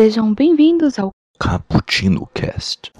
Sejam bem-vindos ao Cappuccino Cast.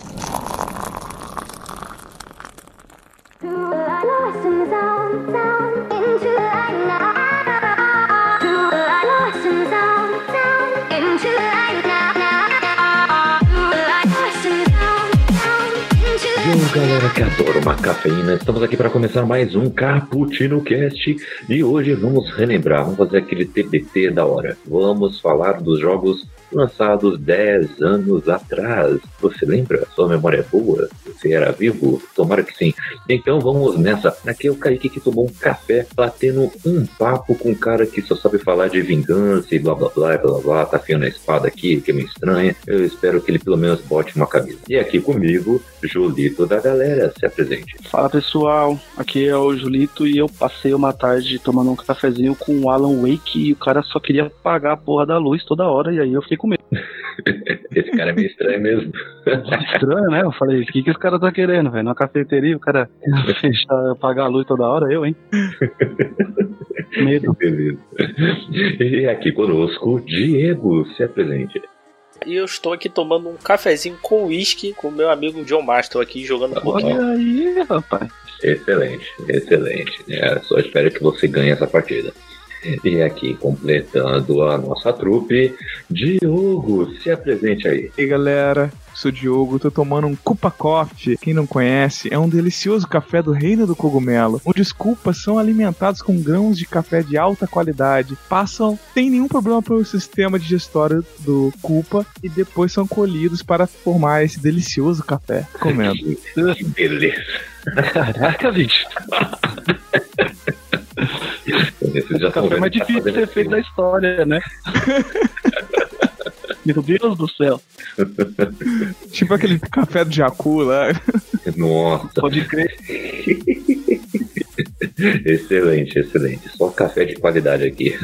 Galera que adora uma cafeína, estamos aqui para começar mais um Cappuccino Cast e hoje vamos relembrar, vamos fazer aquele TBT da hora. Vamos falar dos jogos lançados 10 anos atrás. Você lembra? Sua memória é boa? Você era vivo? Tomara que sim. Então vamos nessa. Aqui é o Kaique que tomou um café batendo um papo com um cara que só sabe falar de vingança e blá blá blá blá blá, tá afiando a espada aqui, que é meio estranha. Eu espero que ele pelo menos bote uma camisa. E aqui comigo, Julito da galera, se apresente. Fala pessoal, aqui é o Julito e eu passei uma tarde tomando um cafezinho com o Alan Wake e o cara só queria pagar a porra da luz toda hora e aí eu fiquei com medo. Esse cara é meio estranho mesmo. Estranho, né? Eu falei, o que, que esse cara tá querendo, velho? Na cafeteria o cara fechar, pagar a luz toda hora, eu, hein? Medo. Beleza. E aqui conosco, Diego, se apresente. E eu estou aqui tomando um cafezinho com uísque com meu amigo John Master aqui jogando pouquinho. Olha aí, rapaz. Excelente, excelente. É, só espero que você ganhe essa partida. E aqui, completando a nossa trupe, Diogo, se apresente aí. E aí, galera, sou Diogo, tô tomando um Cupa Coffee. Quem não conhece, é um delicioso café do reino do cogumelo, onde os cupas são alimentados com grãos de café de alta qualidade, passam sem nenhum problema pelo sistema digestório do cupa e depois são colhidos para formar esse delicioso café. Comendo. Que beleza. Caraca, bicho. Esse já O café mais difícil de ser feito da história, né? Meu Deus do céu. tipo aquele café do Jacu lá. Nossa, Pode crer. excelente, excelente. Só café de qualidade aqui.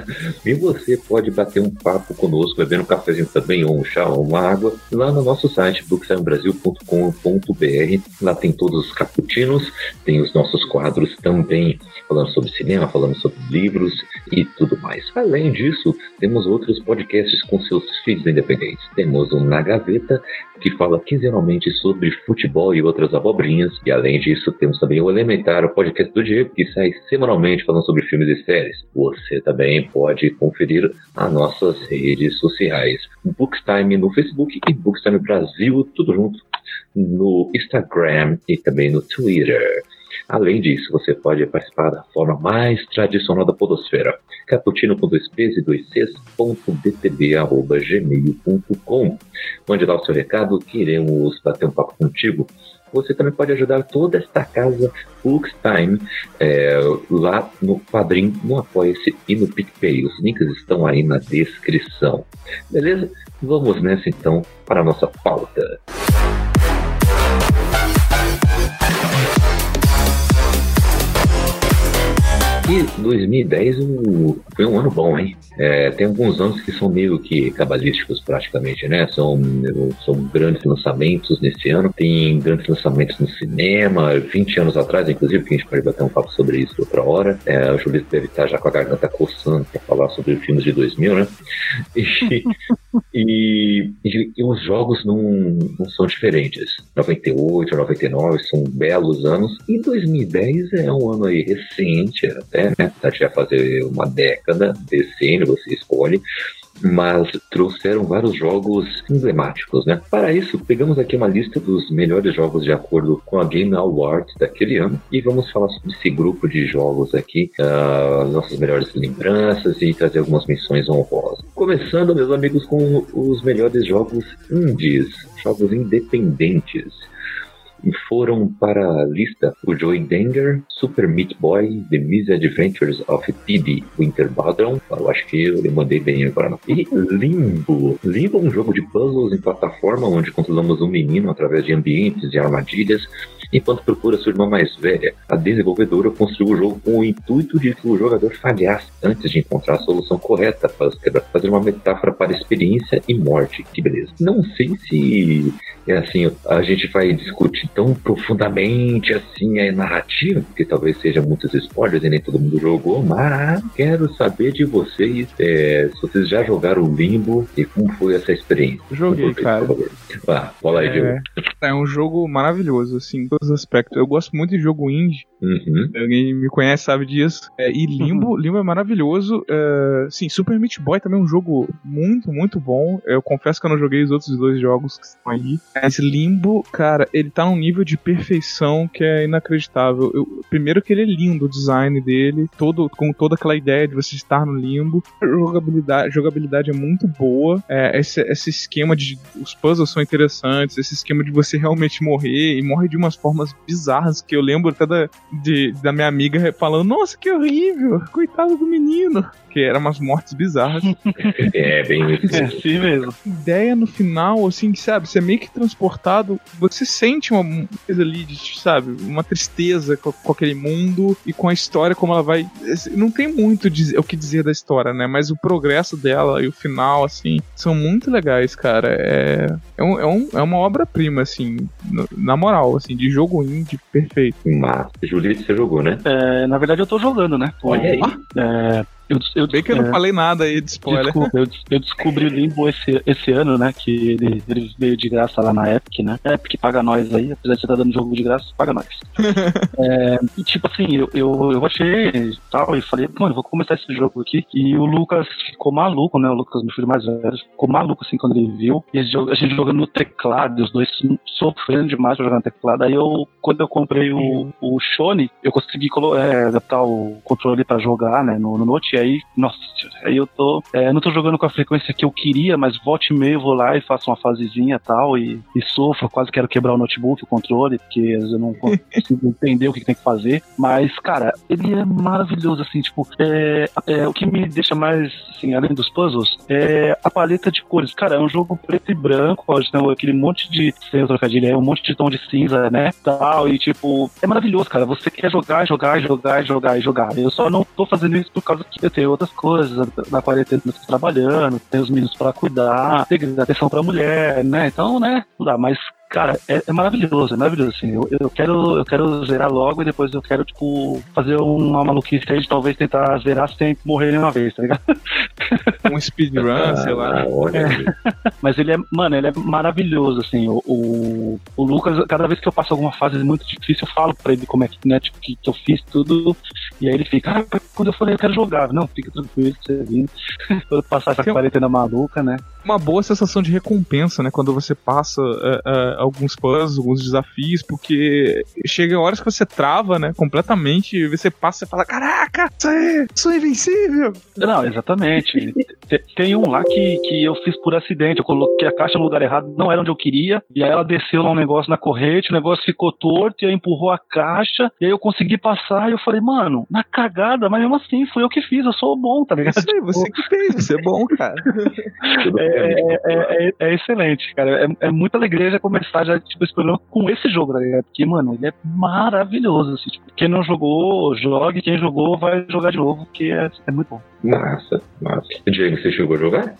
e você pode bater um papo conosco, bebendo um cafezinho também, ou um chá, ou uma água, lá no nosso site, bookstimebrasil.com.br. Lá tem todos os cappuccinos, tem os nossos quadros também, falando sobre cinema, falando sobre livros e tudo mais. Além disso, temos outros podcasts com seus feeds independentes. Temos o Na Gaveta, que fala quinzenalmente sobre futebol e outras abobrinhas. E além disso, temos também o Elementar, o podcast do Diego, que sai semanalmente falando sobre filmes e séries. Você também pode conferir as nossas redes sociais. Bookstime no Facebook e Bookstime Brasil, tudo junto no Instagram e também no Twitter. Além disso, você pode participar da forma mais tradicional da podosfera, caputino com dois p's e dois c's, ponto btb, arroba. Mande lá o seu recado, queremos bater um papo contigo. Você também pode ajudar toda esta casa Bookstime é, lá no Padrim, no Apoia-se e no PicPay. Os links estão aí na descrição. Beleza? Vamos nessa então para a nossa pauta. E 2010 um- foi um ano bom, hein? É, tem alguns anos que são meio que cabalísticos praticamente, né? São, são grandes lançamentos nesse ano. Tem grandes lançamentos no cinema, 20 anos atrás, inclusive, que a gente pode bater um papo sobre isso outra hora. É, o Julito deve estar já com a garganta coçando para falar sobre filmes de 2000, né? E, e, e- e os jogos não, não são diferentes. 98, 99 são belos anos. E 2010 é um ano aí recente até, né? A gente vai fazer uma década, decênio, você escolhe. Mas trouxeram vários jogos emblemáticos, né? Para isso, pegamos aqui uma lista dos melhores jogos de acordo com a Game Awards daquele ano e vamos falar sobre esse grupo de jogos aqui, ah, nossas melhores lembranças e trazer algumas menções honrosas. Começando, meus amigos, com os melhores jogos indies, jogos independentes. Foram para a lista o Joy Danger, Super Meat Boy, The Misadventures of P.D. Winter Battle. Eu acho que eu mandei bem agora. E Limbo. Limbo é um jogo de puzzles em plataforma onde controlamos um menino através de ambientes e armadilhas Enquanto procura sua irmã mais velha, a desenvolvedora construiu o jogo com o intuito de que o jogador falhasse antes de encontrar a solução correta para fazer uma metáfora para experiência e morte. Que beleza. Não sei se é assim, a gente vai discutir tão profundamente assim a narrativa, porque talvez seja muitos spoilers e nem todo mundo jogou, mas quero saber de vocês é, se vocês já jogaram Limbo e como foi essa experiência. Joguei, cara. Vá, fala aí, é, é um jogo maravilhoso, assim, em todos os aspectos. Eu gosto muito de jogo indie. Uhum. Alguém me conhece, sabe disso. É, e Limbo, uhum. Limbo é maravilhoso. É, sim, Super Meat Boy também é um jogo muito, muito bom. Eu confesso que eu não joguei os outros dois jogos que estão aí. Esse Limbo, cara, ele tá num nível de perfeição que é inacreditável. Eu, primeiro que ele é lindo, o design dele, todo, com toda aquela ideia de você estar no limbo. A jogabilidade, jogabilidade é muito boa. É, esse, esse esquema de. Os puzzles são interessantes. Esse esquema de você realmente morrer e morre de umas formas bizarras que eu lembro até da, de, da minha amiga falando: Nossa, que horrível! Coitado do menino que eram umas mortes bizarras. é, bem isso. É assim mesmo. Ideia no final, assim, sabe, você é meio que transportado, você sente uma coisa ali, de, sabe, uma tristeza com, com, aquele mundo e com a história como ela vai. Não tem muito o que dizer da história, né? Mas o progresso dela e o final, assim, são muito legais, cara. É, é, um, é, um, é uma obra-prima, assim, no, na moral, assim, de jogo indie perfeito. Mas, Juliette, você jogou, né? É, na verdade, eu tô jogando, né? Olha aí. É, eu, eu, Bem que eu é, não falei nada aí de spoiler. Desculpa, eu, eu descobri o Limbo esse, esse ano, né? Que ele, ele veio de graça lá na Epic, né? Epic paga nós aí, apesar de você estar tá dando jogo de graça, paga nós. é, e tipo assim, eu, eu, eu achei tal, e falei, mano, vou começar esse jogo aqui. E o Lucas ficou maluco, né? O Lucas, meu filho mais velho, ficou maluco assim quando ele viu. E a gente jogando no teclado, os dois sofrendo demais pra jogar no teclado. Aí eu, quando eu comprei o, o Shone, eu consegui é, adaptar o controle pra jogar, né? No, no Note aí, nossa, aí eu tô. É, não tô jogando com a frequência que eu queria, mas volte e meio vou lá e faço uma fasezinha tal, e, e sofro, quase quero quebrar o notebook, o controle, porque às vezes eu não consigo entender o que, tem que fazer. Mas, cara, ele é maravilhoso, assim, tipo, é, é, o que me deixa mais, assim, além dos puzzles, é a paleta de cores. Cara, é um jogo preto e branco, ter aquele monte de. Sem trocadilho, é um monte de tom de cinza, né? Tal, e tipo, é maravilhoso, cara. Você quer jogar, jogar, jogar, jogar, jogar. Eu só não tô fazendo isso por causa que eu tenho outras coisas, na quarentena eu tô trabalhando, tem os meninos para cuidar, tem que dar atenção pra mulher, né? Então, né, não dá, mas Cara, é, é, maravilhoso, é maravilhoso, assim. Eu, eu, quero, eu quero zerar logo e depois eu quero, tipo, fazer uma maluquice aí de talvez tentar zerar sem morrer nenhuma vez, tá ligado? Um speedrun, ah, sei lá. É. Mas ele é, mano, ele é maravilhoso, assim. O, o, o, Lucas, cada vez que eu passo alguma fase muito difícil, eu falo pra ele como é que, né, tipo, que, eu fiz tudo. E aí ele fica, ah, quando eu falei, eu quero jogar. Não, fica tranquilo, você vindo. quando passar essa quarentena maluca, né? Uma boa sensação de recompensa, né? Quando você passa. Uh, uh, alguns puzzles, alguns desafios, porque chega horas que você trava, né, completamente, e você passa e fala, caraca, isso aí, sou invencível. Não, exatamente. Tem um lá que, que eu fiz por acidente, eu coloquei a caixa no lugar errado, não era onde eu queria, e aí ela desceu lá um negócio na corrente, o negócio ficou torto, e aí empurrou a caixa, e aí eu consegui passar, e eu falei, mano, na cagada, mas mesmo assim, foi eu que fiz, eu sou bom, tá ligado? Isso aí, você que fez, você é bom, cara. é, é, é, é, excelente, cara. É, é muita alegria já começar já, tipo, esse programa com esse jogo, tá ligado? Porque, mano, ele é maravilhoso, assim. Tipo, quem não jogou, jogue. Quem jogou, vai jogar de novo, porque é, é muito bom. Massa, massa. Diego, você chegou a jogar?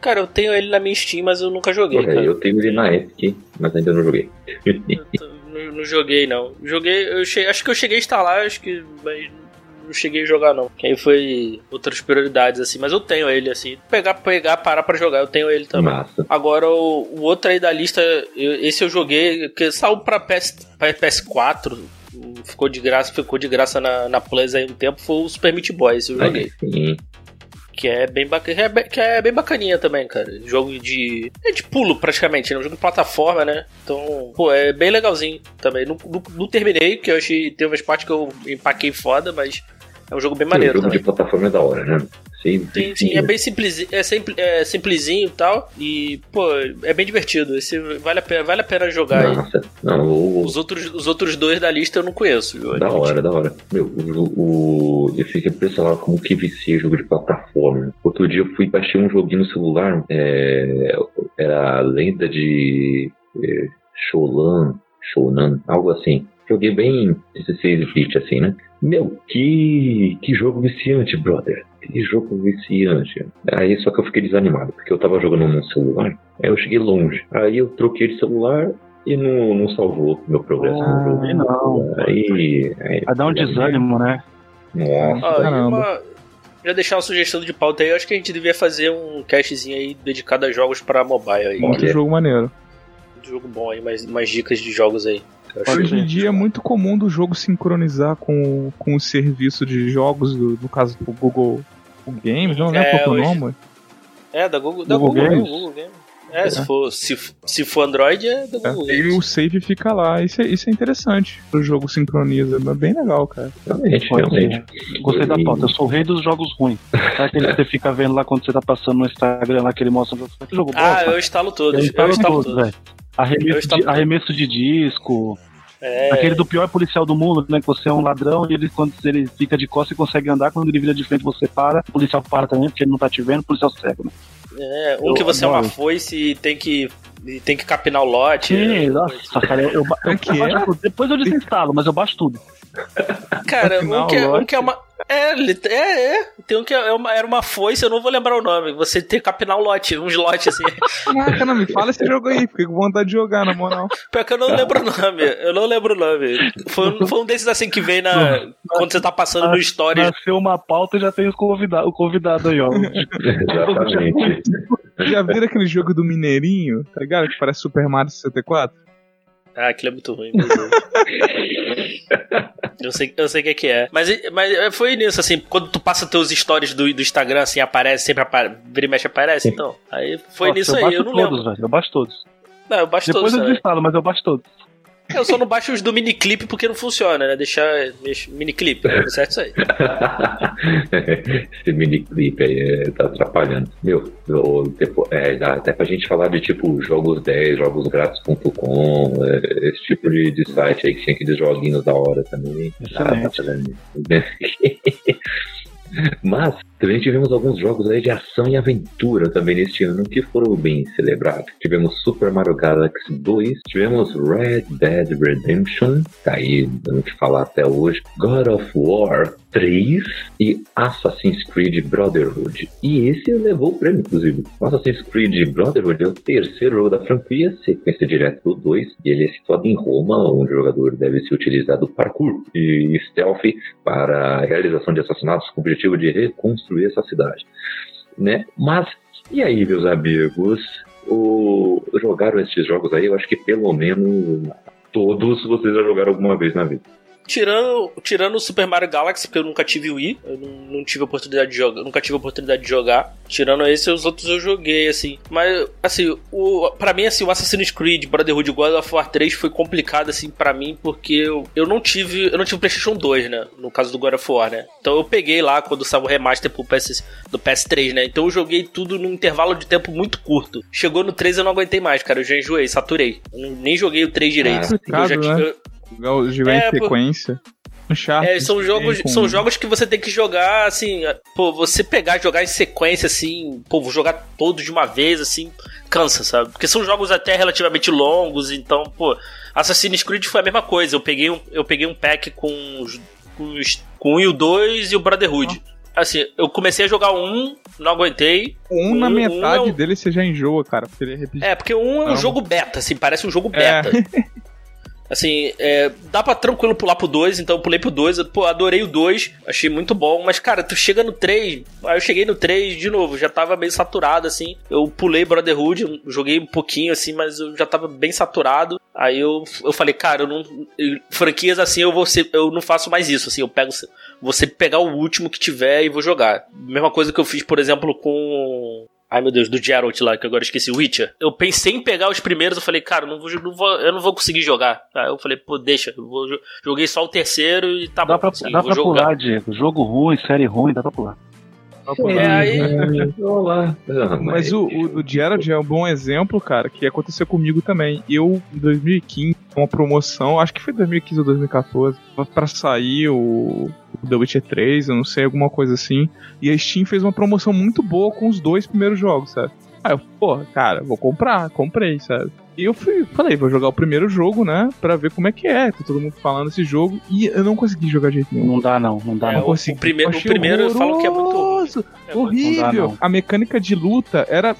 Cara, eu tenho ele na minha Steam, mas eu nunca joguei. É, eu tenho ele na Epic, mas ainda não joguei. não, não, joguei, não. Joguei, eu cheguei, acho que eu cheguei a instalar, acho que. Mas não cheguei a jogar, não. Que aí foi outras prioridades, assim. Mas eu tenho ele, assim. Pegar, pegar, parar pra jogar, eu tenho ele também. Massa. Agora, o, o outro aí da lista, eu, esse eu joguei, que saiu pra, PS, pra PS4 ficou de graça, ficou de graça na, na Plus aí um tempo, foi o Super Meat Boy, esse eu joguei. Sim. Que é bem bacana, é que é bem bacaninha também, cara. Jogo de. É de pulo praticamente, né? Um jogo de plataforma, né? Então, pô, é bem legalzinho também. Não, não, não terminei, porque eu achei. Tem umas partes que eu empaquei foda, mas é um jogo bem maneiro. O jogo também. de plataforma é da hora, né? Sim, sim, sim, é bem simples, é, simples, é simplesinho e tal. E, pô, é bem divertido. Esse vale a pena, vale a pena jogar Nossa, aí. Não, o... os, outros, os outros dois da lista eu não conheço. Viu? Da hora, da hora. Meu, o, o, eu fico impressionado como que vicia jogo de plataforma. Outro dia eu fui baixar um joguinho no celular, é, era a lenda de é, Sholan, Shonan, algo assim. Joguei bem 16 bit assim, né? Meu, que, que jogo viciante, brother. Que jogo viciante. Aí só que eu fiquei desanimado, porque eu tava jogando no celular, aí eu cheguei longe. Aí eu troquei de celular e não, não salvou meu progresso Ah, no jogo. não. Aí, aí, Vai dar um desânimo, né? Nossa, e Caramba. uma, já deixar uma sugestão de pauta aí, eu acho que a gente devia fazer um castzinho aí dedicado a jogos pra mobile aí. Bom. Jogo maneiro. Um jogo bom aí, mais, mais dicas de jogos aí. Hoje em dia é muito comum do jogo sincronizar com, com o serviço de jogos, do, no caso do Google Games, não lembro É, qual é o nome. É, da Google, da Google Google, né? Games? Google Games. É, Se, for, se, se for Android, é da Google É, e Games. o save fica lá. Isso é, isso é interessante. O jogo sincroniza. É bem legal, cara. realmente, Pode realmente. Gostei da pauta. Eu sou o rei dos jogos ruins. Sabe aquele que você fica vendo lá quando você tá passando no Instagram lá que ele mostra jogo? Que jogo bom, Ah, eu instalo todos. Eu Eu instalo instalo todos, todos. velho. Arremesso, Eu instalo de, arremesso de disco. É, Aquele do pior policial do mundo, né? Que você é um ladrão e ele, quando ele fica de costas, e consegue andar. Quando ele vira de frente, você para. O policial para também, porque ele não tá te vendo. O policial cego, né? é, um Eu que você é uma foice e tem que, e tem que capinar o lote. Sim, é, nossa, cara, eu, eu, ba- eu, eu é? baixo tudo. Depois eu desinstalo, mas eu baixo tudo. Cara, um que, é, o um que é uma. É, é, é. Tem um que é uma, era uma foice, eu não vou lembrar o nome. Você tem que capinar um lote, uns lotes assim. Caraca, não me fala esse jogo aí. Fiquei com vontade de jogar, na moral. Pior que eu não lembro o nome. Eu não lembro o nome. Foi um, foi um desses assim que vem na. Quando você tá passando no story. Nasceu uma pauta e já tem os convida o convidado aí, ó. Exatamente. Já viram aquele jogo do Mineirinho? Tá ligado? Que parece Super Mario 64? Ah, aquilo é muito ruim, meu Deus. Eu sei, eu sei o que, que é. Mas, mas foi nisso, assim, quando tu passa teus stories do, do Instagram, assim, aparece, sempre aparece, vira e mexe aparece, então. Aí foi Nossa, nisso eu aí, eu não todos, lembro. velho. Eu baixo todos. Não, eu baixo Depois todos. eu né? desinstalo, mas eu baixo todos. Eu só não baixo os do miniclip porque não funciona, né? Deixar miniclip, tá certo isso aí. Esse miniclip aí é, tá atrapalhando. Meu, eu, depois, é, dá até pra gente falar de tipo jogos 10, jogosgrátis.com, é, esse tipo de, de site aí que tinha aqueles joguinhos da hora também. Excelente. fazer. Mas também tivemos alguns jogos de ação e aventura também neste ano que foram bem celebrados. Tivemos Super Mario Galaxy 2, tivemos Red Dead Redemption, tá aí dando que falar até hoje, God of War 3 e Assassin's Creed Brotherhood. E esse levou o prêmio, inclusive. Assassin's Creed Brotherhood é o terceiro jogo da franquia, sequência direta do 2, e ele é situado em Roma, onde o jogador deve se utilizar do parkour e stealth para a realização de assassinatos com o objetivo de reconstruir essa cidade. Né? Mas, e aí, meus amigos? O... Jogaram esses jogos aí? Eu acho que pelo menos todos vocês já jogaram alguma vez na vida. Tirando, tirando o Super Mario Galaxy, porque eu nunca tive o Wii, eu não, não tive oportunidade de jogar, nunca tive a oportunidade de jogar. Tirando esse, os outros eu joguei, assim. Mas, assim, o, pra mim, assim, o Assassin's Creed Brotherhood God of War 3 foi complicado, assim, pra mim, porque eu, eu não tive. Eu não tive o PlayStation 2, né? No caso do God of War, né? Então eu peguei lá quando saiu o remaster pro PS, do PS3, né? Então eu joguei tudo num intervalo de tempo muito curto. Chegou no 3 eu não aguentei mais, cara. Eu já enjoei, saturei. Eu nem joguei o 3 direito. Complicado, eu já, né? eu- Jogar jogar É, em sequência. É, são jogos, com- são jogos que você tem que jogar, assim, pô, você pegar e jogar em sequência, assim, pô, vou jogar todos de uma vez, assim, cansa, sabe? Porque são jogos até relativamente longos, então, pô, Assassin's Creed foi a mesma coisa. Eu peguei um, eu peguei um pack com com, com o 1 e o 2 e o Brotherhood. Assim, eu comecei a jogar um, não aguentei. Um na um- um metade é um- dele você já enjoa, cara, porque ele é repetitivo. É, porque um é um Não. jogo beta, assim, parece um jogo É. Assim, é, dá pra tranquilo pular pro 2, então eu pulei pro 2. Pô, adorei o 2, achei muito bom. Mas, cara, tu chega no 3. Aí eu cheguei no 3 de novo, já tava meio saturado, assim. Eu pulei Brotherhood, joguei um pouquinho, assim, mas eu já tava bem saturado. Aí eu, eu falei, cara, eu não. franquias assim eu vou ser, eu não faço mais isso, assim, eu pego. Sempre pegar o último que tiver e vou jogar. Mesma coisa que eu fiz, por exemplo, com. Ai meu Deus, do Geralt lá, que agora eu esqueci, Witcher. Eu pensei em pegar os primeiros, eu falei, cara, não vou, não vou- eu não vou conseguir jogar. Aí eu falei, pô, deixa, eu vou, joguei só o terceiro e tá Dá bom. pra, assim, dá vou pra jogar. pular, Diego. Jogo ruim, série ruim, dá pra pular. É, aí- Olá. Ah, Mas o, o do Gerald é um bom exemplo, cara, que aconteceu comigo também. Eu, em 2015, uma promoção, acho que foi 2015 ou 2014, pra sair o, o The Witcher 3, eu não sei, alguma coisa assim. E a Steam fez uma promoção muito boa com os dois primeiros jogos, sabe? Aí eu, pô, cara, vou comprar, comprei, sabe? E eu fui, falei, vou jogar o primeiro jogo, né? Pra ver como é que é. Tá todo mundo falando desse jogo. E eu não consegui jogar de jeito nenhum. Não dá, não. Não dá, É, não. consegui. o primeiro, o primeiro eu falo que é muito É horrível. não dá, não. A mecânica de luta era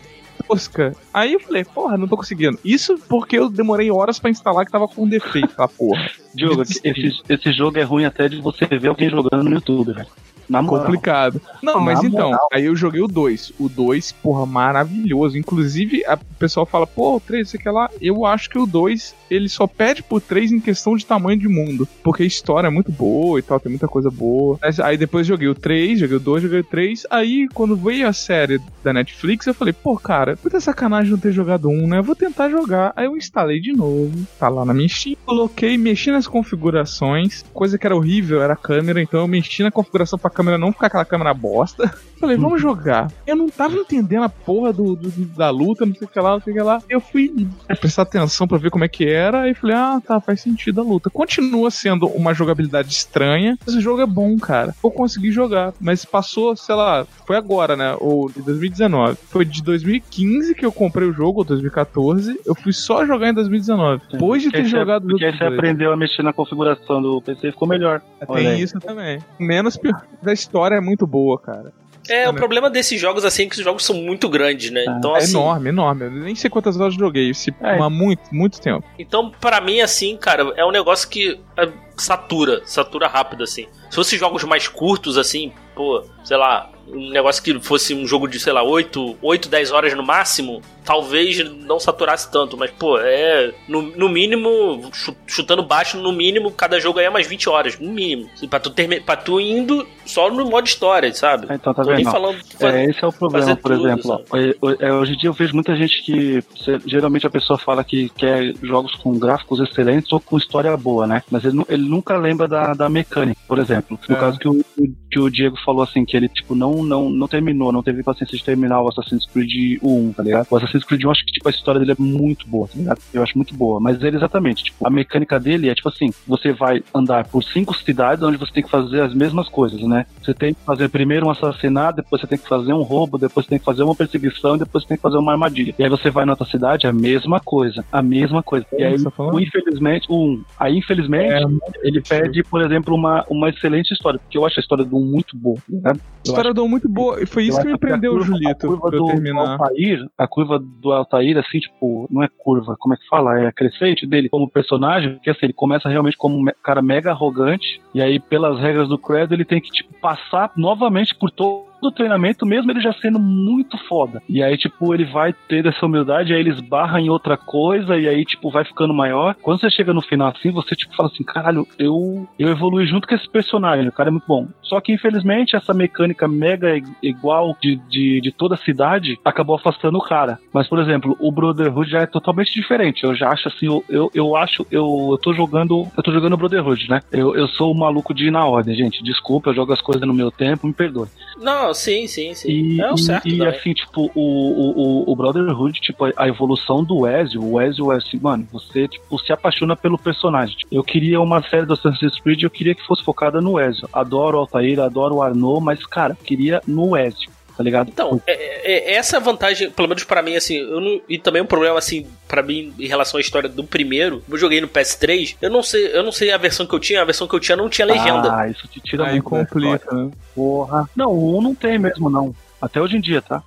tosca. Aí eu falei, porra, não tô conseguindo. Isso porque eu demorei horas pra instalar que tava com defeito, tá porra. Diogo, esse, esse jogo é ruim até de você ver alguém jogando no YouTube, velho. Na moral. Complicado. Não, mas Na então, moral. aí eu joguei o 2. O 2, porra, maravilhoso. Inclusive, a- o pessoal fala, pô, o 3, sei que lá. Eu acho que o 2, ele só pede pro 3 em questão de tamanho de mundo. Porque a história é muito boa e tal, tem muita coisa boa. Aí depois joguei o 3, joguei o 2, joguei o 3. Aí, quando veio a série da Netflix, eu falei, pô, cara, puta sacanagem não ter jogado um, né? Eu vou tentar jogar. Aí eu instalei de novo. Tá lá na minha Steam. Coloquei, mexi nas configurações. Coisa que era horrível era a câmera, então eu mexi na configuração pra câmera não ficar aquela câmera bosta. Falei, vamos jogar. Eu não tava entendendo a porra do, do- da luta, não sei o que lá, não sei o que lá. Eu fui prestar atenção pra ver como é que era e falei, ah, tá, faz sentido a luta. Continua sendo uma jogabilidade estranha. Esse jogo é bom, cara. Eu consegui jogar, mas passou, sei lá, foi agora, né? Ou de 2019. Foi de 2015 que eu comprei o jogo, ou 2014. Eu fui só jogar em 2019. Depois de ter jogado Porque você aprendeu a mexer na configuração do PC e ficou melhor. Olha Tem isso também. Menos pior. A história é muito boa, cara. É, o né? problema desses jogos assim é que os jogos são muito grandes, né? Então, É assim. enorme, enorme. Eu nem sei quantas horas eu joguei. Se, É. Mas muito, muito tempo. Então, pra mim, assim, cara, é um negócio que é, satura, satura rápido, assim. Se fosse jogos mais curtos, assim, pô, sei lá, um negócio que fosse um jogo de, sei lá, 8, 8 10 horas no máximo, talvez não saturasse tanto, mas, pô, é. No, no mínimo, chu- chutando baixo, no mínimo, cada jogo aí é mais 20 horas, no mínimo. Assim, Pra tu, termi- pra tu indo só no modo história, sabe? Então, tá Tô nem vendo? falando. É, esse é o problema, por tudo, exemplo. ó. É, hoje em dia eu vejo muita gente que. Geralmente a pessoa fala que quer jogos com gráficos excelentes ou com história boa, né? Mas ele, ele nunca lembra da, da mecânica, por exemplo. No É. caso que o, que o Diego falou assim, que ele, tipo, não, não, não terminou, não teve paciência de terminar o Assassin's Creed 1, tá ligado? O Assassin's Creed 1, eu acho que, tipo, a história dele é muito boa, tá ligado? Eu acho muito boa. Mas ele, exatamente, tipo, a mecânica dele é, tipo assim, você vai andar por cinco cidades onde você tem que fazer as mesmas coisas, né? Você tem que fazer primeiro um assassinato, depois você tem que fazer um roubo, depois você tem que fazer uma perseguição, depois você tem que fazer uma armadilha. E aí você vai na outra cidade, a mesma coisa, a mesma coisa. E aí, tá falando? o infelizmente, o um. Aí, infelizmente, É, ele pede, por exemplo, uma, uma excelente história, porque eu acho a história do um muito boa, né? A história do muito boa. E foi isso Eu que me prendeu, curva- Julito, A curva do, do terminar. Altair, a curva do Altair, assim, tipo, não é curva, como é que fala? É a crescente dele como personagem, porque assim, ele começa realmente como um cara mega arrogante, e aí, pelas regras do credo, ele tem que, tipo, passar novamente por todo o treinamento, mesmo ele já sendo muito foda. E aí, tipo, ele vai ter essa humildade, aí ele esbarra em outra coisa, e aí, tipo, vai ficando maior. Quando você chega no final assim, você, tipo, fala assim, caralho, eu, eu evolui junto com esse personagem, o cara é muito bom. Só que, infelizmente, essa mecânica mega igual de, de, de toda a cidade acabou afastando o cara. Mas, por exemplo, o Brotherhood já é totalmente diferente. Eu já acho assim, eu, eu, eu acho, eu, eu tô jogando, eu tô jogando Brotherhood, né? Eu, eu sou o maluco de ir na ordem, gente. Desculpa, eu jogo as coisas no meu tempo, me perdoe. Não, sim, sim, sim. E, é o certo. e, e, assim, tipo, o, o, o- Brotherhood, tipo, a- a evolução do Ezio, o Ezio é assim, mano, você, tipo, se apaixona pelo personagem. Eu queria uma série do Assassin's Creed, eu queria que fosse focada no Ezio. Adoro o Altair, adoro o Arnaud, mas, cara, queria no Ezio, tá ligado? Então, é, é- é essa vantagem, pelo menos pra mim, assim, eu não- e também um problema, assim, pra mim, em relação à história do primeiro, eu joguei no PS3, eu não sei, eu não sei a versão que eu tinha, a versão que eu tinha não tinha legenda. Ah, isso te tira Aí muito complica, né? Porra. Não, o 1 não tem mesmo, não. Até hoje em dia, tá?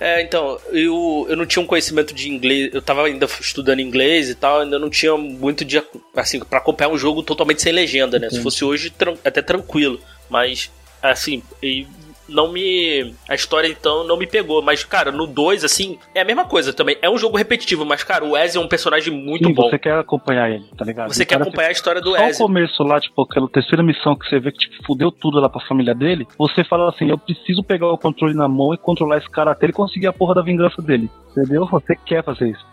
É, então, eu, eu não tinha um conhecimento de inglês, eu tava ainda estudando inglês e tal, ainda não tinha muito de, assim, pra acompanhar um jogo totalmente sem legenda, né? Se Entendi. fosse hoje, tran- até tranquilo, mas, assim, e não me. A história então não me pegou, mas, cara, no 2, assim, é a mesma coisa também. É um jogo repetitivo, mas, cara, o Ezio é um personagem muito Sim, bom. você quer acompanhar ele, tá ligado? Você O quer cara acompanhar a história do Só o Ezio. começo lá, tipo, aquela terceira missão que você vê que, tipo, fudeu tudo lá pra família dele, você fala assim, eu preciso pegar o controle na mão e controlar esse cara até ele conseguir a porra da vingança dele. Entendeu? Você quer fazer isso.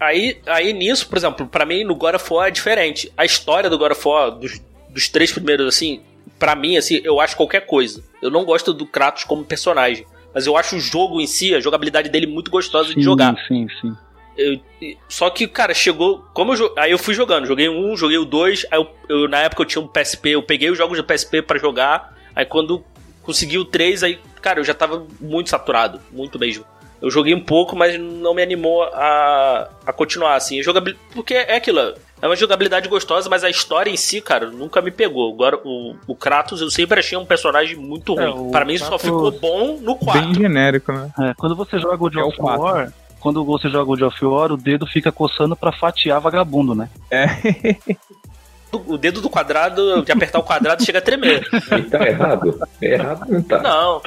Aí, aí nisso, por exemplo, pra mim no God of War é diferente. A história do God of War, dos, dos três primeiros, assim, pra mim, assim, eu acho qualquer coisa. Eu não gosto do Kratos como personagem. Mas eu acho o jogo em si, a jogabilidade dele muito gostosa de Sim, jogar. Sim, sim. Eu- só que, cara, chegou. Como eu, aí eu fui jogando, joguei um, joguei o dois. Aí eu, eu- na época eu tinha um PSP, eu peguei os jogos do PSP pra jogar. Aí quando consegui o 3, aí, cara, eu já tava muito saturado, muito mesmo. Eu joguei um pouco, mas não me animou a, a continuar, assim. Jogabil... Porque é aquilo, é uma jogabilidade gostosa, mas a história em si, cara, nunca me pegou. Agora, o, o Kratos eu sempre achei um personagem muito é, ruim. É, Para mim, Kratos... só ficou bom no 4. Bem genérico, né? É, quando você joga o God é of War, quando você joga o of War, o dedo fica coçando para fatiar vagabundo, né? É. o dedo do quadrado, de apertar o quadrado, chega a tremer. E tá errado? É errado não tá. Não.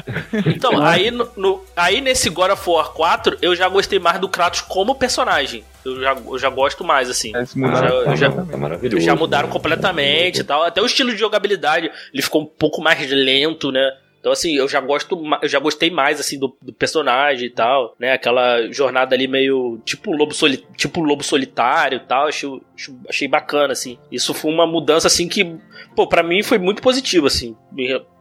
Então, aí, no, no, aí nesse God of War 4, eu já gostei mais do Kratos como personagem. Eu já, eu já gosto mais, assim. É, mudaram, já, já, tá maravilhoso. Já mudaram completamente e tal. Até o estilo de jogabilidade, ele ficou um pouco mais lento, né? Então, assim, eu já gosto, eu já gostei mais, assim, do, do personagem e tal, né? Aquela jornada ali meio tipo lobo, soli, tipo lobo solitário e tal, achei, achei bacana, assim. Isso foi uma mudança, assim, que, pô, pra mim foi muito positivo, assim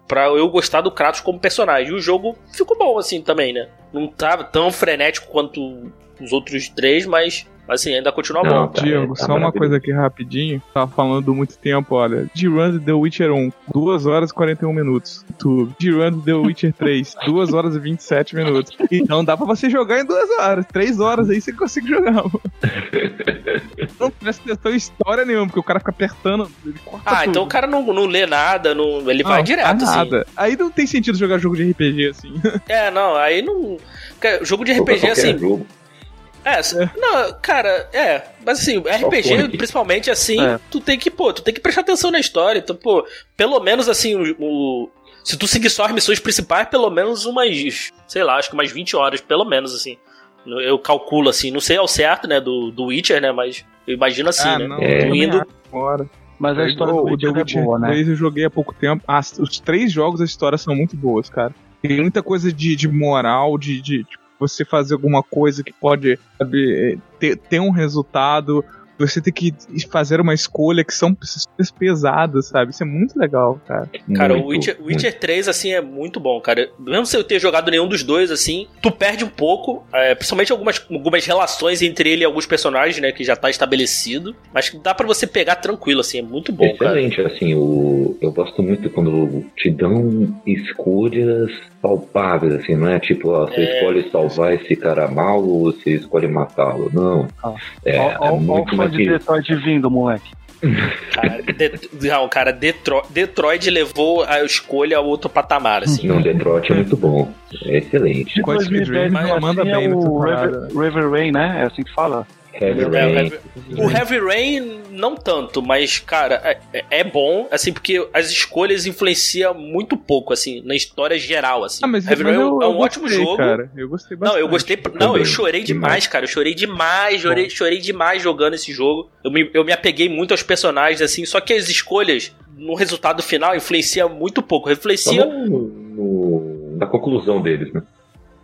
pra eu gostar do Kratos como personagem. E o jogo ficou bom, assim, também, né? Não tava tão frenético quanto os outros três, mas mas assim, ainda continua não, bom. Tá, Diego, tá só uma coisa aqui rapidinho. Tava falando muito tempo, olha. De Run The Witcher 1, 2 horas e 41 minutos. YouTube. De Run The Witcher 3, 2 horas e 27 minutos. Então dá pra você jogar em 2 horas. 3 horas aí você consegue jogar, mano. não presta atenção em história nenhuma, porque o cara fica apertando. ah, tudo. então o cara não, não lê nada, não, ele não, vai direto, assim. nada. Aí não tem sentido jogar jogo de RPG assim. É, não, aí não. Jogo de RPG assim. Jogo. É, é, não, cara, é. Mas assim, RPG, principalmente assim, é. tu tem que, pô, tu tem que prestar atenção na história. Então, pô, pelo menos assim, o, o. se tu seguir só as missões principais, pelo menos umas. Sei lá, acho que umas 20 horas, pelo menos, assim. Eu calculo assim, não sei ao certo, né, do, do Witcher, né, mas eu imagino assim, ah, né? Não, é. indo. Fora. Mas a história do Witcher, Witcher é boa, né? eu joguei há pouco tempo. As, os três jogos, as histórias são muito boas, cara. Tem muita coisa de, de moral, de, de tipo, você fazer alguma coisa que pode sabe, ter, ter um resultado você tem que fazer uma escolha que são pesadas, sabe? Isso é muito legal, cara. Cara, muito, o Witcher, Witcher 3, assim, é muito bom, cara. Mesmo se eu ter jogado nenhum dos dois, assim, tu perde um pouco, é, principalmente algumas, algumas relações entre ele e alguns personagens, né, que já tá estabelecido, mas dá para você pegar tranquilo, assim, é muito bom, Excelente, cara. assim, o, eu gosto muito quando te dão escolhas palpáveis, assim, não é tipo, ó, você é... escolhe salvar esse cara mal ou você escolhe matá-lo, não. Ah. É, ó, ó, é muito ó, de Detroit vindo, moleque. Cara, de, não, cara, Detroit, Detroit levou a escolha a outro patamar, assim. Não, Detroit é muito bom. É excelente. Depois me manda assim, bem é o River, River Rain, né? É assim que fala. Heavy Rain. O Heavy Rain, não tanto, mas, cara, é, é, bom, assim, porque as escolhas influenciam muito pouco, assim, na história geral, assim. Ah, mas Heavy Rain eu, é um ótimo gostei, jogo. Cara. Eu gostei bastante. Não, eu gostei. Não, eu chorei demais, cara. Eu chorei demais, chorei, chorei demais jogando esse jogo. Eu me, eu me apeguei muito aos personagens, assim, só que as escolhas, no resultado final, influenciam muito pouco. Influencia. No, no, na conclusão deles, né?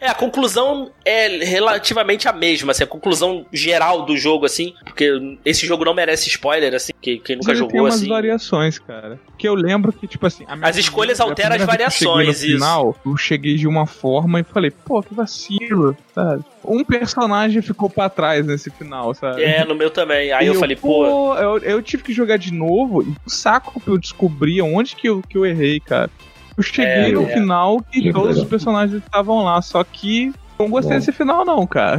É, a conclusão é relativamente a mesma, assim, a conclusão geral do jogo, assim, porque esse jogo não merece spoiler, assim, que quem nunca jogou, tem umas assim. variações, cara. Que eu lembro que, tipo assim... As escolhas alteram as variações, no final, eu cheguei de uma forma e falei, pô, que vacilo, sabe? Um personagem ficou para trás nesse final, sabe? É, no meu também. Aí eu, eu, falei, pô... Eu, eu tive que jogar de novo e o saco pra eu descobrir onde que eu, que eu errei, cara. Eu cheguei é, no é. final e todos os personagens estavam lá, só que não gostei Bom. desse final, não, cara.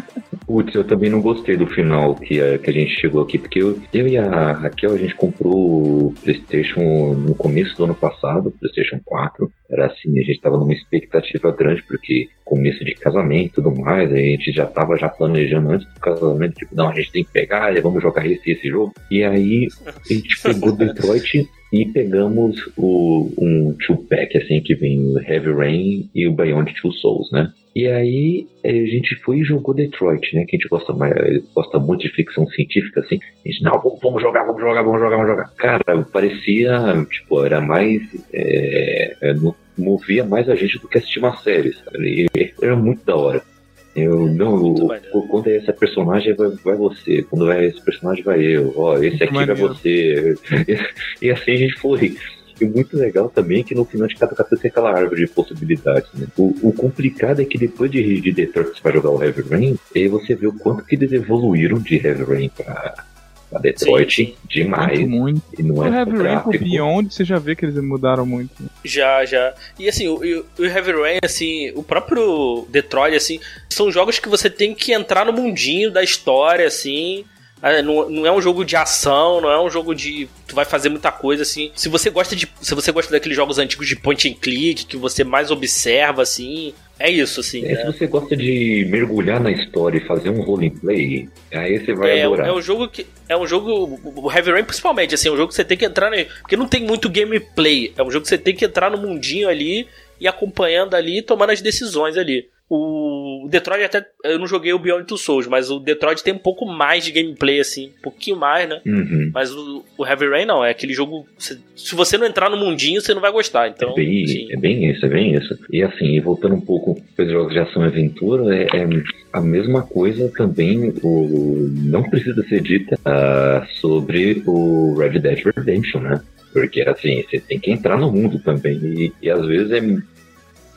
Putz, eu também não gostei do final que a, que a gente chegou aqui, porque eu, eu e a Raquel, a gente comprou o PlayStation no começo do ano passado, PlayStation 4. Era assim, a gente tava numa expectativa grande, porque começo de casamento e tudo mais, a gente já tava já planejando antes do casamento, tipo, não, a gente tem que pegar, vamos jogar esse esse jogo. E aí a gente pegou Detroit e pegamos o, um two-pack, assim, que vem o Heavy Rain e o Beyond Two Souls, né? E aí a gente foi e jogou Detroit, né? Que a gente gosta, mais, gosta muito de ficção científica, assim. A gente, não, vamos jogar, vamos jogar, vamos jogar, vamos jogar. Cara, parecia, tipo, era mais. É movia mais a gente do que assistir uma série, sabe? E era muito da hora. Eu, não, quando é essa personagem vai, vai você, quando vai esse personagem vai eu, ó, esse aqui vai você. E, assim a gente foi. E muito legal também que no final de cada capítulo tem aquela árvore de possibilidades, né? O, o, complicado é que depois de, de Detroit você vai jogar o Heavy Rain, e aí você vê o quanto que eles evoluíram de Heavy Rain pra, a Detroit demais. Muito, muito. E não O é Heavy Rain com o gráfico. Beyond, você já vê que eles mudaram muito. Já, já. E assim, o, o o Heavy Rain, assim, o próprio Detroit, assim, são jogos que você tem que entrar no mundinho da história, assim. Ah, Não, não é um jogo de ação, não é um jogo de. Tu vai fazer muita coisa, assim. Se você gosta de. Se você gosta daqueles jogos antigos de point and click, que você mais observa, assim. É isso, assim. É, se né? você gosta de mergulhar na história e fazer um roleplay, aí você vai É, adorar. é um jogo que. É um jogo. O Heavy Rain, principalmente, assim, é um jogo que você tem que entrar. Porque não tem muito gameplay. É um jogo que você tem que entrar no mundinho ali e acompanhando ali e tomando as decisões ali. O Detroit até. Eu não joguei o Beyond Two Souls, mas o Detroit tem um pouco mais de gameplay, assim. Um pouquinho mais, né? Uhum. Mas o, o Heavy Rain não, é aquele jogo. se- Se você não entrar no mundinho, você não vai gostar. Então, é, bem, sim. é bem isso, é bem isso. E assim, e voltando um pouco para os jogos de ação e aventura, é, é a mesma coisa também, o, não precisa ser dita ah, sobre o Red Dead Redemption, né? Porque assim, você tem que entrar no mundo também. E, e às vezes é.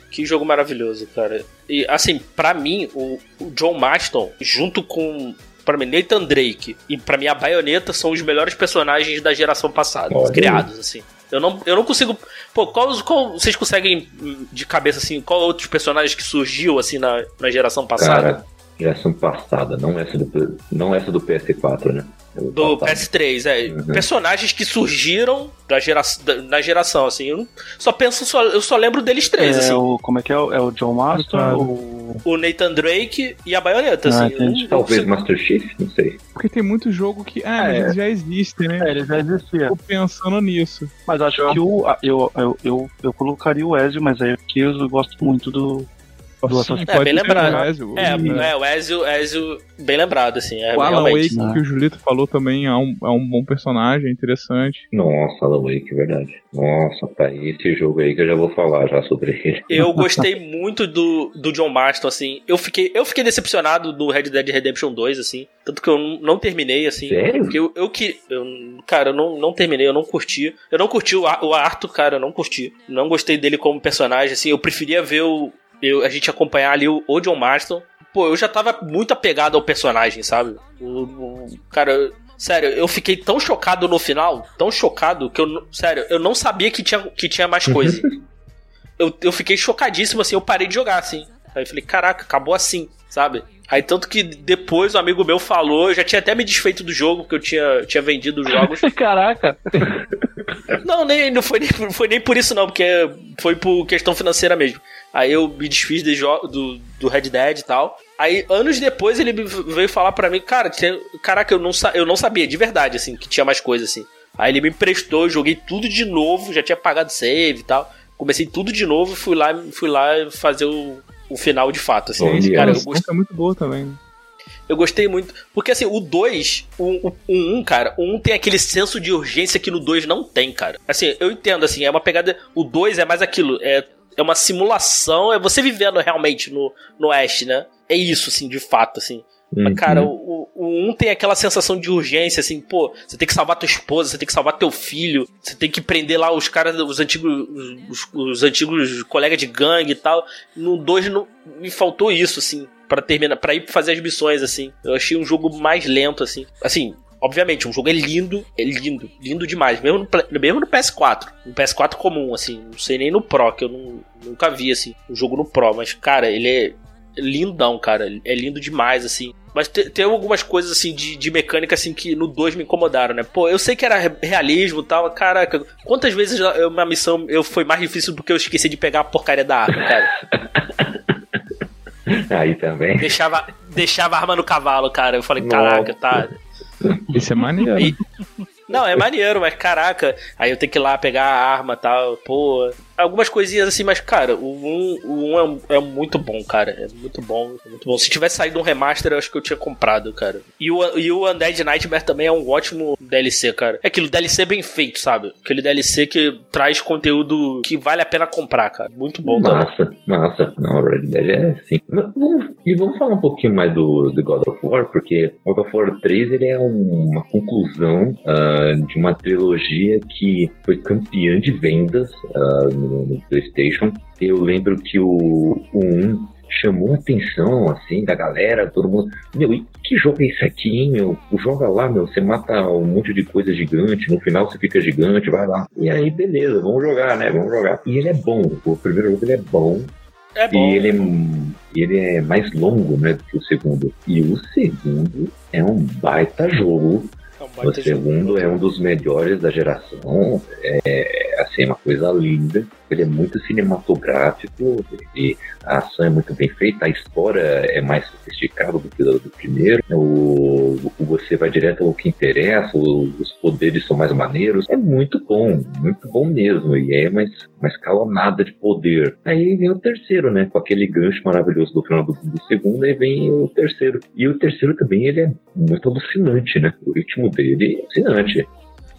Que jogo maravilhoso, cara. E assim, pra mim, o, o John Marston, junto com. Pra mim, Nathan Drake e pra mim a Bayonetta são os melhores personagens da geração passada, Olha criados, assim. Eu não, eu não consigo. Pô, qual, qual vocês conseguem hum, de cabeça assim? Qual outros personagens que surgiu assim na, na geração passada? Cara, geração passada, não essa do, não essa do PS4, né? Do passado. PS3, é. Uhum. Personagens que surgiram da gera, da- na geração, assim. Eu só penso, só, eu só lembro deles três, é assim. o, como é que é? o- É o John Marston, Claro. o... O Nathan Drake e a Bayonetta, Ah, assim. Eu eu Talvez consigo- Master Chief, não sei. Porque tem muito jogo que. Ah, É. eles já existem, né? É, ele já existia. Tô pensando nisso. Mas acho que o, eu, eu, eu, eu colocaria o Ezio, mas é porque eu gosto muito do... do Sim, Assassin's É, bem ser lembrado. o Ezio. É, E é, o Ezio, Ezio, bem lembrado, assim. É, o Alan. Wake, né? que o Julito falou também, é um, é um bom personagem, interessante. Nossa, Alan Wake, verdade. Nossa, tá aí esse jogo aí que eu já vou falar já sobre ele. Eu gostei muito do, do John Marston, assim. Eu fiquei, eu fiquei decepcionado do Red Dead Redemption 2, assim. Tanto que eu não, não terminei, assim. Sério? Porque eu, eu que. Eu, cara, eu não, não terminei, eu não curti. Eu não curti o, o Arthur, cara, eu não curti. Não gostei dele como personagem, assim. Eu preferia ver o. Eu, a gente acompanhar ali o, o John Marston. Pô, eu já tava muito apegado ao personagem, sabe? O, o- cara, eu- sério, eu fiquei tão chocado no final, tão chocado, que eu. não- Sério, eu não sabia que tinha, que tinha mais coisa. eu, eu fiquei chocadíssimo, assim, eu parei de jogar, assim. Aí eu falei, caraca, acabou assim, sabe? Aí tanto que depois um amigo meu falou, eu já tinha até me desfeito do jogo, porque eu tinha, tinha vendido os jogos. Caraca! não, nem, não foi nem, foi nem por isso não, porque foi por questão financeira mesmo. Aí eu me desfiz de jo- do, do Red Dead e tal. Aí, anos depois, ele veio falar pra mim, cara, tem- caraca, eu não, eu não sabia, de verdade, assim, que tinha mais coisa, assim. Aí ele me emprestou, joguei tudo de novo, já tinha pagado save e tal. Comecei tudo de novo e fui lá, fui lá fazer o, o final de fato, assim. Olha, Cara, eu gostei, é muito boa também. eu gostei muito. Porque assim, o 2, o 1, um, um, cara, o 1 um tem aquele senso de urgência que no 2 não tem, cara. Assim, eu entendo, assim, é uma pegada. O 2 é mais aquilo, é, é uma simulação, é você vivendo realmente no, no Oeste, né? É isso, assim, de fato, assim. Mas, cara, o, o, o 1 tem aquela sensação de urgência, assim, pô, você tem que salvar tua esposa, você tem que salvar teu filho, você tem que prender lá os caras, os antigos, os, os antigos colegas de gangue e tal. No 2 não, me faltou isso, assim, pra terminar, para ir fazer as missões, assim. Eu achei um jogo mais lento, assim. Assim, obviamente, um jogo é lindo, é lindo, lindo demais, mesmo no, mesmo no PS4. No PS4 comum, assim, não sei nem no Pro, que eu não, nunca vi, assim, um jogo no Pro, mas, cara, ele é lindão, cara. É lindo demais, assim. Mas te- tem algumas coisas, assim, de, de mecânica, assim, que no 2 me incomodaram, né? Pô, eu sei que era re- realismo e tal, caraca, quantas vezes eu- uma missão eu foi mais difícil porque eu esqueci de pegar a porcaria da arma, cara? Aí também. deixava, deixava a arma no cavalo, cara. Eu falei, caraca, tá. Esse é maneiro. E- Não, é maneiro, mas caraca, aí eu tenho que ir lá pegar a arma e tal, pô. Algumas coisinhas assim, mas cara, o 1, o 1 é, é muito bom, cara. É muito bom, é muito bom. Se tivesse saído um remaster, eu acho que eu tinha comprado, cara. E o, e o Undead Nightmare também é um ótimo DLC, cara. É aquilo, DLC bem feito, sabe? Aquele DLC que traz conteúdo que vale a pena comprar, cara. Muito bom. Massa, massa. Não, Red Dead é vamos- E vamos falar um pouquinho mais do, do God of War, porque God of War 3 ele é um- uma conclusão ah, de uma trilogia que foi campeã de vendas ah, no, no PlayStation. Eu lembro que o, o 1 chamou a atenção, assim, da galera, todo mundo. Meu, e que jogo é esse aqui, hein, meu? Joga lá, meu, você mata um monte de coisa gigante, no final você fica gigante, vai lá. E aí, beleza, vamos jogar, né? Vamos jogar. E ele é bom, o primeiro jogo ele é bom. É bom. E ele é, ele é mais longo, né, do que o segundo. E o segundo é um baita jogo. É um O baita jogo. segundo é um dos melhores da geração. É assim, uma coisa linda. Ele é muito cinematográfico. A ação é muito bem feita. A história é mais sofisticada do que a do primeiro. O, o- você vai direto ao que interessa. os poderes são mais maneiros. É muito bom, muito bom mesmo. E é mais, mais calonada de poder. Aí vem o terceiro, né? Com aquele gancho maravilhoso do final do, do segundo. Aí vem o terceiro. E o terceiro também ele é muito alucinante, né? O ritmo dele é alucinante.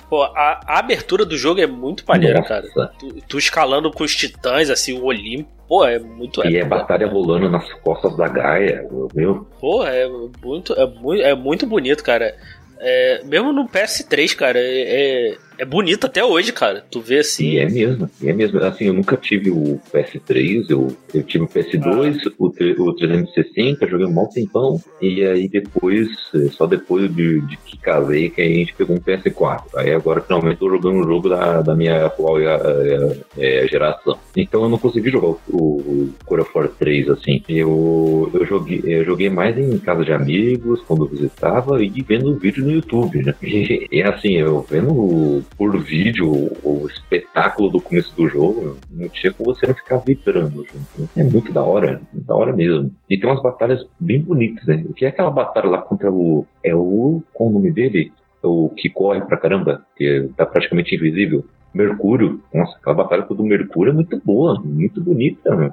Pô, a, a abertura do jogo é muito maneira, Nossa. cara. Tu, tu escalando com os titãs, assim, o Olimpo. Pô, é muito. E é pô, batalha rolando nas costas da Gaia, meu. Pô, é muito, é muito, é muito bonito, cara. É, mesmo no PS3, cara, é, é, é bonito até hoje, cara. Tu vê assim. E é mesmo, e é mesmo. Assim, eu nunca tive o PS3, eu, eu tive o PS2, o, tre- o 360, joguei um mau tempão, e aí depois, eh, só depois de, de que casei, que aí a gente pegou um PS4. Aí agora finalmente tô jogando o jogo da, da minha atual eh, geração. Então eu não consegui jogar o, o God of War 3, assim. Eu, eu, joguei, eu joguei mais em casa de amigos, quando eu visitava, e vendo vídeo no YouTube, né? E, e assim, eu vendo por vídeo o, espetáculo do começo do jogo, não tinha como você não ficar vibrando junto. né? É muito da hora, da hora mesmo. E tem umas batalhas bem bonitas, né? O que é aquela batalha lá contra o. É o. Qual o nome dele? É O que corre pra caramba, que tá praticamente invisível. Mercúrio. Nossa, aquela batalha do Mercúrio é muito boa, muito bonita, meu.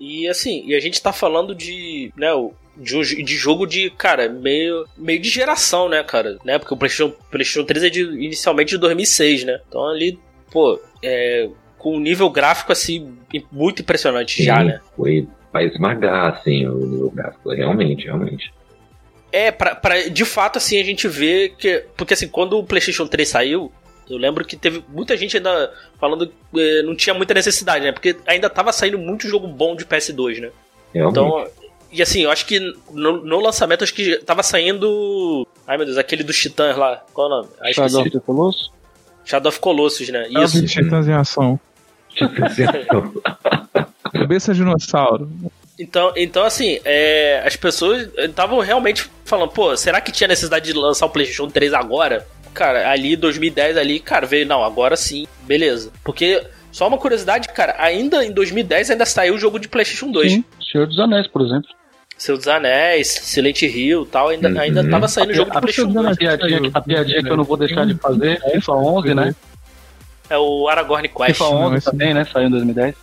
E assim, e a gente tá falando de, né, de, de jogo de, cara, meio, meio de geração, né, cara? Né? Porque o PlayStation, PlayStation 3 é de, inicialmente de 2006, né? Então ali, pô, é, com um nível gráfico assim muito impressionante já, Sim, né? Foi pra esmagar, assim, o nível gráfico. Realmente, realmente. É, pra, pra, de fato, assim, a gente vê que. Porque assim, quando o PlayStation 3 saiu, eu lembro que teve muita gente ainda falando que eh, não tinha muita necessidade, né? Porque ainda tava saindo muito jogo bom de PS2, né? Realmente. Então. E assim, eu acho que no, no lançamento, acho que tava saindo. Ai meu Deus, aquele dos Titãs lá. Qual é o nome? Ah. Shadow of the Colossus? Shadow of Colossus, né? Isso. Isso. Titãs em ação. Cabeça dinossauro. Então, então assim, é, as pessoas estavam realmente falando, pô, será que tinha necessidade de lançar o PlayStation 3 agora? Cara, ali 2010 ali, cara, veio, não, agora sim, beleza. Porque, só uma curiosidade, cara, ainda em 2010 ainda saiu o jogo de PlayStation 2. Sim. Senhor dos Anéis, por exemplo. Seu dos Anéis, Silent Hill e tal, ainda, Uhum. ainda tava saindo o jogo de a, PlayStation 2. a piadinha, a piadinha que eu não vou deixar de fazer, FIFA 11, né? É o Aragorn Quest. FIFA 11 Não, esse- também, né? Saiu em 2010.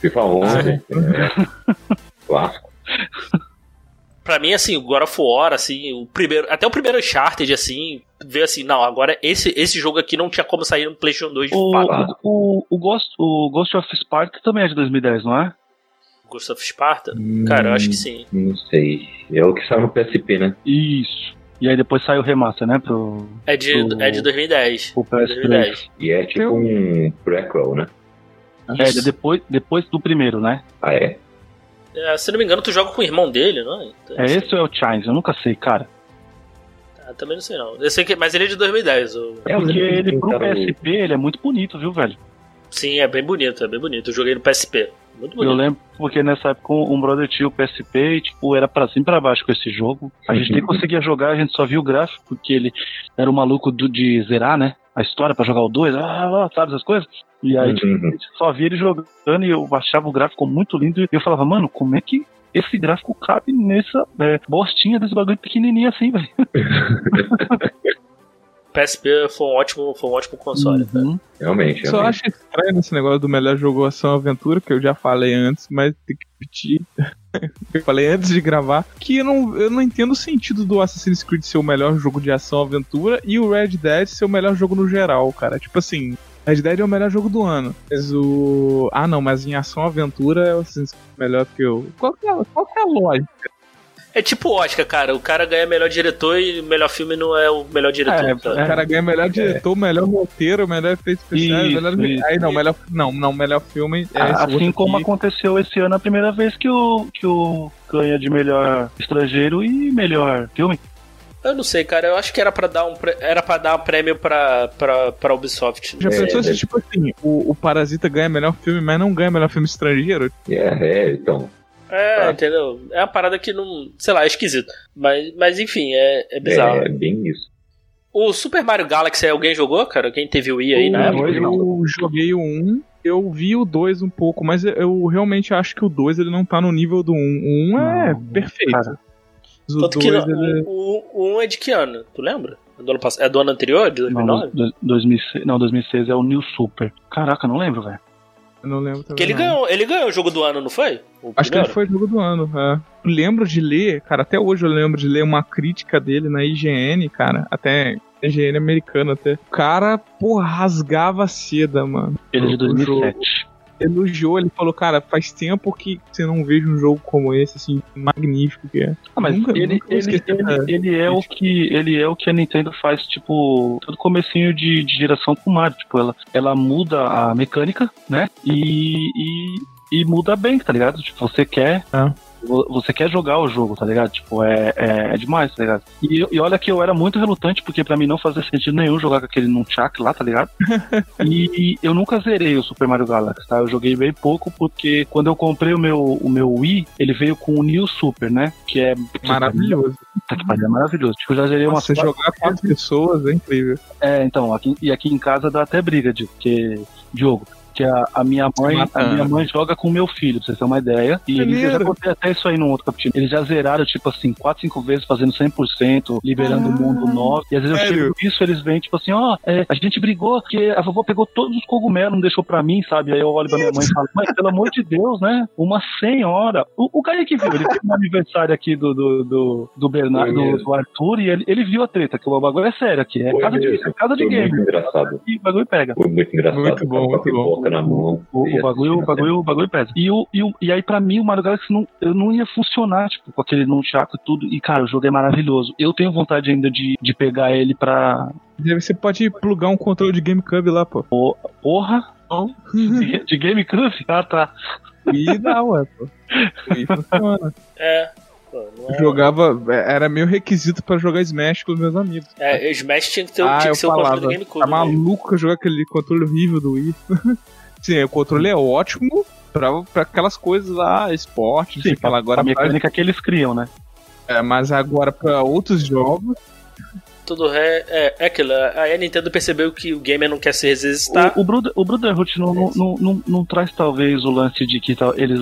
FIFA 11. é. Clássico. Pra mim, assim, o God of War, assim, o primeiro. Até o primeiro Uncharted, assim, veio assim, não, agora esse, esse jogo aqui não tinha como sair no PlayStation 2 de O, fato. o, o, Ghost, o Ghost of Sparta também é de 2010, não é? Ghost of Sparta? Cara, eu acho que sim. Não sei. É o que saiu no PSP, né? Isso. E aí depois saiu o remaster, né? Pro, É de, Pro- é de 2010. pro PS3. 2010. E é tipo Eu- um prequel, né? É, depois, depois do primeiro, né? Ah, é? É, se não me engano, tu joga com o irmão dele, não é? Então, É esse ou é o Chines? Eu nunca sei, cara. ah, também não sei não. Eu sei que, mas ele é de 2010. o- É, Porque ele pro PSP, ele é muito bonito, viu, velho? Sim, é bem bonito, é bem bonito. Eu joguei no PSP. Muito Eu bonito. lembro porque nessa época um brother tinha o PSP e, tipo, era pra cima e pra baixo com esse jogo. A gente nem conseguia jogar, a gente só via o gráfico, porque ele era o maluco do, de zerar, né? A história pra jogar o 2, ah, ah, sabe essas coisas? E aí, tipo, Uhum. a gente só via ele jogando e eu achava o gráfico muito lindo. E eu falava, mano, como é que esse gráfico cabe nessa é, bostinha desse bagulho pequenininho assim, velho? PSP foi um ótimo, foi um ótimo console. cara. Uhum. Realmente, Só realmente. acho estranho nesse negócio do melhor jogo ação aventura, que eu já falei antes, mas tem que repetir. eu falei antes de gravar, que eu não, eu não entendo o sentido do Assassin's Creed ser o melhor jogo de ação aventura e o Red Dead ser o melhor jogo no geral, cara. Tipo assim, Red Dead é o melhor jogo do ano. Mas o. Ah não, mas em ação aventura é o Assassin's Creed melhor que o. Qual que é, qual que é a lógica? É tipo Oscar, cara. O cara ganha melhor diretor e o melhor filme não é o melhor diretor. É, tá? O cara ganha melhor diretor, melhor roteiro, melhor efeito especial, Isso, melhor. isso, Aí não, melhor. Não, não, melhor filme. É esse assim como aqui. aconteceu esse ano a primeira vez que o, que o ganha de melhor estrangeiro e melhor filme. Eu não sei, cara. Eu acho que era pra dar um, era pra dar um prêmio pra, pra, pra Ubisoft. Já É, pensou se, deve- tipo assim, o, o Parasita ganha melhor filme, mas não ganha melhor filme estrangeiro? É, é, então. É, Ah. entendeu? É uma parada que não. Sei lá, é esquisito. Mas, mas enfim, é, é bizarro. É bem isso. O Super Mario Galaxy alguém jogou, cara? Quem teve o Wii aí na eu, época? não. eu joguei o 1, eu vi o 2 um pouco, mas eu- realmente acho que o 2 ele não tá no nível do 1. O 1 é Não, perfeito. cara. Tanto que 2 não- ele... o, o, o 1 é de que ano? Tu lembra? É do ano, é do ano anterior, de Não, 2009? do- 2006, não, 2006 é o New Super. Caraca, não lembro, velho. Eu não lembro também. Porque ele não. ganhou, ele ganhou o jogo do ano, não foi? O Acho que ele foi jogo do ano, é. Eu lembro de ler, cara, até hoje eu lembro de ler uma crítica dele na IGN, cara, até IGN americana até. O cara, porra, rasgava a seda, mano. Ele é de O jogo. 2007. Elogiou, ele falou, cara, faz tempo que você não veja um jogo como esse, assim, magnífico que é. Ah, mas Nunca- ele, nunca ele, ele, ele é o que ele é o que a Nintendo faz tipo todo comecinho de, de geração com o Mario, tipo ela ela muda a mecânica, né? E, e, e muda bem, tá ligado? Tipo você quer Ah. Vo- você quer jogar o jogo, tá ligado? Tipo é, é, é demais, tá ligado? E, e olha que eu era muito relutante porque pra mim não fazia sentido nenhum jogar com aquele nunchuck lá, tá ligado? e eu nunca zerei o Super Mario Galaxy, tá? Eu joguei bem pouco porque quando eu comprei o meu, o meu Wii, ele veio com o New Super, né? Que é Maravilhoso. Puta que pariu, é maravilhoso. Tipo, eu já zerei Nossa, quatro- jogar com as pessoas é incrível. É, então, aqui, e aqui em casa dá até briga, de, que, Diogo. Que a, a minha mãe, a Matando. minha mãe joga com o meu filho, pra vocês terem uma ideia. E eles, eu já contei até isso aí num outro capítulo. Eles já zeraram, tipo assim, 4, 5 vezes fazendo 100%, liberando o Ah, mundo novo. E às vezes eu sério? chego isso, eles vêm, tipo assim, ó, é, a gente brigou porque a vovó pegou todos os cogumelos, não deixou pra mim, sabe? Aí eu olho pra minha mãe e falo, mãe, pelo amor de Deus, né? Uma senhora. O, o Kaique viu, ele teve um aniversário aqui do, do, do, do Bernardo, do, do Arthur, e ele, ele viu a treta, que o bagulho é sério aqui. É Foi casa de, é casa de Foi game. muito engraçado. E o bagulho pega. Foi muito engraçado. Muito bom, a muito bom. Na mão. O, o bagulho, o assistindo bagulho, o bagulho pesa. E, o, e, o, e aí, pra mim, o Mario Galaxy não, eu não ia funcionar, tipo, com aquele nunchaku e tudo. E, cara, o jogo é maravilhoso. Eu tenho vontade ainda de, de pegar ele pra. Você pode plugar um controle de GameCube lá, pô. Porra! De, de GameCube? Ah, tá. E dá, ué, pô. E funciona. É. Pô, é- Jogava, era meio requisito pra jogar Smash com os meus amigos. É, Smash tinha que, ter, Ah, tinha eu que ser o controle do falava, GameCube. Tá né? maluco jogar aquele controle horrível do Wii. Sim, o controle é ótimo pra, pra aquelas coisas lá, esporte, sei lá. Agora a mecânica que eles criam, né? é, mas agora pra outros jogos, Tudo é, é, é aquilo. Aí a Nintendo percebeu que o gamer não quer se resistar. O, o, Brother, o Brotherhood não, não, não, não, não traz talvez o lance de que tal, eles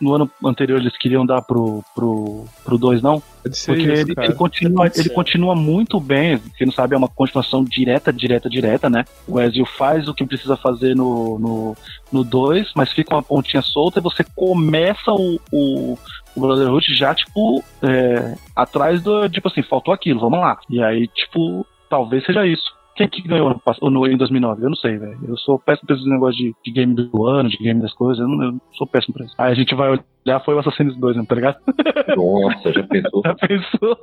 no ano anterior eles queriam dar pro, pro, pro 2, não? pode ser Porque isso, ele, cara. ele continua, ele ser. continua muito bem. Quem não sabe, é uma continuação direta, direta, direta, né? O Ezio faz o que precisa fazer no 2, no, no dois, mas fica uma pontinha solta e você começa o, o, o Brotherhood já, tipo, é, atrás do. Tipo assim, faltou aquilo, vamos lá. E aí, tipo, talvez seja isso. Quem que ganhou no, no, em 2009? Eu não sei, velho. Eu sou péssimo pra esses negócios de, de game do ano, de game das coisas. Eu, não, eu sou péssimo pra isso. Aí a gente vai olhar, foi o Assassin's 2, né, tá ligado? Nossa, já pensou? Já pensou?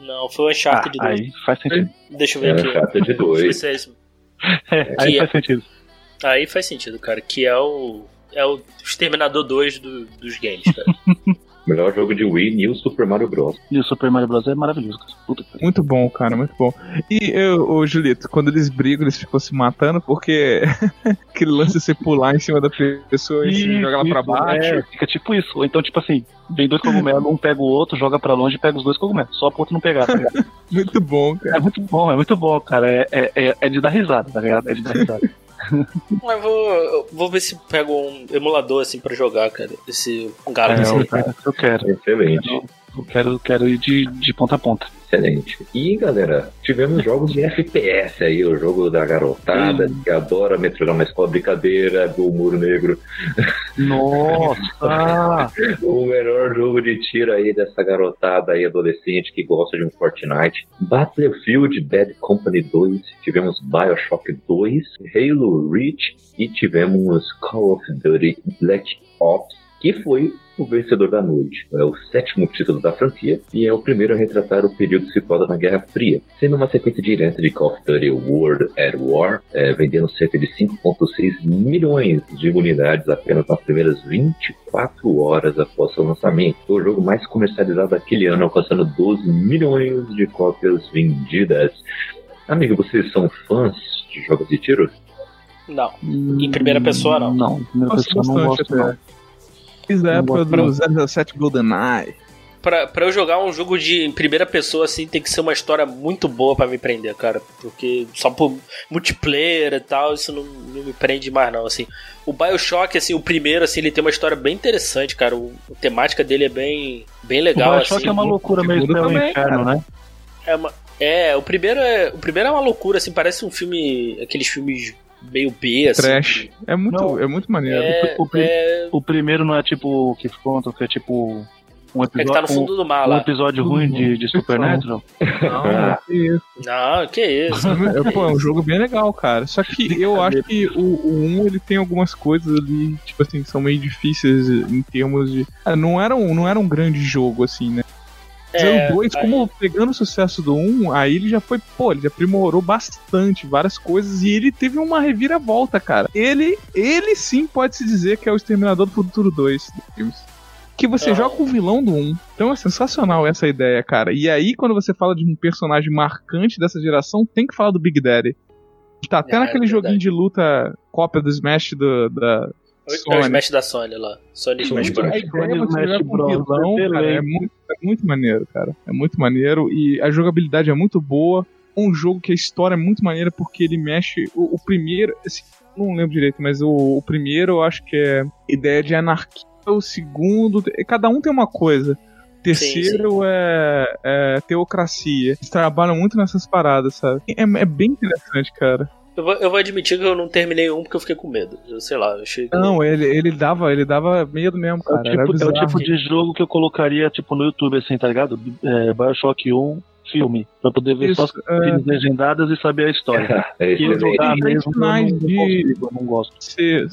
Não, foi o Uncharted Ah, 2. aí faz sentido. Deixa eu ver Era aqui. dois. se é isso. É, aí Que- faz sentido. Aí faz sentido, cara. Que é o. É o Exterminador 2 do- dos games, cara. Melhor jogo de Wii, New Super Mario Bros. E o Super Mario Bros. é maravilhoso, cara. Puta que pariu. Muito bom, cara, muito bom. E eu, ô Julito, quando eles brigam, eles ficam se matando porque aquele lance de você pular em cima da pessoa e joga ela pra isso, baixo. É, fica tipo isso. Ou então, tipo assim, vem dois cogumelos, um pega o outro, joga pra longe e pega os dois cogumelos. Só pro outro não pegar, tá ligado? Muito bom, cara. É muito bom, é muito bom, cara. É, é, é- é de dar risada, tá ligado? É de dar risada. Mas eu vou, eu vou ver se pego um emulador assim pra jogar, cara. Esse Galaxy. É, eu, quero, eu quero. Excelente, Eu quero, quero ir de, de ponta a ponta. Excelente. E galera, tivemos jogos de FPS aí, o jogo da garotada que adora metralhar uma escola brincadeira do muro negro. Nossa! O melhor jogo de tiro aí dessa garotada aí adolescente que gosta de um Fortnite. Battlefield Bad Company 2, tivemos Bioshock 2, Halo Reach e tivemos Call of Duty Black Ops que foi o vencedor da noite. É o sétimo título da franquia e é o primeiro a retratar o período situado na Guerra Fria, sendo uma sequência direta de Call of Duty World at War, é, vendendo cerca de 5,6 milhões de unidades apenas nas primeiras 24 horas após seu lançamento. Foi o jogo mais comercializado daquele ano, alcançando 12 milhões de cópias vendidas. Amigo, vocês são fãs de jogos de tiro? Não. Em primeira pessoa, não. Não, em primeira Gosto pessoa não gosto, até. não. Fiz a época do 007 GoldenEye. Pra, pra eu jogar um jogo de em primeira pessoa, assim, tem que ser uma história muito boa pra me prender, cara. Porque só por multiplayer e tal, isso não, não me prende mais, não, assim. O Bioshock, assim, o primeiro, assim, ele tem uma história bem interessante, cara. O, a temática dele é bem, bem O legal, Bioshock assim. é uma loucura e também, inferno, né? É, uma- é, o primeiro é, o primeiro é uma loucura, assim, parece um filme, aqueles filmes meio B, assim. Trash. É muito, Não. é muito maneiro. É, O é, O primeiro não é tipo o que conta, que é tipo um é que episódio, tá no fundo do mar um, um episódio ruim de, de Supernatural. Não, que isso. Não, que isso. É, pô, é um jogo bem legal, cara. Só que eu acho que o, o 1 ele tem algumas coisas ali, tipo assim, que são meio difíceis em termos de. Ah, não, era um, não era um grande jogo, assim, né? É, o 2, aí- como pegando o sucesso do 1, aí ele já foi, pô, ele já aprimorou bastante várias coisas e ele teve uma reviravolta, cara. Ele, ele sim pode se dizer que é o Exterminador do Futuro 2 do filmes. Que você Não. joga com o vilão do 1. Então é sensacional essa ideia, cara. E aí, quando você fala de um personagem marcante dessa geração, tem que falar do Big Daddy. Tá até É, naquele é joguinho de luta, cópia do Smash do, da. É o Sony. Smash da Sony lá. Sony Smash A Bros. ideia é você Smash jogar com Bros. vilão, cara, é muito, é muito maneiro, cara. É muito maneiro e a jogabilidade é muito boa. Um jogo que a história é muito maneira porque ele mexe. O, o primeiro, assim, não lembro direito, mas o, o primeiro eu acho que é ideia de anarquia. O segundo, cada um tem uma coisa. O terceiro É, é teocracia. Eles trabalham muito nessas paradas, sabe? É, é bem interessante, cara. Eu vou, eu vou admitir que eu não terminei um porque eu fiquei com medo. Eu sei lá, eu achei que. Não, ele, ele dava, ele dava medo mesmo, É o, cara. Era tipo, é o tipo de jogo que eu colocaria tipo no YouTube, assim, tá ligado? É, Bioshock 1, filme. Pra poder ver só as Isso, é, legendadas e saber a história. É Que jogar mesmo, eu não, de- eu não gosto.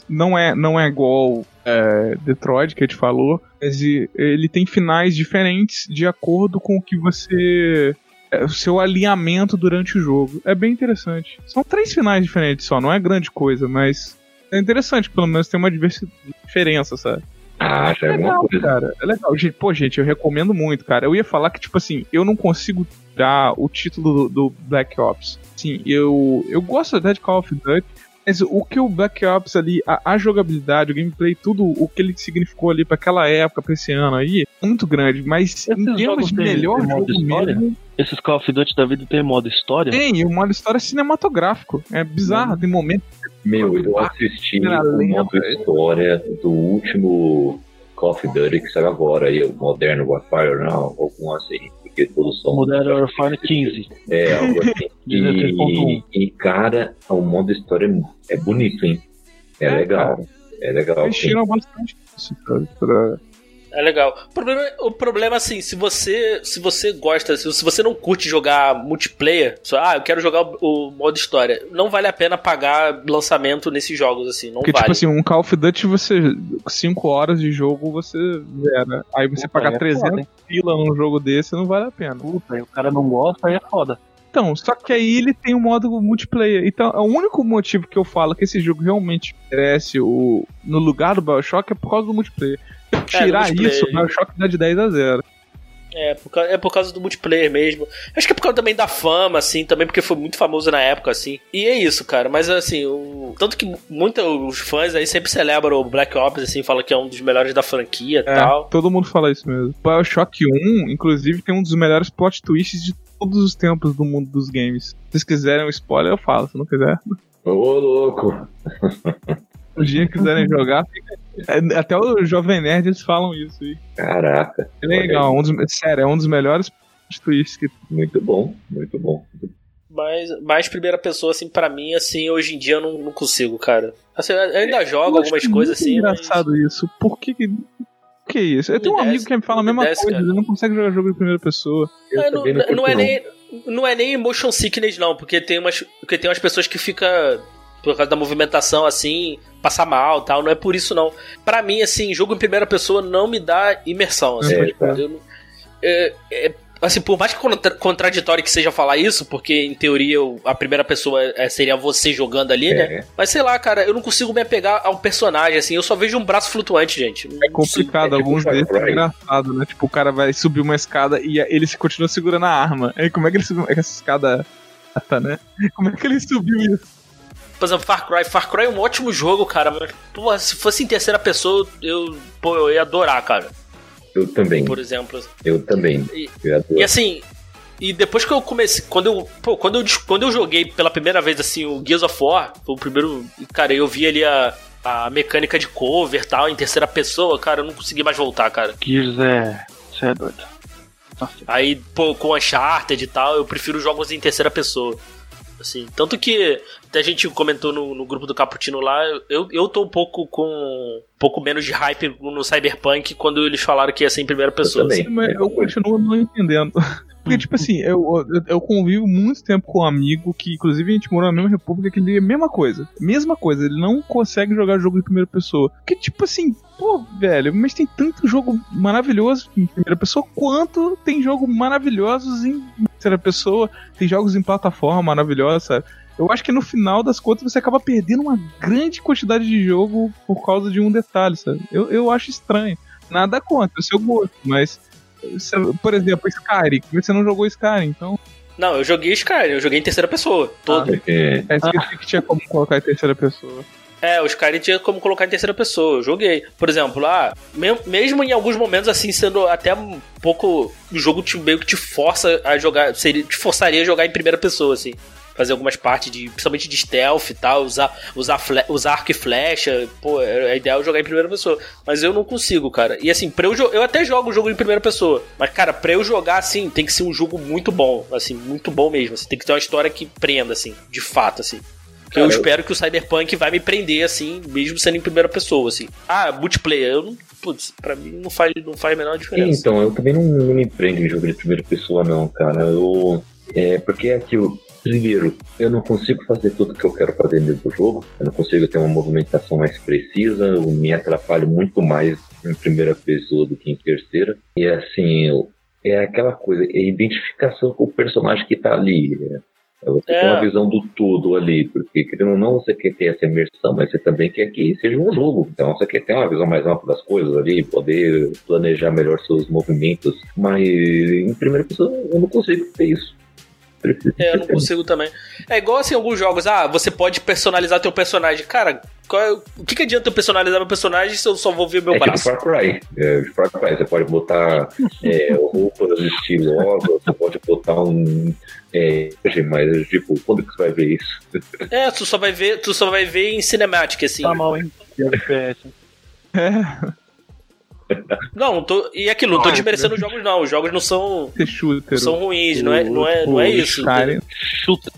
não é, não é igual é, Detroit, que a gente falou, mas e- ele tem finais diferentes de acordo com o que você. É, o seu alinhamento durante o jogo. É bem interessante. São três finais diferentes só, não é grande coisa, mas é interessante, pelo menos tem uma diferença, sabe? Ah, é legal, coisa. cara. É legal. Gente, pô, gente, eu recomendo muito, cara. Eu ia falar que, tipo assim, eu não consigo dar o título do, do Black Ops. Sim, eu, eu gosto até de Call of Duty, mas o que o Black Ops ali, a, a jogabilidade, o gameplay, tudo o que ele significou ali pra aquela época, pra esse ano aí, é muito grande. Mas em termos de melhor modo jogo história? mesmo, Esses Call of Duty da vida tem modo história? tem, e o modo história cinematográfico. É bizarro, tem momentos. Meu, eu assisti o modo história do último Call of Duty que saiu agora, aí, o Modern Warfare, não, algum assim, porque todos são. Modern Warfare 15. É, algo assim. 16.1. e, e, cara, o modo história é bonito, hein? É, É, legal. É legal. Eles sim. tiram bastante isso pra- pra, É legal. O problema, o problema é assim, se você, se você gosta, se, você não curte jogar multiplayer, só, ah, eu quero jogar o, o modo história, não vale a pena pagar lançamento nesses jogos, assim, não Porque, vale. tipo assim, um Call of Duty, você. 5 horas de jogo, você zera. Aí você Puta, pagar é 300 foda, pila num jogo desse não vale a pena. Puta, aí o cara não gosta, aí é foda. Então, só que aí ele tem o modo multiplayer. Então, o único motivo que eu falo que esse jogo realmente merece o, no lugar do Bioshock é por causa do multiplayer. Tirar multiplayer. isso, o Bioshock dá de 10 a 0. É, por causa, é por causa do multiplayer mesmo. Acho que é por causa também da fama, assim, também porque foi muito famoso na época, assim. E é isso, cara. Mas assim, o... tanto que muitos os fãs aí sempre celebram o Black Ops, assim, falam que é um dos melhores da franquia e É, tal. todo mundo fala isso mesmo. Bioshock 1, inclusive, tem um dos melhores plot twists de todos os tempos do mundo dos games. Se vocês quiserem um spoiler, eu falo. Se não quiser, Ô, louco! um dia quiserem jogar, fica aí. É, Até o Jovem Nerd eles falam isso aí. Caraca. É legal, um dos, sério, é um dos melhores twists que Muito bom, muito bom. Mas mais primeira pessoa, assim, pra mim, assim, hoje em dia eu não, não consigo, cara. Assim, eu ainda jogo Eu algumas é coisas assim. mas- engraçado isso. Por que que. Por que isso? Eu tenho um amigo que me fala a me mesma desce, coisa, cara. ele não consegue jogar jogo de primeira pessoa. Eu É, não, não não é nem, não é nem motion sickness, não, porque tem umas, porque tem umas pessoas que fica por causa da movimentação assim, passar mal tal. Não é por isso, não. Para mim, assim, jogo em primeira pessoa não me dá imersão. Assim, É, tipo, tá. eu é- é- assim, por mais que contra- contraditório que seja falar isso, porque em teoria o- a primeira pessoa é, seria você jogando ali, né? É. Mas sei lá, cara, eu não consigo me apegar a um personagem, assim. Eu só vejo um braço flutuante, gente. É complicado, É alguns é Cry. engraçado, né? Tipo, o cara vai subir uma escada e ele se continua segurando a arma. Aí como é que ele subiu essa escada né? Como é que ele subiu isso? Por exemplo, Far Cry. Far Cry é um ótimo jogo, cara. Mas, pô, se fosse em terceira pessoa, eu, pô, eu ia adorar, cara. Eu também. Por exemplo. Eu também. E- Eu adoro. E assim, e depois que eu comecei, quando eu, pô, quando eu, quando eu joguei pela primeira vez assim o Gears of War, foi o primeiro, cara, eu vi ali a, a mecânica de cover e tal em terceira pessoa, cara, eu não consegui mais voltar, cara. Gears é. Você é doido. Nossa. Aí, pô, com Uncharted e tal, eu prefiro jogos em terceira pessoa. Assim, tanto que até a gente comentou no, no grupo do Caputino lá, eu, eu tô um pouco com um pouco menos de hype no Cyberpunk quando eles falaram que ia ser em primeira pessoa. também. assim. Mas eu continuo não entendendo. Porque, tipo assim, eu, eu, eu convivo muito tempo com um amigo que, inclusive, a gente morou na mesma república, que ele é a mesma coisa. Mesma coisa, ele não consegue jogar jogo em primeira pessoa. Porque, tipo assim, pô, velho, mas tem tanto jogo maravilhoso em primeira pessoa, quanto tem jogo maravilhosos em terceira pessoa, tem jogos em plataforma maravilhosos, sabe? Eu acho que no final das contas você acaba perdendo uma grande quantidade de jogo por causa de um detalhe, sabe? Eu, eu acho estranho. Nada contra, o seu gosto, mas por exemplo, Skyrim, você não jogou Skyrim, então Não, eu joguei Skyrim, eu joguei em terceira pessoa. Todo. É, é esqueci que tinha como colocar em terceira pessoa. É, os caras tinha como colocar em terceira pessoa. Eu joguei. Por exemplo, lá, me- mesmo em alguns momentos assim, sendo até um pouco. O jogo te, meio que te força a jogar. Seria, te forçaria a jogar em primeira pessoa, assim. Fazer algumas partes de. Principalmente de stealth e tal, usar, usar, fle- usar arco e flecha. Pô, é é ideal jogar em primeira pessoa. Mas eu não consigo, cara. E assim, pra eu, eu até jogo o jogo em primeira pessoa. Mas, cara, pra eu jogar assim, tem que ser um jogo muito bom. Assim, muito bom mesmo. Assim, tem que ter uma história que prenda, assim, de fato, assim. Cara, eu- espero que o Cyberpunk vai me prender, assim, mesmo sendo em primeira pessoa, assim. Ah, multiplayer, eu não. Putz, pra mim não faz, não faz a menor diferença. Então, eu também não, não me prendo em jogo de primeira pessoa, não, cara. Eu, é porque é aquilo. Primeiro, eu não consigo fazer tudo que eu quero fazer dentro do jogo. Eu não consigo ter uma movimentação mais precisa. Eu me atrapalho muito mais em primeira pessoa do que em terceira. E assim, eu- é aquela coisa, é a identificação com o personagem que tá ali. É, é você É. ter uma visão do todo ali, porque querendo ou não, você quer ter essa imersão, mas você também quer que seja um jogo. Então você quer ter uma visão mais ampla das coisas ali, poder planejar melhor seus movimentos. Mas em primeira pessoa eu não consigo ter isso. É, eu não consigo também. É igual assim, alguns jogos, ah, você pode personalizar teu personagem. Cara, qual é- o que, que adianta eu personalizar meu personagem se eu só vou ver meu é braço? tipo Far Cry. É, Far Cry, você pode botar é, roupas estilosas, você pode botar um. É, mas, tipo, quando que você vai ver isso? É, tu só vai ver, tu só vai ver em cinematic, assim. Tá mal, hein? FPS. Não, não tô. E aquilo, não tô Ah, desmerecendo os jogos, não. Os jogos não são, não são ruins, não é, não é, não é isso. Chuta.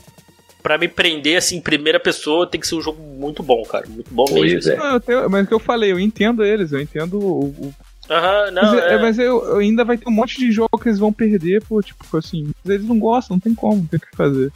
Pra me prender, assim, em primeira pessoa, tem que ser um jogo muito bom, cara. Muito bom mesmo. Pois é. Não, eu tenho- mas o que eu falei, eu entendo eles, eu entendo o. o- Aham, não, mas é- é. mas eu, eu ainda vai ter um monte de jogo que eles vão perder, pô, tipo assim, eles não gostam, não tem como, tem o que fazer.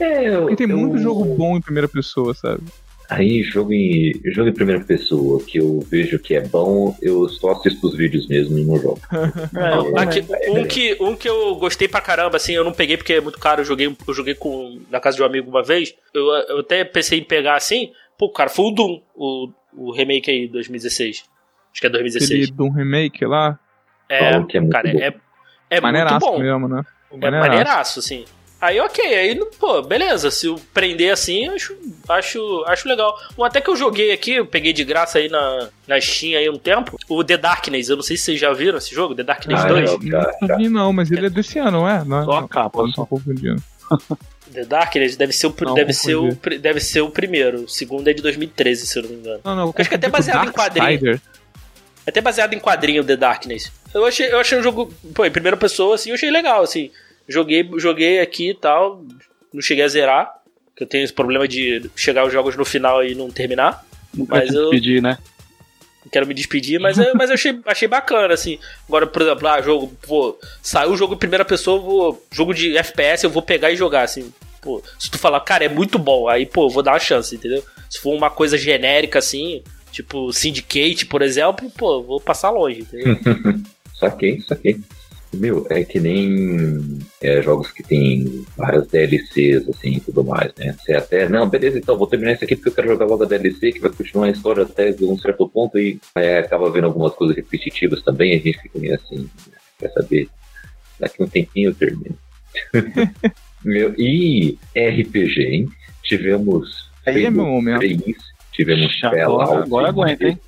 É, eu- E tem eu- muito jogo bom em primeira pessoa, sabe? Aí, jogo em, jogo em primeira pessoa, que eu vejo que é bom, eu só assisto os vídeos mesmo e não jogo. É, Aqui, um, que, um que eu gostei pra caramba, assim, eu não peguei porque é muito caro, eu joguei, eu joguei com, na casa de um amigo uma vez. Eu, eu até pensei em pegar assim. Pô, cara, foi o Doom, o, o remake aí, 2016. Acho que é 2016. Aquele Doom Remake lá, É, é muito cara, bom. é, é muito maneiraço bom. mesmo, né? É Maneiraço. maneiraço, assim. Aí, ok, aí, pô, beleza. Se eu prender assim, acho, acho, acho legal. Um até que eu joguei aqui, eu peguei de graça aí na, na Steam aí um tempo, o The Darkness. Eu não sei se vocês já viram esse jogo, The Darkness Ah, 2. não. Já, já. Não vi não, mas ele é desse ano, não é? Não, é- Só a capa, só. confundindo. The Darkness deve ser o, Não, deve ser o, deve ser o primeiro. O segundo é de 2013, se eu não me engano. Não, não, eu Acho que até confundi com baseado em quadrinho. Darksider. É até baseado em quadrinho The Darkness. Eu achei, eu achei um jogo, pô, em primeira pessoa, assim, eu achei legal, assim. Joguei, joguei aqui e tal, não cheguei a zerar, que eu tenho esse problema de chegar os jogos no final e não terminar. Não Mas eu- pedir, né? Não quero me despedir, mas, eu- mas eu achei, achei bacana, assim. Agora, por exemplo, ah, jogo, pô, saiu o jogo em primeira pessoa, vou, jogo de FPS, eu vou pegar e jogar, assim. Pô, se tu falar, cara, é muito bom, aí, pô, eu vou dar uma chance, entendeu? Se for uma coisa genérica assim, tipo Syndicate, por exemplo, pô, vou passar longe, entendeu? saquei, saquei. Meu, é que nem é, jogos que tem várias DLCs, assim, e tudo mais, né? Você até, não, beleza, então vou terminar isso aqui porque eu quero jogar logo a DLC, que vai continuar a história até um certo ponto, e é, acaba vendo algumas coisas repetitivas também, a gente fica meio assim, quer saber, daqui um tempinho eu termino. Meu, e RPG, hein? Tivemos Aí é meu momento. 3, tivemos Agora, agora aguenta, hein?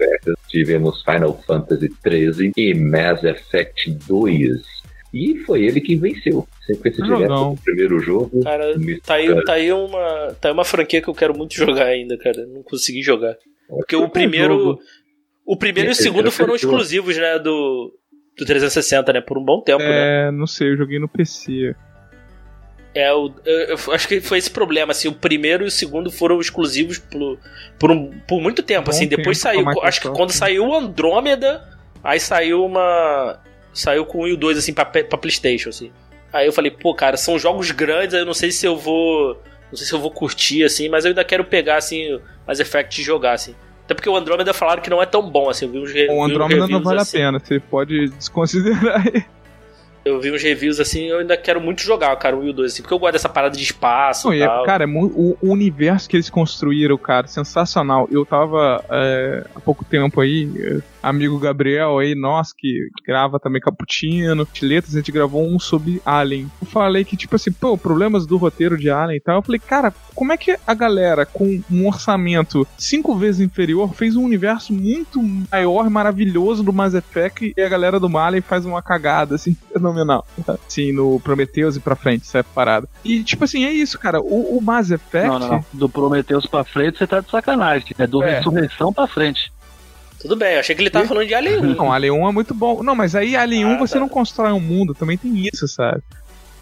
Tivemos Final Fantasy 13 e Mass Effect 2. E foi ele que venceu. Sequência direta do primeiro jogo. Cara, tá aí, tá aí uma. Tá aí uma franquia que eu quero muito jogar ainda, cara. Não consegui jogar. Porque o primeiro. O primeiro e o segundo já foram exclusivos, né? Do, do 360, né? Por um bom tempo, né? É, não sei, eu joguei no PC. É, o, eu, eu acho que foi esse problema, assim, o primeiro e o segundo foram exclusivos por, por, um- por muito tempo, Bom assim, depois tempo saiu, acho que quando né? saiu o Andrômeda, aí saiu uma, saiu com o 1 e o 2, assim, pra, pra Playstation, assim. Aí eu falei, pô, cara, são jogos grandes, eu não sei se eu vou, não sei se eu vou curtir, assim, mas eu ainda quero pegar, assim, Mass Effect e jogar, assim. Até porque o Andrômeda falaram que não é tão bom, assim, eu vi uns, re- O uns Andromeda não vale assim. a pena, você pode desconsiderar. Eu vi uns reviews, assim, eu ainda quero muito jogar, cara, o 1 o 2, assim, porque eu gosto dessa parada de espaço Não, e é- tal. cara, é o, o universo que eles construíram, cara, sensacional. Eu tava é, há pouco tempo aí, é, amigo Gabriel aí, nós que grava também Cappuccino, Tiletas, a gente gravou um sobre Alien. Eu falei que, tipo assim, pô, problemas do roteiro de Alien e tal. Eu falei, cara, como é que a galera com um orçamento cinco vezes inferior fez um universo muito maior e maravilhoso do Mass Effect e a galera do Alien faz uma cagada, assim, fenomenal. Assim, no Prometheus e pra frente, essa parada. E, tipo assim, é isso, cara. O, o Mass Effect. Não, não, não. Do Prometheus pra frente você tá de sacanagem. É do É. Ressurreição pra frente. Tudo bem, eu achei que ele tava falando de Alien 1. Não, Alien 1 é muito bom. Não, mas aí Alien 1 Ah, você tá. não constrói um mundo, também tem isso, sabe?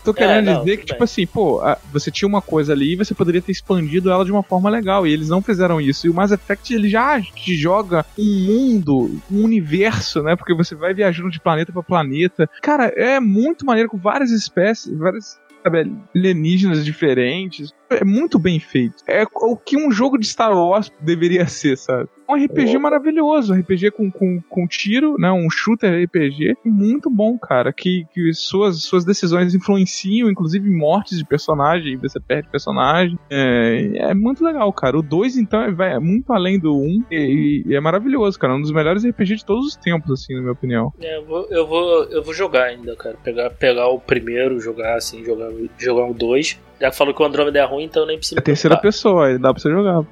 Tô querendo É, não, dizer que, tipo bem. assim, pô, você tinha uma coisa ali e você poderia ter expandido ela de uma forma legal, e eles não fizeram isso. E o Mass Effect, ele já te joga um mundo, um universo, né? Porque você vai viajando de planeta pra planeta. Cara, é muito maneiro, com várias espécies, várias sabe, alienígenas diferentes. É muito bem feito. É o que um jogo de Star Wars deveria ser, sabe? Um RPG Opa. maravilhoso, um RPG com, com, com tiro, né? Um shooter RPG muito bom, cara. Que, que suas, suas decisões influenciam, inclusive, mortes de personagem, você perde personagem. É, é muito legal, cara. O 2, então, é, vai- é muito além do 1 um, e, e é maravilhoso, cara. Um dos melhores RPG de todos os tempos, assim, na minha opinião. É, eu, vou, eu, vou, eu vou jogar ainda, cara. Pegar, pegar o primeiro, jogar assim, jogar, jogar o 2. Já que falou que o Andromeda é ruim, então nem precisa. É terceira preocupar. pessoa, aí dá pra você jogar.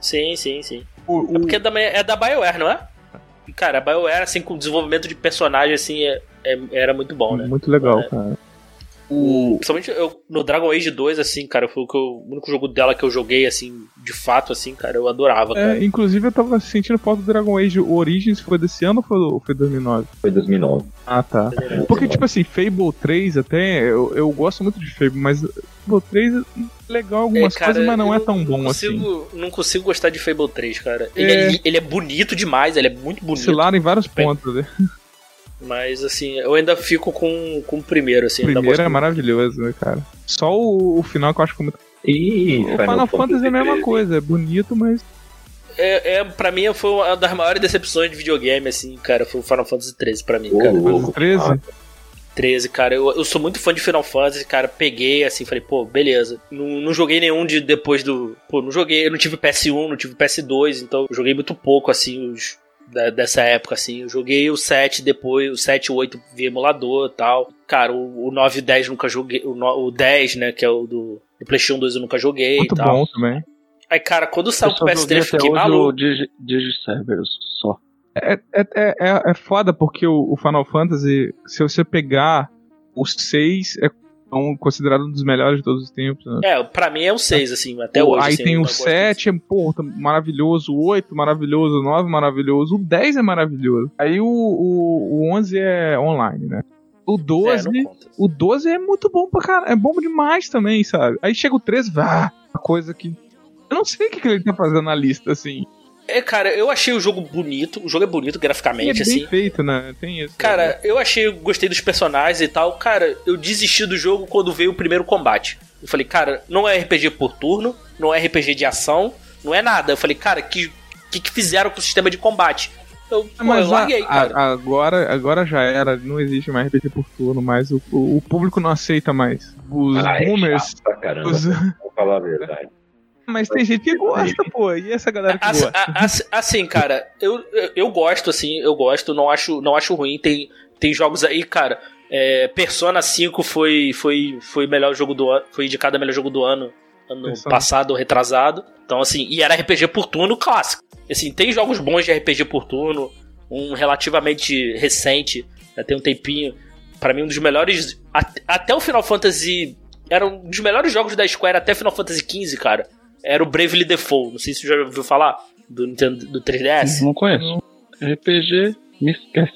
Sim, sim, sim. O, É porque é da, é da BioWare, não é? E, Cara, a BioWare, assim, com desenvolvimento de personagem, assim, é- é- era muito bom, né? Muito legal, É. cara. O, principalmente eu, no Dragon Age 2, assim, cara, foi o, que eu- o único jogo dela que eu joguei, assim, de fato, assim, cara, eu adorava, cara. É, inclusive, eu tava sentindo falta do Dragon Age Origins. Foi desse ano ou foi, foi 2009? Foi 2009. Ah, tá. Porque, tipo assim, Fable 3 até, eu, eu gosto muito de Fable, mas Fable 3 é legal em algumas É, cara, coisas, mas não é tão bom assim. consigo, Não consigo gostar de Fable 3, cara. Ele é, É. ele é bonito demais, ele é muito bonito. Oscilaram em vários pontos, né? Mas, assim, eu ainda fico com, com o primeiro, assim. O primeiro é maravilhoso, né, cara? Só o, o final que eu acho que é muito. E O Final, Fantasy é a mesma 13. coisa, é bonito, mas. É, é, pra mim, foi uma das maiores decepções de videogame, assim, cara. Foi o Final Fantasy 13 pra mim, Ô, cara. louco. 13? Ah, 13, cara. Eu, eu sou muito fã de Final Fantasy, cara. Peguei, assim, falei, pô, beleza. Não, não joguei nenhum de depois do. Pô, não joguei. Eu não tive PS1, não tive PS2, então eu joguei muito pouco, assim, os. Da- dessa época, assim. Eu joguei o 7 depois, o 7 e o 8 via emulador e tal. Cara, o, o 9 e o 10 nunca joguei. O, no- o 10, né, que é o do, do PlayStation 2 eu nunca joguei Muito e tal. bom também. Aí, cara, quando saiu o só joguei PS3, eu fiquei maluco. o Digi, Digiservers só. É, é, é, é, é foda porque o, o Final Fantasy, se você pegar os 6, é um- considerado um dos melhores de todos os tempos. Né? É, pra mim é o 6, assim, até O- hoje. Aí assim, tem o gosto 7, é, pô, tá maravilhoso, o 8 maravilhoso, o 9 maravilhoso, o 10 é maravilhoso. Aí o, o, o 11 é online, né? O disso. 12, É, o 12 é muito bom pra caralho, é bom demais também, sabe? Aí chega o 13, ah, uma coisa que. Eu não sei o que, que ele tá fazendo na lista, assim. É, cara, eu achei o jogo bonito. O jogo é bonito é graficamente, bem assim. feito, né? Tem isso. Cara, eu achei, gostei dos personagens e tal. Cara, eu desisti do jogo quando veio o primeiro combate. Eu falei, cara, não é RPG por turno, não é RPG de ação, não é nada. Eu falei, cara, que que, que fizeram com o sistema de combate? Eu, pô, Mas eu larguei, a- cara. a- agora, agora já era, não existe mais RPG por turno, mas o, o, o público não aceita mais. Os Ah, é boomers. chato pra caramba, os- vou falar a verdade. Mas tem gente que gosta, pô. E essa galera que Assim, gosta? assim- cara, eu, eu, gosto, assim, eu gosto, não acho, não acho ruim. Tem, tem jogos aí, cara. é, Persona 5 foi, foi, foi melhor jogo do ano, foi indicado a melhor jogo do ano, ano Persona. passado ou retrasado. Então, assim, e era RPG por turno clássico. Assim, tem jogos bons de RPG por turno, um relativamente recente, já tem um tempinho. Pra mim, um dos melhores. at- Até o Final Fantasy. Era um dos melhores jogos da Square até Final Fantasy XV, cara. Era o Bravely Default. Não sei se você já ouviu falar do Nintendo do 3DS. Não conheço. RPG, me esquece.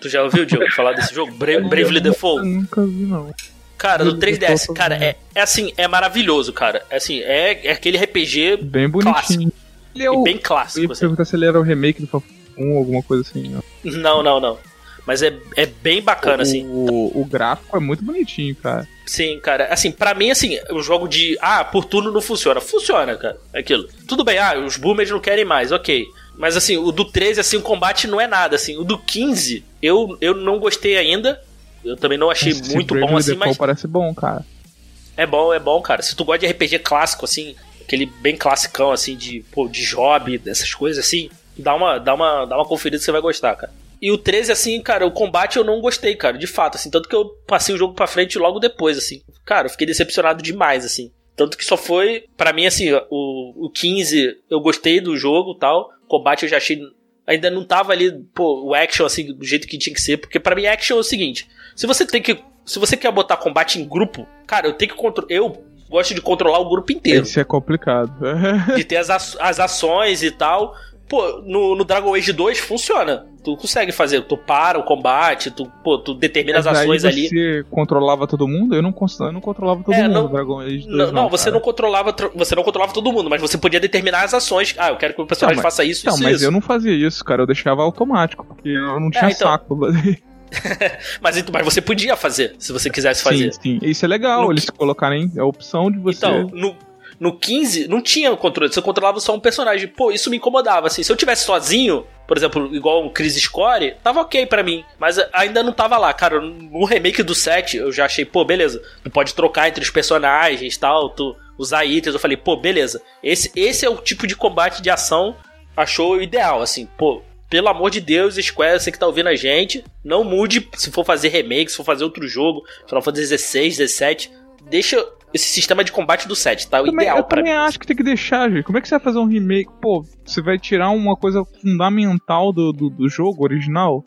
Tu já ouviu, Diogo, falar desse jogo? Bra Bravely Eu Default? nunca vi, não. Cara, do Bravely 3DS. Default, Cara, é, é assim, é maravilhoso, cara. É assim, é, é aquele RPG Bem bonitinho. Ele é e o. bem Eu ia clássico. assim. perguntar se ele era o remake do Fafum ou alguma coisa assim. ó. Não, não, não. Mas é, é bem bacana, assim. O, o gráfico é muito bonitinho, cara. Sim, cara. Assim, pra mim, assim, o jogo de. Ah, por turno não funciona. Funciona, cara. Aquilo. Tudo bem, ah, os boomers não querem mais, ok. Mas assim, o do 13, assim, o combate não é nada, assim. O do 15, eu, eu não gostei ainda. Eu também não achei Esse muito bom assim, mas parece bom, cara. é bom, é bom, cara. Se tu gosta de RPG clássico, assim, aquele bem classicão, assim, de, pô, de job, dessas coisas, assim, dá uma, dá uma, dá uma conferida que você vai gostar, cara. E o 13, assim, cara, o combate eu não gostei, cara, de fato, assim, tanto que eu passei o jogo pra frente logo depois, assim. Cara, eu fiquei decepcionado demais, assim. Tanto que só foi, pra mim, assim, o, o 15 eu gostei do jogo e tal, o combate eu já achei. Ainda não tava ali, pô, o action, assim, do jeito que tinha que ser, porque pra mim action é o seguinte: se você tem que. Se você quer botar combate em grupo, cara, eu tenho que controlar. Eu gosto de controlar o grupo inteiro. Isso é complicado. De ter as, as ações e tal. Pô, no, no Dragon Age 2 funciona. Tu consegue fazer. Tu para o combate, tu, pô, tu determina as Mas aí ações ali. Você controlava todo mundo? Eu não, eu não controlava todo É, mundo não- Dragon Age 2. Não, não, você cara. não controlava, tro- você não controlava todo mundo, mas você podia determinar as ações. Ah, eu quero que o personagem Não, mas- faça isso, Não, isso, mas isso. eu não fazia isso, cara. Eu deixava automático, porque eu não tinha então. saco. Mas, então- mas você podia fazer, se você quisesse fazer. Sim, sim. Isso é legal, No eles colocarem a opção de você. Então, no, no 15 não tinha controle, você controlava só um personagem. Pô, isso me incomodava, assim. Se eu tivesse sozinho, por exemplo, igual o Chris Score, tava ok pra mim. Mas ainda não tava lá, cara. No remake do 7, eu já achei, pô, beleza. Tu pode trocar entre os personagens tal, tu usar itens. Eu falei, pô, beleza. Esse, esse é o tipo de combate de ação achou ideal, assim, pô. Pelo amor de Deus, Square, você que tá ouvindo a gente, não mude se for fazer remake, se for fazer outro jogo, Final Fantasy 16, 17, deixa esse sistema de combate do 7, tá? O Também- ideal eu pra também mim. acho que tem que deixar, gente. Como é que você vai fazer um remake? Pô, você vai tirar uma coisa fundamental do, do, do jogo original?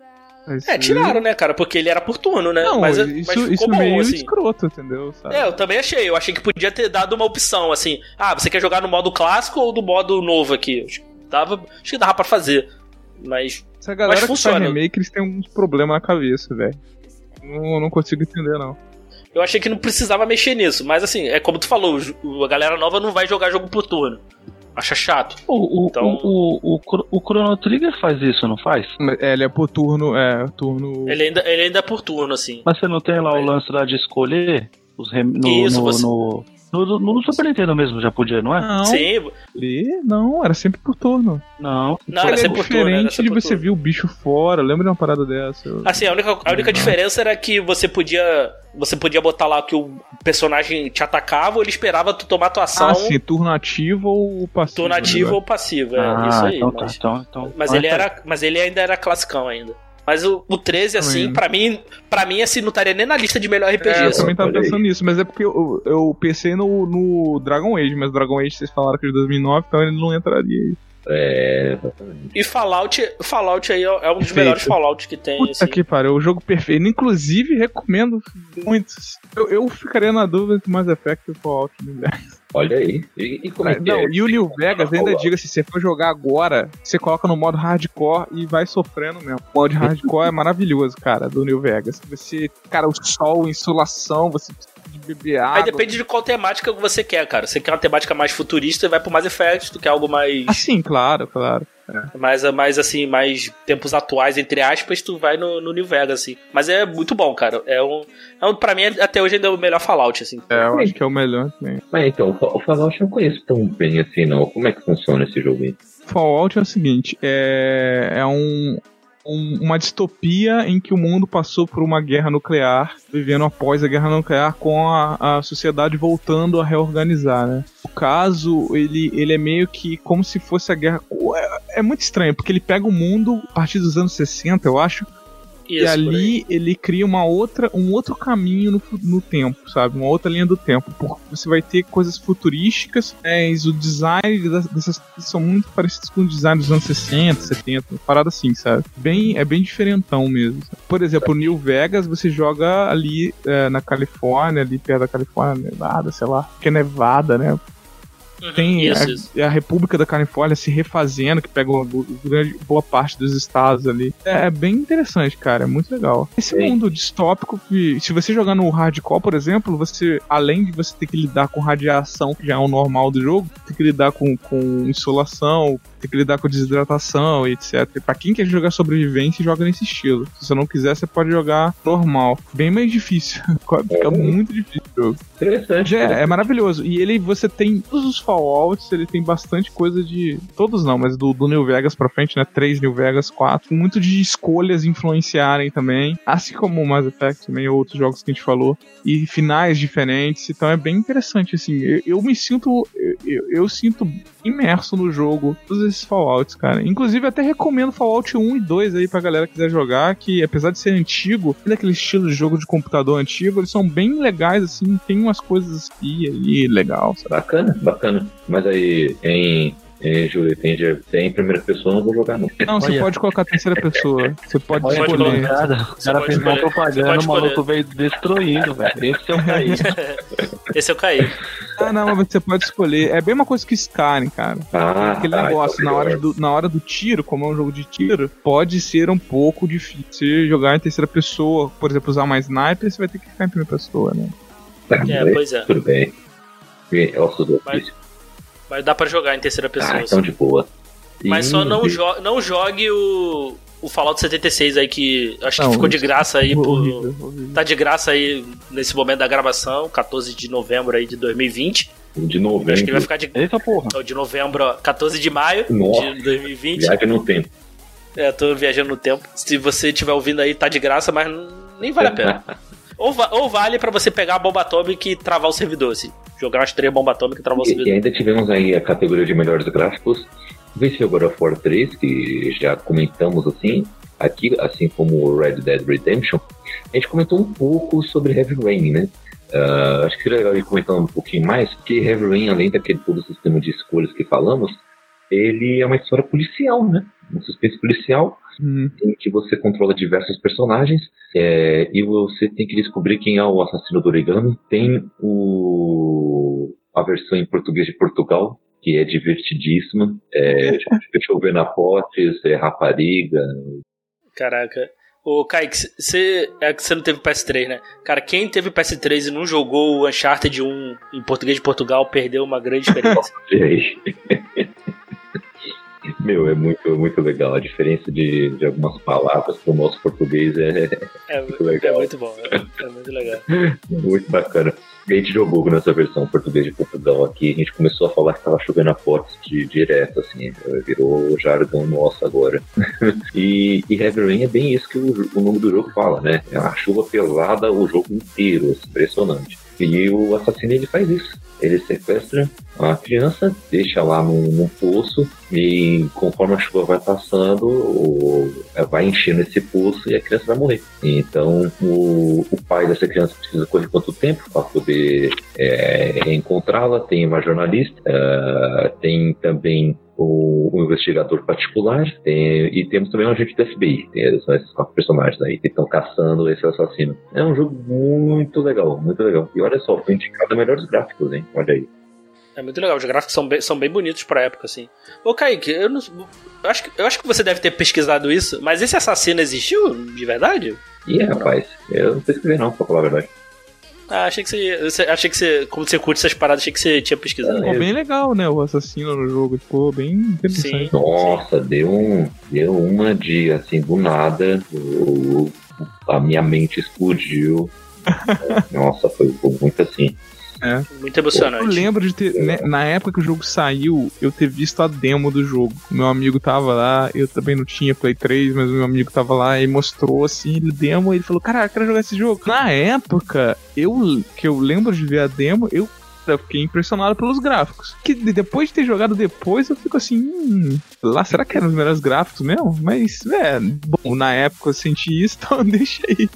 É, tiraram, né, cara? Porque ele era por turno, né? Não, mas, isso, mas ficou isso bom, meio assim. escroto, entendeu? Sabe? É, eu também achei. Eu achei que podia ter dado uma opção, assim. Ah, você quer jogar no modo clássico ou no modo novo aqui? Acho que dava, acho que dava pra fazer. Mas, Essa galera mas que faz funciona. remake, eles têm uns problemas na cabeça, velho. Não, não consigo entender, não. Eu achei que não precisava mexer nisso. Mas, assim, é como tu falou, o- a galera nova não vai jogar jogo por turno. Acha chato. O, o, Então- o, o, o, o Chrono Trigger faz isso, não faz? É, ele é por turno, é, turno. Ele ainda, ele ainda é por turno, assim. Mas você não tem lá o Mas- lance lá de escolher os rem... no, Isso, no, você- no, no, no, no Super Nintendo mesmo já podia, não é? Não, Sim, ele- não, era sempre por turno. Não. não, era é sempre por turno. Era diferente de por você turno. ver o bicho fora. Lembra de uma parada dessa? Eu- Assim, a única, a única Uhum. diferença era que você podia. Você podia botar lá que o personagem te atacava ou ele esperava tu tomar tua ação. ah, sim, turno ativo ou passivo? turno ativo né? ou passivo. É ah, isso aí. então tá. mas Então, então, mas então ele aí. era. Mas ele ainda era classicão ainda. Mas o, o 13, assim, pra mim, pra mim, assim, não estaria nem na lista de melhor RPG. É, eu também tava pensando nisso, mas é porque eu, eu pensei no, no Dragon Age, mas Dragon Age vocês falaram que é de 2009, então ele não entraria aí. É, exatamente. E Fallout, Fallout aí é é um dos melhores Fallout que tem. Puta assim. que pariu, o jogo perfeito. Inclusive, recomendo muito. Eu, eu ficaria na dúvida entre Mass Effect e Fallout New Vegas. Olha aí. E, e como é que Não, é? e o New Vegas, ainda diga se você for jogar agora, você coloca no modo hardcore e vai sofrendo mesmo. O modo hardcore é maravilhoso, cara, do New Vegas. Você, cara, o sol, insolação, você beber água. Aí depende de qual temática você quer, cara. Você quer uma temática mais futurista, vai pro Mass Effect, tu quer algo mais. Ah, sim, claro, claro. Mais, mais assim, mais tempos atuais, entre aspas, tu vai no, no New Vegas, assim. Mas é muito bom, cara. É um. É um pra mim, até hoje ainda é o melhor Fallout, assim. É, eu acho que é o melhor também. Mas então, o Fallout eu não conheço tão bem assim, não. Como é que funciona esse jogo aí? Fallout é o seguinte, é, é um, um, uma distopia em que o mundo passou por uma guerra nuclear, vivendo após a guerra nuclear, com a, a sociedade voltando a reorganizar, né? O caso, ele, ele é meio que como se fosse a guerra. É, é muito estranho, porque ele pega o mundo a partir dos anos 60, eu acho, Isso, e ali ele cria uma outra, um outro caminho no, no tempo, sabe? Uma outra linha do tempo. Porque você vai ter coisas futurísticas, mas o design das- dessas coisas são muito parecidos com o design dos anos 60, 70, uma parada assim, sabe? Bem, é bem diferentão mesmo. sabe? Por exemplo, New Vegas você joga ali é, na Califórnia, ali perto da Califórnia, Nevada, sei lá, que é Nevada, né? Uhum, Tem isso, a, isso. a República da Califórnia se refazendo, que pega uma grande, boa parte dos estados ali. É, é bem interessante, cara. É muito legal. Esse Sim. mundo distópico que, se você jogar no hardcore, por exemplo, você, além de você ter que lidar com radiação, que já é o normal do jogo, tem que lidar com, com insolação, tem que lidar com desidratação e etc. Pra quem quer jogar sobrevivência, joga nesse estilo. Se você não quiser, você pode jogar normal. Bem mais difícil. Fica muito difícil o jogo. Interessante. É, é maravilhoso. E ele, você tem todos os Fallouts, ele tem bastante coisa de. Todos não, mas do, do New Vegas pra frente, né? Três New Vegas, quatro. Muito de escolhas influenciarem também. Assim como o Mass Effect também, outros jogos que a gente falou. E finais diferentes. Então é bem interessante, assim. Eu, eu me sinto. Eu, eu- eu sinto imerso no jogo. Todos esses Fallouts, cara. Inclusive, até recomendo Fallout 1 e 2 aí pra galera que quiser jogar. Que apesar de ser antigo, daquele estilo de jogo de computador antigo, eles são bem legais, assim. Tem umas coisas e ali, legal, sabe? Bacana, bacana. Mas aí, em, em Júlio, tem, tem primeira pessoa, não vou jogar não. Não, você Olha. pode colocar a terceira pessoa. Você pode Olha escolher. colocar. mancada. O cara fez uma propaganda, o maluco veio destruindo, velho. Esse é o caí. Esse eu caí. Ah, não, mas você pode escolher. É bem uma coisa que Skyrim, cara. Ah, Aquele tá, negócio, então na hora, do, na hora do tiro, como é um jogo de tiro, pode ser um pouco difícil. Você jogar em terceira pessoa, por exemplo, usar mais sniper, você vai ter que ficar em primeira pessoa, né? Tá, É, pois é. Tudo bem. É osso do Mas- ofício. Mas dá pra jogar em terceira pessoa. Ah, então de boa. Mas só não, jo não jogue o, o Fallout 76 aí, que acho Não, que ficou de graça aí. Por, Horrível, horrível. tá de graça aí nesse momento da gravação, 14 de novembro aí de 2020. De Acho que ele vai novembro, ficar de, Eita porra. não, de novembro, ó, 14 de maio Nossa. de 2020. viagem no tempo. É, tô viajando no tempo. Se você estiver ouvindo aí, tá de graça, mas nem vale a pena. ou, va- ou vale pra você pegar a bomba atômica e travar o servidor, assim. Jogar umas três bombas atômicas e travar o E, e servidor. ainda tivemos aí a categoria de melhores gráficos. Venceu God of War 3, que já comentamos assim, aqui, assim como o Red Dead Redemption. A gente comentou um pouco sobre Heavy Rain, né? Ah, acho que seria legal ir comentando um pouquinho mais, porque Heavy Rain, além daquele todo o sistema de escolhas que falamos, ele é uma história policial, né? Um suspense policial Hum, em que você controla diversos personagens é, e você tem que descobrir quem é o assassino do origami. Tem o, a versão em português de Portugal, que é divertidíssima. É, deixa eu ver na potes, é rapariga. Caraca. Ô, Kaique, você é que você não teve PS3, né? Cara, quem teve PS3 e não jogou o Uncharted 1 em português de Portugal perdeu uma grande experiência. Meu, é muito, muito legal. A diferença de, de algumas palavras para o nosso português é, É, Muito é legal. muito bom, é, é muito legal. Muito bacana. A gente jogou nessa versão português de Portugal aqui, a gente começou a falar que tava chovendo a potes de direto, assim, virou jargão nosso agora. e, e Heavy Rain é bem isso que o, o nome do jogo fala, né? É uma chuva pesada o jogo inteiro, assim, impressionante. E o assassino ele faz isso. Ele sequestra a criança, deixa lá num, poço e conforme a chuva vai passando, o- vai enchendo esse poço e a criança vai morrer. Então o, o pai dessa criança precisa correr quanto tempo para poder é, encontrá-la? Tem uma jornalista, ah, tem também o, o investigador particular tem- e temos também um agente do FBI. Tem, são esses quatro personagens aí que estão caçando esse assassino. É um jogo muito legal, muito legal. E olha só, foi indicado melhores gráficos, hein? Olha aí. É muito legal, os gráficos são bem, são bem bonitos pra época, assim. Ô, Kaique, eu não. Eu acho, que, eu acho que você deve ter pesquisado isso, mas esse assassino existiu de verdade? E rapaz, eu não pesquisei não, pra falar a verdade. Ah, achei que você, Achei que você. Como você curte essas paradas, achei que você tinha pesquisado. Ficou bem legal, né? O assassino no jogo. Ficou bem interessante. Sim. Nossa, deu, um, deu uma de, assim, do nada, o- a minha mente explodiu. Nossa, foi, foi muito assim. Muito Eu emocionante. lembro de ter, né, na época que o jogo saiu, eu ter visto a demo do jogo. Meu amigo tava lá, eu também não tinha Play 3, mas o meu amigo tava lá e mostrou assim, ele demo, e ele falou: "Cara, eu quero jogar esse jogo". Na época, eu que eu lembro de ver a demo, eu eu fiquei impressionado pelos gráficos. Que de- depois de ter jogado depois, eu fico assim, hum, lá, será que eram os melhores gráficos mesmo? Mas, é, bom, na época eu senti isso, então deixa aí.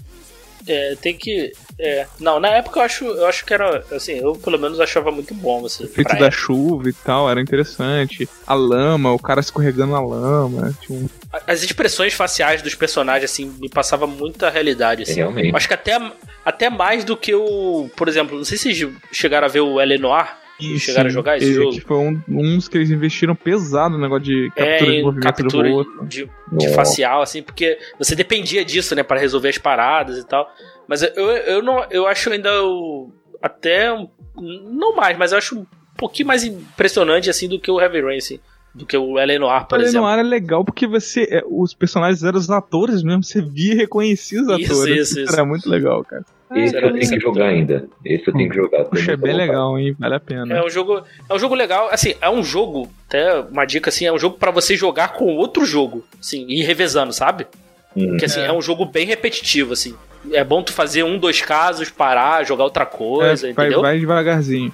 É, tem que. É, não, na época eu acho, eu acho que era. Assim, eu pelo menos achava muito bom. Assim, efeito pra da época. chuva e tal, era interessante. A lama, o cara escorregando na lama. Um... As expressões faciais dos personagens, assim, me passava muita realidade. Assim. Realmente. Acho que até, até mais do que o. Por exemplo, não sei se vocês chegaram a ver o Eleanor. E, Chegaram a jogar esse ele- jogo? Que foi um, dos que eles investiram pesado no negócio de captura de É, em movimento captura do rosto. de, de Nossa. facial, assim, porque você dependia disso, né, para resolver as paradas e tal. Mas eu, eu, não, eu acho ainda o, até não mais, mas eu acho um pouquinho mais impressionante assim do que o Heavy Rain, assim, do que o Eleanor, por Olha, exemplo. no ar é legal porque você. é, os personagens eram os atores mesmo, você via e reconhecia os Isso, atores. isso, isso. Era muito legal, cara. Esse eu tenho que jogar ainda. Esse eu tenho que jogar. Puxa, é bem legal, hein? Vale a pena. É um jogo, é um jogo legal, assim, é um jogo, até uma dica assim, é um jogo pra você jogar com outro jogo, assim, e ir revezando, sabe? Hum. Porque assim, É. é. um jogo bem repetitivo, assim. É bom tu fazer um, dois casos, parar, jogar outra coisa, É, vai, entendeu? vai devagarzinho.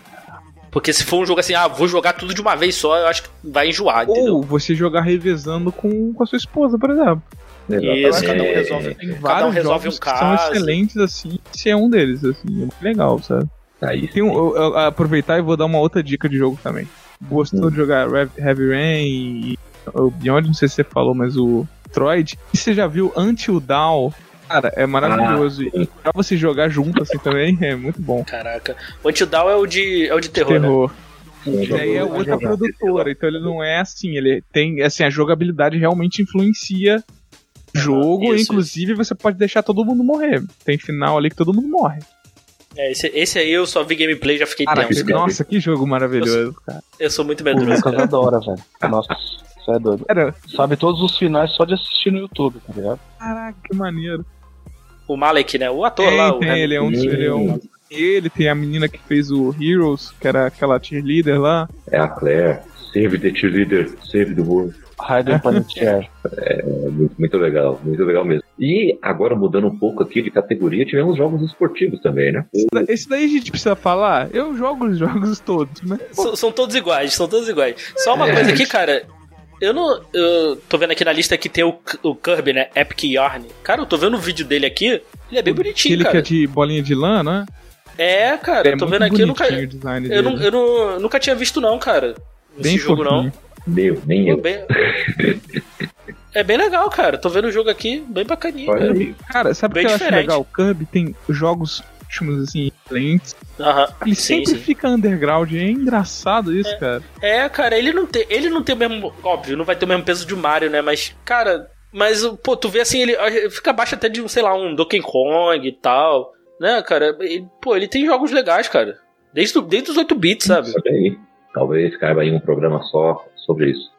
Porque se for um jogo assim, ah, vou jogar tudo de uma vez só, eu acho que vai enjoar, entendeu? Ou você jogar revezando com, com a sua esposa, por exemplo. Isso, cada um é. resolve. Tem Cada vários um resolve jogos um que são caso. excelentes, assim. Esse é um deles, assim. É muito legal, sabe? Aí Tem um, eu- eu- aproveitar e vou dar uma outra dica de jogo também. Gostou Hum. de jogar Heavy Rain e o Beyond, não sei se você falou, mas o Troid. E você já viu Until Dawn? Cara, é maravilhoso. Ah, e pra você jogar junto assim também, é muito bom. Caraca. O Until Dawn é o de, é o de terror, né? Terror. Sim, E aí é outra produtora, então ele não é assim, ele tem, assim, a jogabilidade realmente influencia jogo, isso, inclusive você pode deixar todo mundo morrer. Tem final ali que todo mundo morre. É, esse, esse aí eu só vi gameplay e já fiquei Cara, tenso. nossa, que jogo maravilhoso, cara. Eu sou muito O medroso. Lucas cara. adora, velho. Nossa, isso é doido. Cara, Sabe todos os finais só de assistir no YouTube, tá ligado? caraca, que maneiro. O Malek, né? O ator Tem, lá. O tem, ele é um, ele é um. Ele tem a menina que fez o Heroes, que era aquela cheerleader lá. É a Claire. Save the cheerleader. Save the world. Raiden Panettiere. É muito, muito legal. Muito legal mesmo. E agora mudando um pouco aqui de categoria, tivemos jogos esportivos também, né? Esse daí a gente precisa falar. Eu jogo os jogos todos, né? São, são todos iguais, são todos iguais. Só uma É. coisa aqui, cara. Eu não. Eu tô vendo aqui na lista que tem o, o Kirby, né? Epic Yarn. Cara, eu tô vendo o vídeo dele aqui. Ele é bem bonitinho, Aquele que cara. é de bolinha de lã, né? É, cara, É eu tô muito vendo aqui, eu nunca. bonitinho o design Eu, dele. não, eu não- nunca tinha visto, não, cara. Esse Bem jogo, não. Meu, nem Pô, eu. bem- É bem legal, cara. Tô vendo o jogo aqui, bem bacaninho, Olha cara. aí. Cara, sabe o que eu acho diferente. legal? O Kirby tem jogos ótimos, assim, excelentes. Aham. Ele Sim, sempre sim. fica underground. É engraçado isso, cara. É, cara, ele não tem. Ele não tem o mesmo. Óbvio, não vai ter o mesmo peso de Mario, né? Mas, cara. Mas, pô, tu vê assim, ele fica abaixo até de, sei lá, um Donkey Kong e tal. Né, cara? Ele- pô, ele tem jogos legais, cara. Desde, desde os 8 bits, sabe? Olha aí. Talvez caiba aí um programa só sobre isso.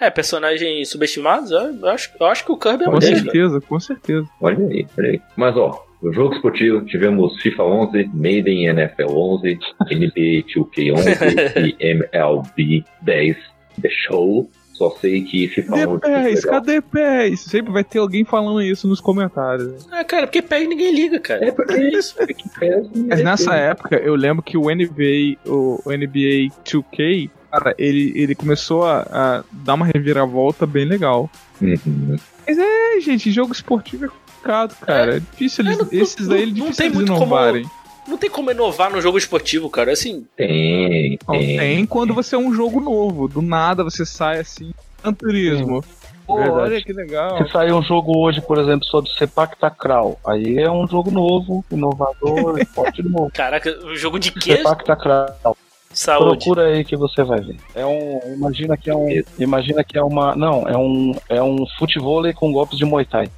É, personagens subestimados, eu acho, eu acho que o Kirby é um Com deles. certeza, com certeza. Olha aí, olha aí. Mas ó, no jogo esportivo tivemos FIFA 11, Maiden NFL 11, NBA 2K11 e MLB 10 The Show. Só sei que FIFA 11 Cadê foi pés? legal. Cadê pés? Sempre vai ter alguém falando isso nos comentários. É, cara, porque pega ninguém liga, cara. É porque é isso, é que pesa, Mas é nessa época, eu lembro que o NBA, o NBA 2K, cara, ele, ele começou a, a dar uma reviravolta bem legal. Uhum. É, gente, jogo esportivo é complicado, cara. É, difícil eles, É, não- esses não- aí, é não difícil tem eles muito como- inovarem. Não tem como inovar no jogo esportivo, cara. Assim, Tem, Não, tem. tem quando você é um jogo novo. Do nada você sai assim, turismo. Pô, Verdade. olha que legal. Se sair um jogo hoje, por exemplo, sobre Sepak Takraw, aí é um jogo novo, inovador, esporte novo. caraca, o jogo de quê? Sepak Takraw. Saúde. Procura aí que você vai ver. É um, imagina que é um, imagina que é uma, não, é um, é um futevôlei com golpes de Muay Thai.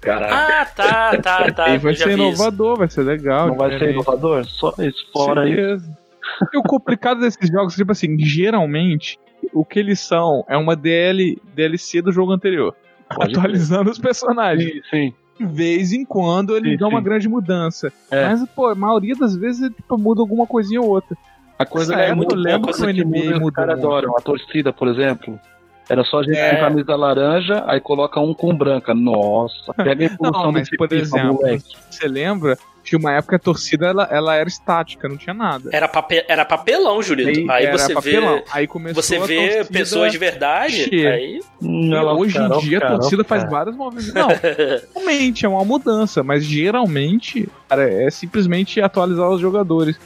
Caraca. Ah, tá, tá, tá. e vai ser isso. inovador, vai ser legal. Não vai ser inovador? Só isso, fora aí. Certeza. E o complicado desses jogos, tipo assim, geralmente, o que eles são é uma DL, DLC do jogo anterior. Pode atualizando os personagens. Sim, sim. De vez em quando eles Sim, dão uma sim. grande mudança. É. Mas, pô, a maioria das vezes tipo, muda alguma coisinha ou outra. A coisa Essa é época muito lembro coisa que o que NBA muda, os caras adoram. A torcida, por exemplo. Era só gente É. com camisa laranja, aí coloca um com branca. Nossa, pega a evolução Não, mas, desse por exemplo, moleque. Você lembra que uma época a torcida ela, ela era estática, não tinha nada. Era, papel, era papelão, Julito. Aí, era você papelão. vê. Aí começou Você a vê torcida pessoas de verdade. Aí. E Olha lá o hoje cara, em dia cara, a torcida faz vários movimentos. Não, realmente é uma mudança, mas geralmente cara, é simplesmente atualizar os jogadores.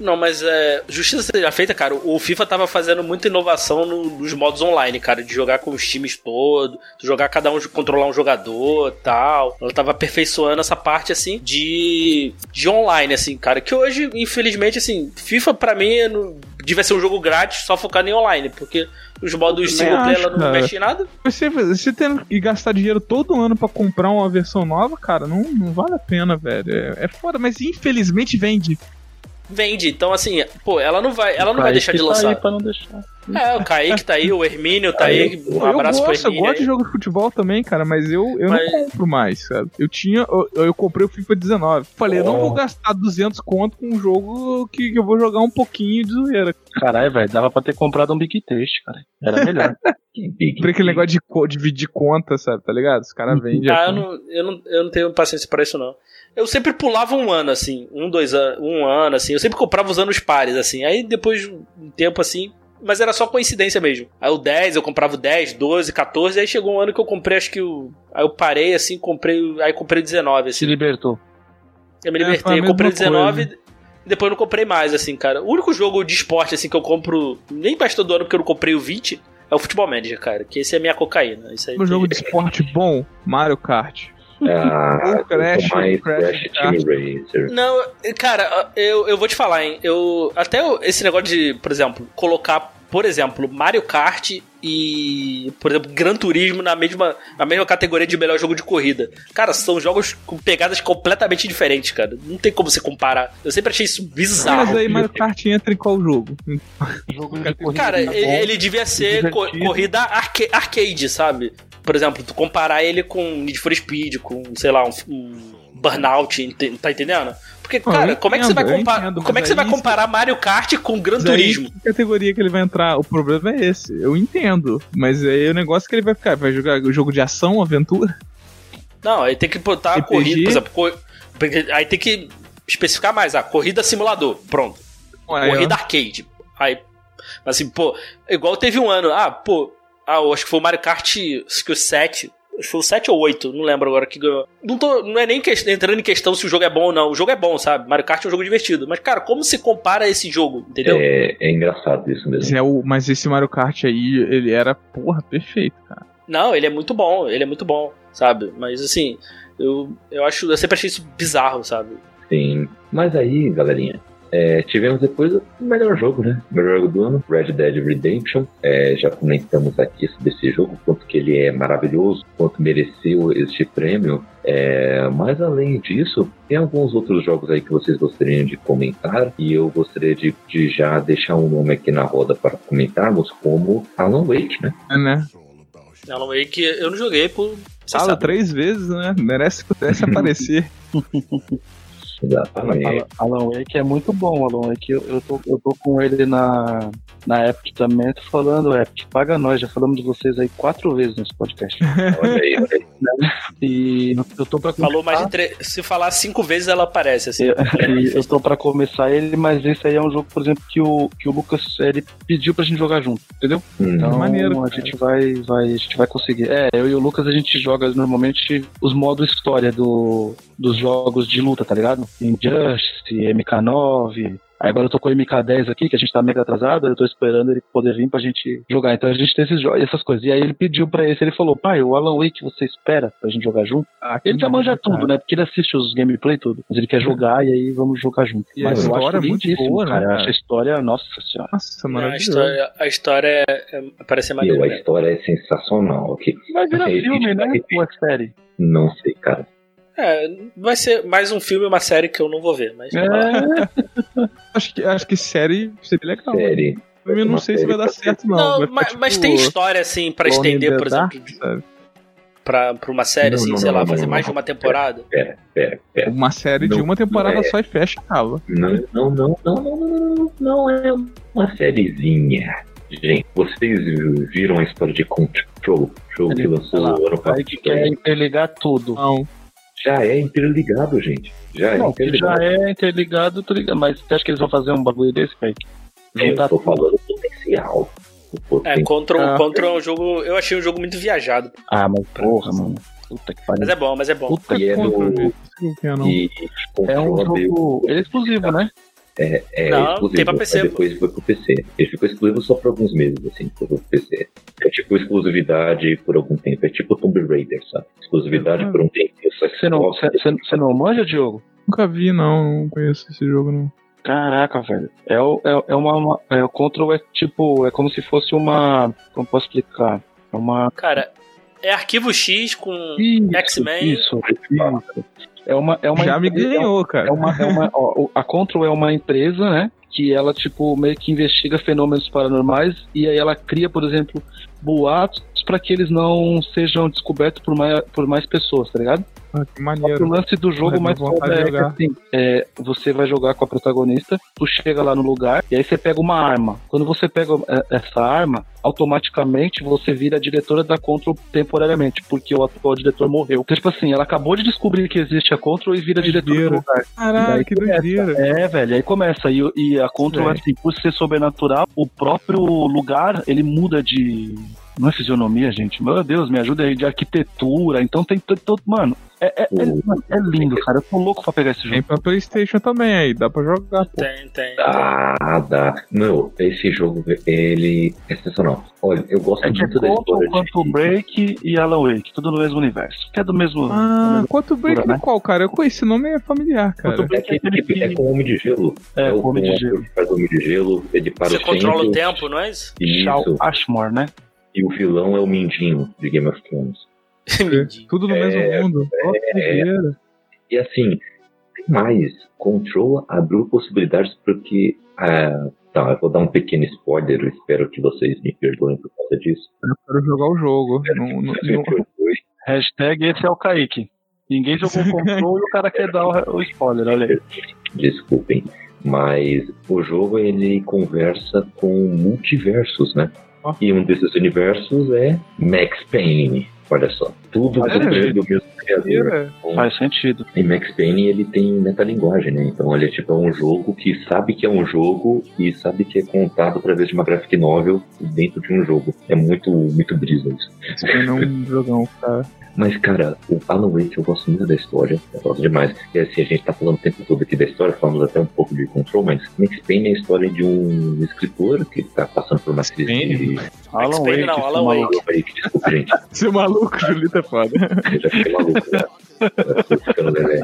Não, mas é, justiça seja feita, cara. O FIFA tava fazendo muita inovação no- nos modos online, cara, de jogar com os times todos, de jogar cada um controlar um jogador, tal. Ela tava aperfeiçoando essa parte assim de de online assim, cara, que hoje, infelizmente assim, FIFA pra mim não, devia ser um jogo grátis só focado em online, porque os modos single player ela não cara. mexe em nada. Você, você tendo que gastar dinheiro todo ano pra comprar uma versão nova, cara, não, não vale a pena, velho. É, é foda, mas infelizmente vende. Vende, então assim, pô, ela não vai, ela não vai deixar de tá lançar. aí pra não deixar. É, o Kaique tá aí, o Hermínio tá aí, um eu abraço gosto, pro eu Hermínio. gosto de aí. jogo de futebol também, cara, mas eu, eu Mas- não compro mais, sabe? Eu tinha, eu, eu comprei o FIFA 19. Falei, eu não Oh. vou gastar 200 conto com um jogo que, que eu vou jogar um pouquinho de zoeira. Caralho, velho, dava pra ter comprado um Big Taste, cara. Era melhor. Comprei aquele negócio de dividir conta, sabe? Tá ligado? Os caras vendem. Ah, eu não, eu, não, eu não tenho paciência pra isso, não. Eu sempre pulava um ano, assim, um, dois anos, um ano, assim. Eu sempre comprava os anos pares, assim. Aí depois de um tempo, assim. Mas era só coincidência mesmo. Aí o 10, eu comprava o 10, 12, 14. Aí chegou um ano que eu comprei, acho que o. Aí eu parei, assim, comprei. Aí comprei o 19, Se assim. libertou. Eu me É, libertei, eu mesma comprei o 19. coisa. E depois eu não comprei mais, assim, cara. O único jogo de esporte, assim, que eu compro. Nem mais todo ano, porque eu não comprei o 20. É o Futebol Manager, cara. Que esse é a minha cocaína. Isso aí. Um jogo de esporte bom, Mario Kart. Ah, O Crash, mais o Crash, Crash Team Racer. Não, cara, eu, eu vou te falar, hein? Eu. Até o- esse negócio de, por exemplo, colocar, por exemplo, Mario Kart e, por exemplo, Gran Turismo na mesma, na mesma categoria de melhor jogo de corrida. Cara, são jogos com pegadas completamente diferentes, cara. Não tem como você comparar. Eu sempre achei isso bizarro. Mas aí Mario Kart entra em qual jogo? Jogo Cara, ele, ele devia ser co- corrida arca- arcade, sabe? Por exemplo, tu comparar ele com Need for Speed, com, sei lá, um, um Burnout, tá entendendo? Porque, Ah, cara, como é que você vai comparar? Como é que você vai aí comparar Mario Kart com Gran Mas aí, Turismo? que categoria que ele vai entrar? O problema é esse. Eu entendo. Mas aí o negócio é que ele vai ficar. Vai jogar o jogo de ação, aventura? Não, aí tem que botar a RPG? corrida, por exemplo, co- porque aí tem que especificar mais, ah, corrida simulador, pronto. Aí, ó. corrida arcade. Aí, assim, pô, igual teve um ano, ah, pô, ah, eu acho que foi o Mario Kart acho que o 7. Acho que foi o 7 ou 8, não lembro agora que ganhou. Não, tô, não é nem que- entrando em questão se o jogo é bom ou não. O jogo é bom, sabe? Mario Kart é um jogo divertido. Mas, cara, como se compara esse jogo, entendeu? É, é engraçado isso Mas, mesmo. é o, mas esse Mario Kart aí, ele era, porra, perfeito, cara. Não, ele é muito bom, ele é muito bom, sabe? Mas assim, eu, eu acho, eu sempre achei isso bizarro, sabe? Sim. Mas aí, galerinha, é, tivemos depois o melhor jogo, né? O melhor jogo do ano, Red Dead Redemption. É, já comentamos aqui sobre esse jogo, quanto que ele é maravilhoso, quanto mereceu este prêmio. É, mas além disso, tem alguns outros jogos aí que vocês gostariam de comentar e eu gostaria de, de já deixar um nome aqui na roda para comentarmos, como Alan Wake, né? É, né? Alan Wake eu não joguei por. Fala sabe. três vezes, né? Merece, merece aparecer. Exatamente. Alan, Wake é muito bom, Alan Wake. Eu, eu, tô, eu tô com ele na, na Epic também. Tô falando, Epic, paga nós. Já falamos de vocês aí quatro vezes nesse podcast. Olha aí, olha aí. E eu tô pra Falou mais de começar- três. Se falar cinco vezes, ela aparece, assim. Eu, e eu tô pra começar ele, mas esse aí é um jogo, por exemplo, que o, que o Lucas ele pediu pra gente jogar junto, entendeu? Hum, Então maneiro, a gente vai, vai, a gente vai conseguir. É, eu e o Lucas a gente joga normalmente os modos história do, dos jogos de luta, tá ligado? Injustice, MK9. Aí agora eu tô com o MK10 aqui, que a gente tá mega atrasado, eu tô esperando ele poder vir pra gente jogar. Então a gente tem esses jogos, essas coisas. E aí ele pediu pra esse, ele falou, pai, o Alan Wake você espera pra gente jogar junto? Ah, Ele já manja maneiro, tudo, cara. né? Porque ele assiste os gameplay tudo. Mas ele quer jogar e aí vamos jogar junto. E a Mas eu história acho é muito boa, né, cara. Eu cara? acho a história, nossa senhora. Nossa, a maravilhoso. história, a história é, é, parece maneira. a história é sensacional. Que, Vai virar filme, a né? Ou é série? Não sei, cara. É, vai ser mais um filme e uma série que eu não vou ver, mas. É, Acho que, acho que série seria legal. Série. Eu não sei se vai dar certo, não. Não, mas, tipo, mas tem história assim pra estender, por Dark, exemplo, pra, pra uma série, Não, assim, não, sei não, lá, não, fazer não, mais não. de uma temporada. Pera, pera, pera. Uma série de uma temporada é. só e fecha acaba. Não, não, não, não, não, não, não, não é uma sériezinha. Gente, vocês viram a história de Control? Jogo que lançou lá, ano passado. que quer interligar tudo. Não. Já é interligado, gente. Já é Não, que já interligado. é interligado, tô ligado. Mas você acha que eles vão fazer um bagulho desse, Kaique? Eu tô tudo. falando potencial. É, potencial. Control, Ah. Control é um jogo. Eu achei um jogo muito viajado. Ah, mas porra, mano. Puta que Mas pariu. é bom, mas é bom. Puta E é Contra, do. gente. Não que é, não. E É um jogo. Ele é exclusivo, né? É, é Não, exclusivo. tem pra PC, mas depois foi pro PC. Ele ficou exclusivo só por alguns meses, assim, foi pro PC. É tipo exclusividade por algum tempo. É tipo Tomb Raider, sabe? Exclusividade Ah. por um tempo. Você não, gosta- você, não manja, Diogo? Nunca vi, não. Não conheço esse jogo, não. Caraca, velho. É, o- é, é uma. É, o Control é tipo. É como se fosse uma. Como posso explicar? É uma. Cara, é arquivo X com. Isso, X-Men. Isso, isso. É uma. É uma Já me empresa- ganhou, cara. É uma, é uma, ó, a Control é uma empresa, né? Que ela, tipo, meio que investiga fenômenos paranormais e aí ela cria, por exemplo, boatos para que eles não sejam descobertos por mais, por mais pessoas, tá ligado? Ah, que que o maneiro. lance do jogo mais foda é que assim, é, você vai jogar com a protagonista, tu chega lá no lugar e aí você pega uma arma. Quando você pega é, essa arma, automaticamente você vira a diretora da Control temporariamente, porque o atual diretor morreu. Então, tipo assim, ela acabou de descobrir que existe a Control e vira diretora do lugar. Caralho, que começa. doideira. É, velho, aí começa. E, e a Control, Velho. assim, por ser sobrenatural, o próprio lugar, ele muda de. Não é fisionomia, gente. Meu Deus, me ajuda aí de arquitetura. Então tem todo. Mano, é, é, é- O- é lindo, cara. Eu tô louco pra pegar esse Tem jogo. pra Playstation também aí, dá pra jogar, pô. Tem, tem. Ah, dá. Meu, esse jogo, ele é sensacional. Olha, eu gosto É de muito da Control, história Quantum de... Break e Alan Wake, tudo no mesmo universo. Que é do mesmo. Ah, quanto break Cultura, é né? qual, cara? Eu conheço esse nome é familiar, cara. Quantum É, aquele que é com o Homem de Gelo. É, o o Homem de Gelo. faz o Homem de Gelo, ele para Você o controla o tempo. não é isso? Isso. Ashmore, né? E o vilão é o Mindinho, de Game of Thrones. Tudo no É, mesmo mundo. Que doideira. E assim, tem mais. Control abriu possibilidades porque. Ah, tá, eu vou dar um pequeno spoiler, eu espero que vocês me perdoem por causa disso. Eu quero jogar o jogo. Não, não. Hashtag esse é o Kaique. Ninguém jogou Control e o cara quer dar o, o spoiler, olha aí. Desculpem. Mas o jogo ele conversa com multiversos, né? E um desses universos é Max Payne. Olha só. Tudo com é? do mesmo criador. doideira. Faz sentido. E Max Payne ele tem metalinguagem, né? Então ele é tipo um jogo que sabe que é um jogo e sabe que é contado através de uma graphic novel dentro de um jogo. É muito, muito brisa isso. Esse é um jogão, cara. Mas, cara, o Alan Wake eu gosto muito da história, eu gosto demais. E assim, a gente tá falando o tempo todo aqui da história, falamos até um pouco de Control, mas Max Payne é a história de um escritor que tá passando por uma crise Payne? de... Alan Payne Wake, não, Alan maluco. Wake. Alan Wake, desculpa, gente. Ser maluco, Julito é foda. Eu já fiquei maluco, né? Eu tô ficando lelé.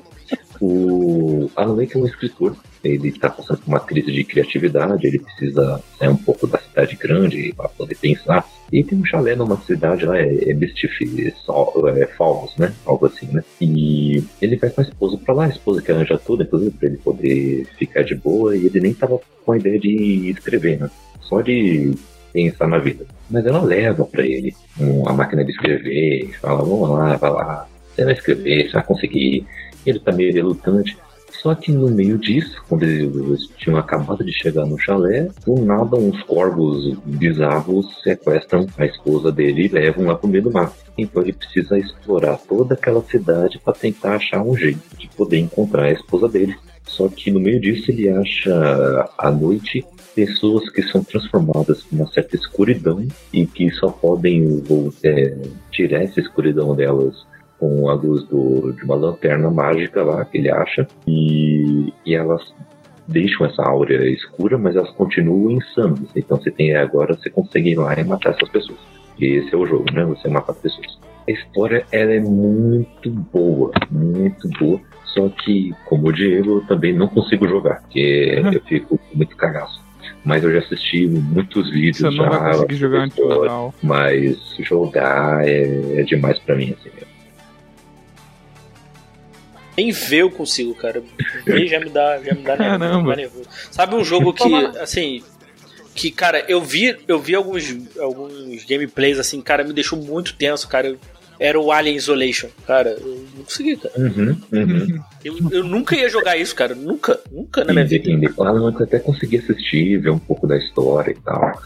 O Alan Wake é um escritor, ele tá passando por uma crise de criatividade, ele precisa sair um pouco da cidade grande para poder pensar. E tem um chalé numa cidade lá, é, é Sol- é, Falls, né? Algo assim, né? E ele vai com a esposa pra lá, a esposa que arranja tudo, inclusive pra ele poder ficar de boa, e ele nem tava com a ideia de escrever, né? Só de pensar na vida. Mas ela leva pra ele um- a máquina de escrever, fala, vamos lá, vai lá, você vai escrever, você vai conseguir. Ele tá meio relutante. Só que no meio disso, quando eles tinham acabado de chegar no chalé, do nada uns corvos bizarros sequestram a esposa dele e levam lá pro meio do mato. Então ele precisa explorar toda aquela cidade para tentar achar um jeito de poder encontrar a esposa dele. Só que no meio disso ele acha à noite pessoas que são transformadas por uma certa escuridão e que só podem é, tirar essa escuridão delas com a luz do, de uma lanterna mágica lá que ele acha e, e elas deixam essa áurea escura, mas elas continuam insanas. Então você tem agora você consegue ir lá e matar essas pessoas. E esse é o jogo, né? Você mata pessoas. A história ela é muito boa, muito boa. Só que, como o Diego, eu também não consigo jogar, porque Uhum. eu fico muito cagaço. Mas eu já assisti muitos vídeos Você não já. vai conseguir jogar história. Mas jogar é, é demais pra mim, assim mesmo. Nem ver eu consigo, cara. Ver já me dá, já me dá Caramba. nervoso. Sabe um jogo que, assim, que, cara, eu vi, eu vi alguns, alguns gameplays, assim, cara, me deixou muito tenso, cara. Era o Alien Isolation, cara. Eu não consegui, cara. Uhum, uhum. Eu, eu nunca ia jogar isso, cara. Nunca, nunca na minha vida. Eu até consegui assistir, ver um pouco da história e tal.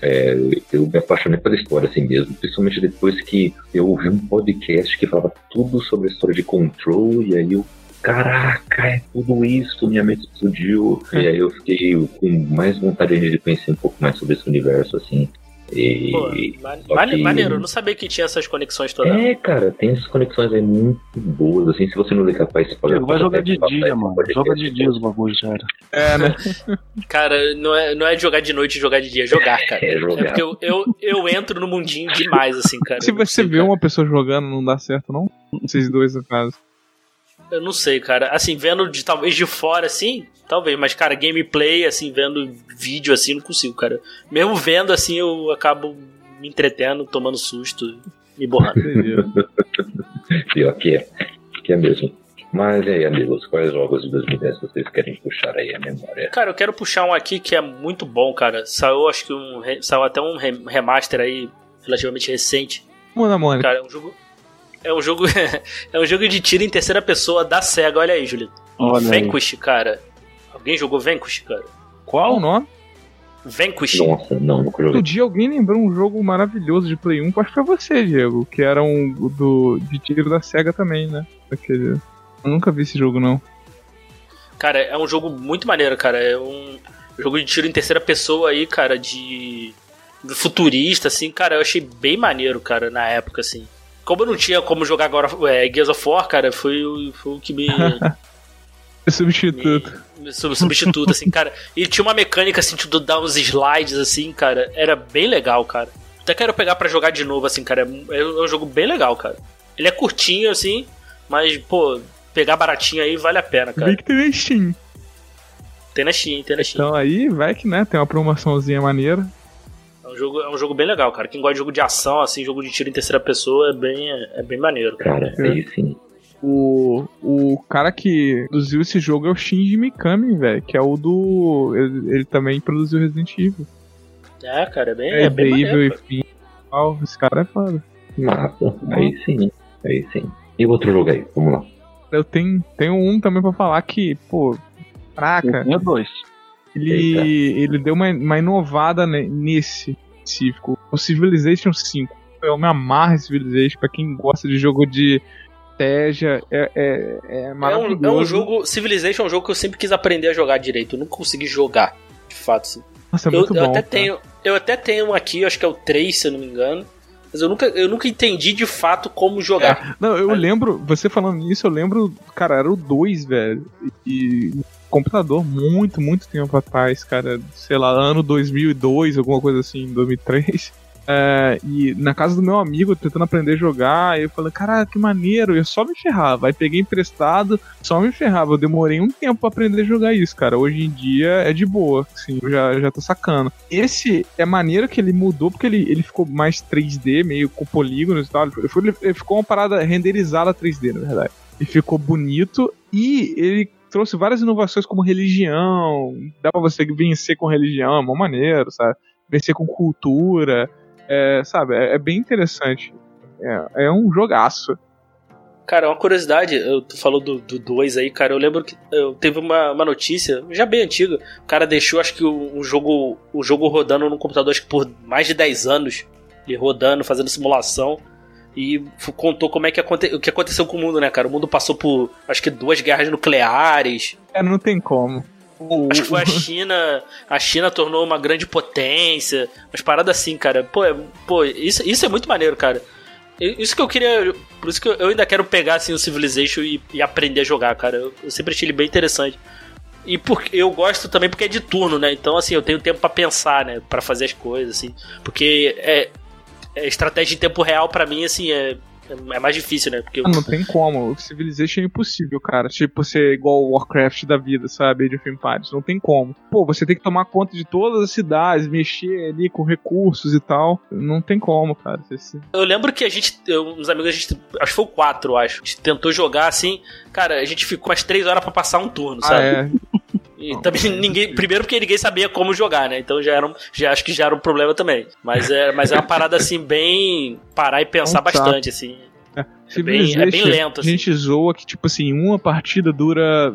É, eu me apaixonei pela história assim mesmo, principalmente depois que eu ouvi um podcast que falava tudo sobre a história de Control, e aí eu, caraca, é tudo isso, minha mente explodiu, e aí eu fiquei com mais vontade de conhecer um pouco mais sobre esse universo, assim. E, Pô, que- maneiro, eu não sabia que tinha essas conexões todas. É, cara, tem essas conexões aí muito boas, assim, se você não ler capaz, você pode Diego, vai jogar de dia, esse mano. Joga de dia os bagulhos, cara. É, né? Cara, não é, não é jogar de noite e jogar de dia, é jogar, cara. É jogar. porque eu, eu, eu entro no mundinho demais, assim, cara. Se você vê uma pessoa jogando, não dá certo, não? Vocês dois, no caso. Eu não sei, cara. Assim, vendo de talvez de fora, assim, talvez, mas, cara, gameplay, assim, vendo vídeo assim, não consigo, cara. Mesmo vendo assim, eu acabo me entretendo, tomando susto, me borrando. Pior que é, que é mesmo. Mas e aí, amigos, quais jogos de 2010 vocês querem puxar aí a memória? Cara, eu quero puxar um aqui que é muito bom, cara. Saiu, acho que um. Saiu até um re- remaster aí, relativamente recente. Mona Mônica. Cara, é um jogo. É um jogo. é um jogo de tiro em terceira pessoa da SEGA, olha aí, Julito. Olha aí. Vanquish, cara. Alguém jogou Vanquish, cara? Qual o nome? Vanquish. Nossa, não, nunca Outro joguei. dia alguém lembrou um jogo maravilhoso de Play 1, que eu acho que foi você, Diego, que era um do, de tiro da SEGA também, né? Aquele... Eu nunca vi esse jogo, não. Cara, é um jogo muito maneiro, cara. É um jogo de tiro em terceira pessoa aí, cara, de de futurista, assim, cara, eu achei bem maneiro, cara, na época, assim. Como eu não tinha como jogar agora é, Gears of War, cara, foi, o- foi o que me, Substituto. me, me sub- substituto, assim, cara. E tinha uma mecânica, assim, de dar uns slides, assim, cara, era bem legal, cara. Até quero pegar pra jogar de novo, assim, cara. É um é um jogo bem legal, cara. Ele é curtinho, assim, mas, pô, pegar baratinho aí vale a pena, cara. Vi que tem na Steam. Tem na Steam, tem na Steam. Então aí vai que, né, tem uma promoçãozinha maneira. É um jogo, é um jogo bem legal, cara. Quem gosta de jogo de ação, assim, jogo de tiro em terceira pessoa, é bem, é bem maneiro. Cara, É. aí sim. O, o cara que produziu esse jogo é o Shinji Mikami, velho, que é o do... Ele, ele também produziu Resident Evil. É, cara, é bem, É, é bem maneiro. e Fim. Esse cara é foda. Massa. Aí sim. Aí sim. E o outro jogo aí? Vamos lá. Eu tenho, tenho um também pra falar que, pô, caraca, Eu tenho dois. Ele, ele deu uma, uma inovada ne- nesse específico. O Civilization 5. Eu me amarro em Civilization. Pra quem gosta de jogo de estratégia, é, é, é É maravilhoso. um, é um jogo. Civilization é um jogo que eu sempre quis aprender a jogar direito. Eu nunca consegui jogar, de fato. Assim. Nossa, é eu, muito eu bom. até cara. tenho. Eu até tenho um aqui, acho que é o 3, se eu não me engano. Mas eu nunca, eu nunca entendi de fato como jogar. Não, eu Mas- lembro, você falando nisso, eu lembro, cara, era o 2, velho. E computador muito, muito tempo atrás, cara, sei lá, ano 2002, alguma coisa assim, 2003. É, e na casa do meu amigo, tentando aprender a jogar, eu falei, cara, que maneiro, eu só me ferrava. Aí peguei emprestado, só me ferrava. Eu demorei um tempo pra aprender a jogar isso, cara. Hoje em dia é de boa, assim, eu já, já tô sacando. Esse é maneiro que ele mudou, porque ele, ele ficou mais 3D, meio com polígonos e tal. Ele, ele ficou uma parada renderizada 3D, na verdade. E ficou bonito, e ele trouxe várias inovações como religião, dá pra você vencer com religião, é mó maneiro, sabe? Vencer com cultura, é, sabe? É, é bem interessante. É, é um jogaço. Cara, uma curiosidade, eu tu falou do 2 aí, cara. Eu lembro que eu teve uma, uma notícia, já bem antiga. O cara deixou, acho que o, o jogo o jogo rodando no computador, acho que por mais de 10 anos. Ele rodando, fazendo simulação. E contou como é que aconte, o que aconteceu com o mundo, né, cara? O mundo passou por, acho que duas guerras nucleares. É, não tem como. Acho que foi a China. A China tornou uma grande potência. Umas paradas assim, cara. Pô, é- pô isso, isso é muito maneiro, cara. Isso que eu queria. Por isso que eu- ainda quero pegar assim, o Civilization e, e aprender a jogar, cara. Eu, eu sempre achei ele bem interessante. E porque eu gosto também porque é de turno, né? Então, assim, eu tenho tempo pra pensar, né? Pra fazer as coisas, assim. Porque é estratégia em tempo real, pra mim, assim, é, é mais difícil, né? Porque Ah, não tem como. O Civilization é impossível, cara. Tipo, ser igual o Warcraft da vida, sabe? Age of Empires. Não tem como. Pô, você tem que tomar conta de todas as cidades, mexer ali com recursos e tal. Não tem como, cara. Eu lembro que a gente, eu, uns amigos, a gente, acho que foi o 4, eu acho. A gente tentou jogar assim, cara, a gente ficou umas 3 horas pra passar um turno, Ah, sabe? é. E também ninguém. Primeiro porque ninguém sabia como jogar, né? Então já era um, já acho que já era um problema também. Mas é, mas é uma parada assim, bem. parar e pensar É um bastante, assim. É bem, Civilization, é bem lento, A assim. gente zoa que, tipo assim, uma partida dura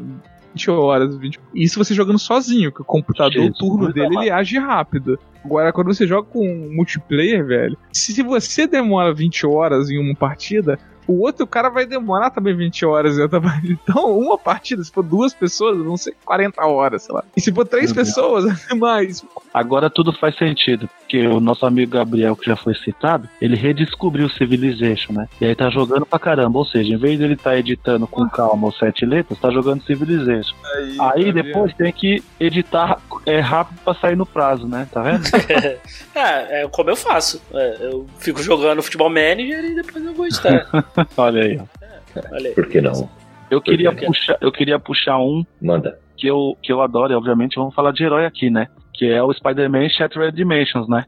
20 horas. 20... Isso você jogando sozinho, que o computador, o turno dele, ele age rápido. Agora, quando você joga com multiplayer, velho, se você demora 20 horas em uma partida, o outro cara vai demorar também 20 horas. em outra partida. Então, uma partida, se for duas pessoas, vão ser 40 horas, sei lá. E se for três Uhum. pessoas, é mais. Agora tudo faz sentido, porque o nosso amigo Gabriel, que já foi citado, ele redescobriu Civilization, né? E aí tá jogando pra caramba, ou seja, em vez de ele tá editando com calma os sete letras, tá jogando Civilization. Aí depois tem que editar é, rápido pra sair no prazo, né? Tá vendo? é, é como eu faço. É, eu fico jogando futebol manager e depois eu vou editar. Olha aí, ó. Olha aí. Por que não? Eu queria puxar, eu queria puxar um Manda. que eu, que eu adoro, e obviamente vamos falar de herói aqui, né? Que é o Spider-Man Shattered Dimensions, né?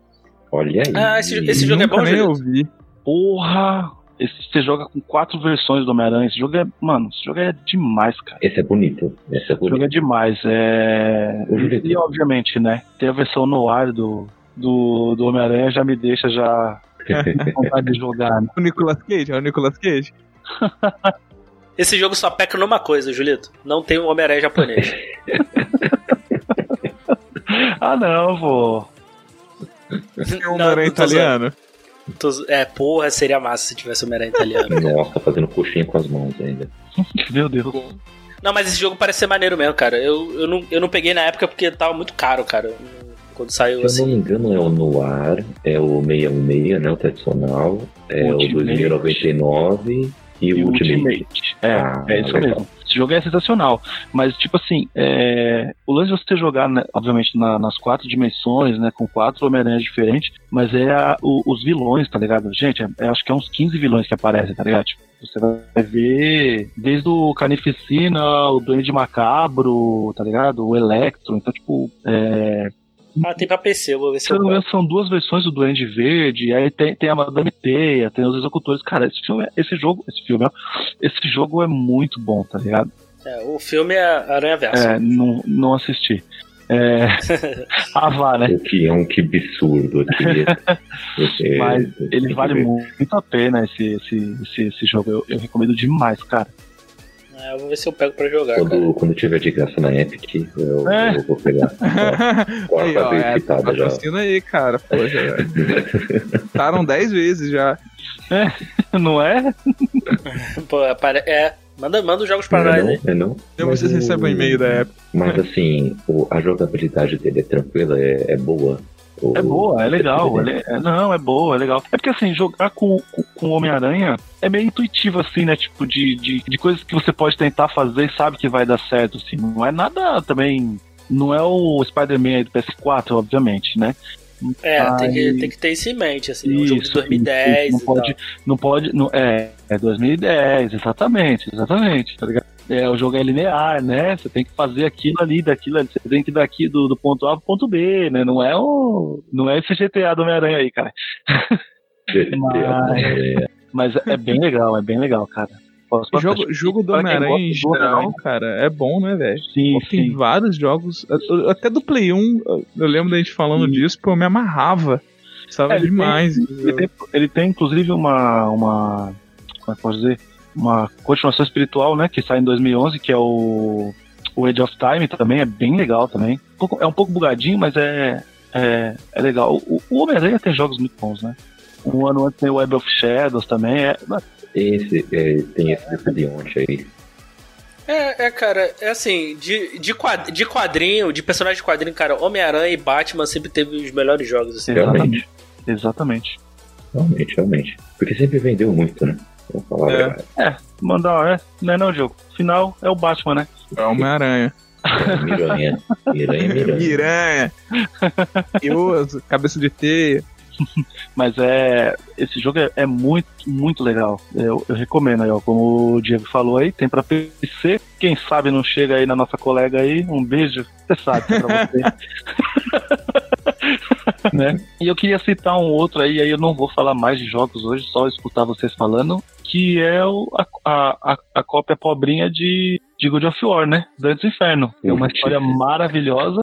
Olha aí. Ah, esse- esse jogo é bom, nem Julito? ouvi. Porra! Esse, você joga com quatro versões do Homem-Aranha. Esse jogo é. Mano, esse jogo é demais, cara. Esse é bonito. Esse é Esse jogo é bonito. demais. É... E obviamente, né? Ter a versão no ar do, do, do Homem-Aranha já me deixa já com vontade de jogar, né? O Nicolas Cage? É o Nicolas Cage? Esse jogo só peca numa coisa, Julito. Não tem um Homem-Aranha japonês. Ah, não, pô. Um Não, Homem-Aranha não italiano? Tô É, porra, seria massa se tivesse Homem-Aranha italiano. Nossa, fazendo coxinha com as mãos ainda. Meu Deus. Não, mas esse jogo parece ser maneiro mesmo, cara. Eu, eu, não, eu não peguei na época porque tava muito caro, cara. Quando saiu Se eu não assim. me engano, é o Noir, é o 616, né? O tradicional. É o Ultimate. 2099 e o E Ultimate. É, Ah, é isso legal. mesmo. Esse jogo é sensacional. Mas, tipo assim, é... o lance de você jogar, né, obviamente, na- nas quatro dimensões, né? Com quatro Homem-Aranhas diferentes, mas é a- o- os vilões, tá ligado? Gente, é- é- acho que é uns 15 vilões que aparecem, tá ligado? Tipo, você vai ver desde o Carnificina, o Duende Macabro, tá ligado? O Electro. Então, tipo, é, Ah, tem pra PC, eu vou ver se eu eu não são duas versões do Duende Verde, aí tem, tem a Madame Teia, tem os executores. Cara, esse filme, esse jogo, esse filme, esse jogo é muito bom, tá ligado? É, o filme é Aranha Verso. É, não, não assisti. É, vá, né? O que é um que absurdo aqui. Mas ele vale ver. muito a pena esse, esse, esse, esse jogo. Eu, eu recomendo demais, cara. É, eu vou ver se eu pego pra jogar, cara. Quando, quando tiver de graça na Epic, eu, É. eu vou pegar. Quarta Aí, ó, vez é, citada já. patrocina aí, cara. Já. Taram 10 vezes já. Não é? Pô, é, manda, manda os jogos pra Não é nós não? aí. É não? Eu Mas vocês o- recebem um e-mail da época. né? Mas assim, o- a jogabilidade dele é tranquila, é, é boa. É boa, é legal. ele é- não, é boa, é legal. É porque assim, jogar com, com, Homem-Aranha é meio intuitivo, assim, né? Tipo, de, de, de coisas que você pode tentar fazer e sabe que vai dar certo, assim. Não é nada também. Não é o Spider-Man do PS4, obviamente, né? É, tem que, tem que ter isso em mente, assim. um jogo de Isso, 2010 não e pode, não pode, não, é, é 2010, exatamente, exatamente, tá ligado? É, o jogo é linear, né? Você tem que fazer aquilo ali, daquilo ali, você tem que ir daqui do, do ponto A pro ponto B, né? Não é o, não é esse GTA do Homem-Aranha aí, cara. É, Mas é bem legal, é bem legal, cara. O jogo, jogo do quem Homem-Aranha em gosta do geral, cara, é bom, né, velho? Sim, Pô, Tem sim. vários jogos, até do Play 1, eu lembro da gente falando Sim. disso, pô, eu me amarrava. Estava É, ele demais. Ele tem, ele tem, inclusive, uma, uma. Como é que posso dizer? Uma continuação espiritual, né? Que sai em 2011, que é o. O Age of Time também é bem legal também. É um pouco bugadinho, mas é. É, é legal. O, o Homem-Aranha tem jogos muito bons, né? Um ano antes tem o Web of Shadows também. É, esse, é, tem esse desse de ontem aí. É, é, cara, é assim, de, de, quad- de quadrinho, de personagem de quadrinho, cara, Homem-Aranha e Batman sempre teve os melhores jogos, assim. Realmente. exatamente. Realmente, realmente. Porque sempre vendeu muito, né? É. verdade. Mandar, é, não é não, jogo. Final é o Batman, né? É Homem-Aranha. É, Miranha. Miranha, Miranha. Miranha. Cabeça de teia. Mas é. Esse jogo é, é muito, muito legal. Eu, eu, recomendo aí, ó. Como o Diego falou aí, tem pra PC. Quem sabe não chega aí na nossa colega aí. Um beijo. Você sabe é pra você. né? E eu queria citar um outro aí, aí eu não vou falar mais de jogos hoje, só escutar vocês falando, que é o, a, a, a cópia pobrinha de, de God of War, né? Dantes Inferno. É uma história maravilhosa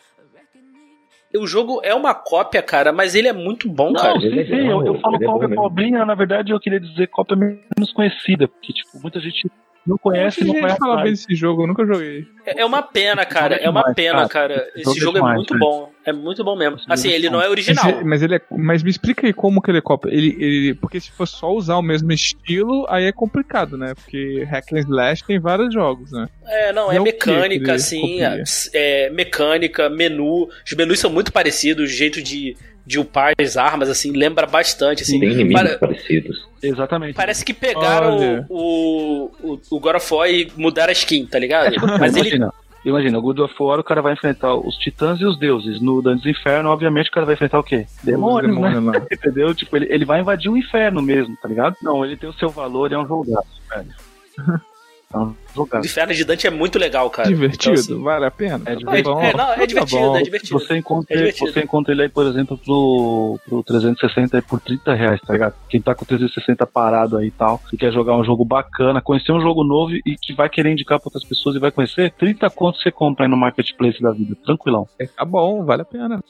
o jogo é uma cópia, cara, mas ele é muito bom, não, cara. Sim, sim, eu, eu falo cópia é pobrinha, na verdade eu queria dizer cópia menos conhecida, porque, tipo, muita gente não conhece, não conhece. falar bem desse jogo, eu nunca joguei. É, é uma pena, cara. É uma pena, cara. Esse jogo é muito bom. É muito bom mesmo. Assim, ele não é original. Mas, mas, ele é. Mas me explica aí como que ele é cópia. Ele, ele, porque se for só usar o mesmo estilo, aí é complicado, né? Porque Hack and Slash tem vários jogos, né? É, não, é, é mecânica, assim. É, é, mecânica, menu. Os menus são muito parecidos, o jeito de de upar as armas, assim, lembra bastante. Assim, Tem inimigos para... parecidos. Exatamente. Parece que pegaram o, o, o God of War e mudaram a skin, tá ligado? É, Mas imagina, ele... Imagina, o God of War o cara vai enfrentar os titãs e os deuses. No Dantes Inferno, obviamente, o cara vai enfrentar o quê? Demônios, né? Demônio, Entendeu? Tipo, ele, ele vai invadir o inferno mesmo, tá ligado? Não, ele tem o seu valor e é um jogaço, velho. O Inferno de Dante é muito legal, cara. Divertido, então, assim, vale a pena. É, divertido. É, não, é divertido, tá é divertido. Você encontra, é divertido. você encontra ele aí, por exemplo, pro, pro 360 aí por 30 reais, tá ligado? Quem tá com o 360 parado aí e tal, e quer jogar um jogo bacana, conhecer um jogo novo e que vai querer indicar pra outras pessoas e vai conhecer, 30 contos você compra aí no marketplace da vida, tranquilão. É, tá bom, vale a pena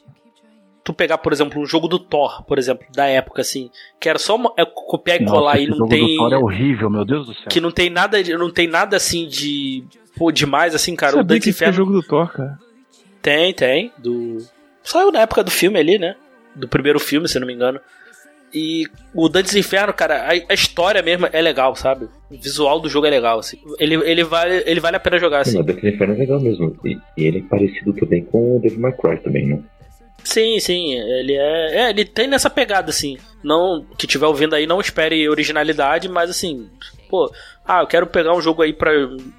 tu pegar, por exemplo, um jogo do Thor, por exemplo, da época, assim, que era só uma, é, copiar e colar e não jogo tem. O Thor é horrível, meu Deus do céu. Que não tem nada, não tem nada assim de. Pô, demais, assim, cara. Sabia o Dante Inferno. jogo do Thor, cara. Tem, tem. Do. Saiu na época do filme ali, né? Do primeiro filme, se não me engano. E o Dantes Inferno, cara, a, a, história mesmo é legal, sabe? O visual do jogo é legal, assim. Ele, ele, vale, ele vale a pena jogar, assim. o Dantes Inferno é legal mesmo. E, e, ele é parecido também com o Devil May Cry também, né? Sim, sim, ele é, é, ele tem nessa pegada assim. Não que tiver ouvindo aí não espere originalidade, mas assim, pô, ah, eu quero pegar um jogo aí pra,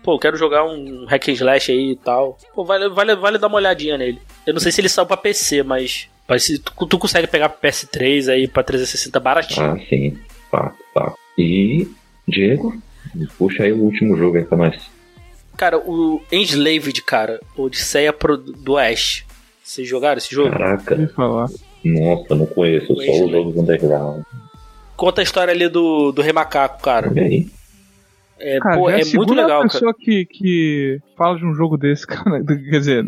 pô, eu quero jogar um hack and slash aí e tal. Pô, vale, vale, vale dar uma olhadinha nele. Eu não sei se ele saiu para PC, mas mas se tu, tu consegue pegar PS3 aí para 360 baratinho. Ah, sim. Fato, fato. E Diego, puxa aí o último jogo aí pra nós. Cara, o Enslaved, cara, Odisseia pro, do Oeste. Vocês jogaram esse jogo? Caraca. Nossa, não conheço, só os jogos underground. Conta a história ali do, do Rei Macaco, cara. E aí? É, cara, pô, é, é muito legal, cara. pessoa que, que fala de um jogo desse, cara. Quer dizer,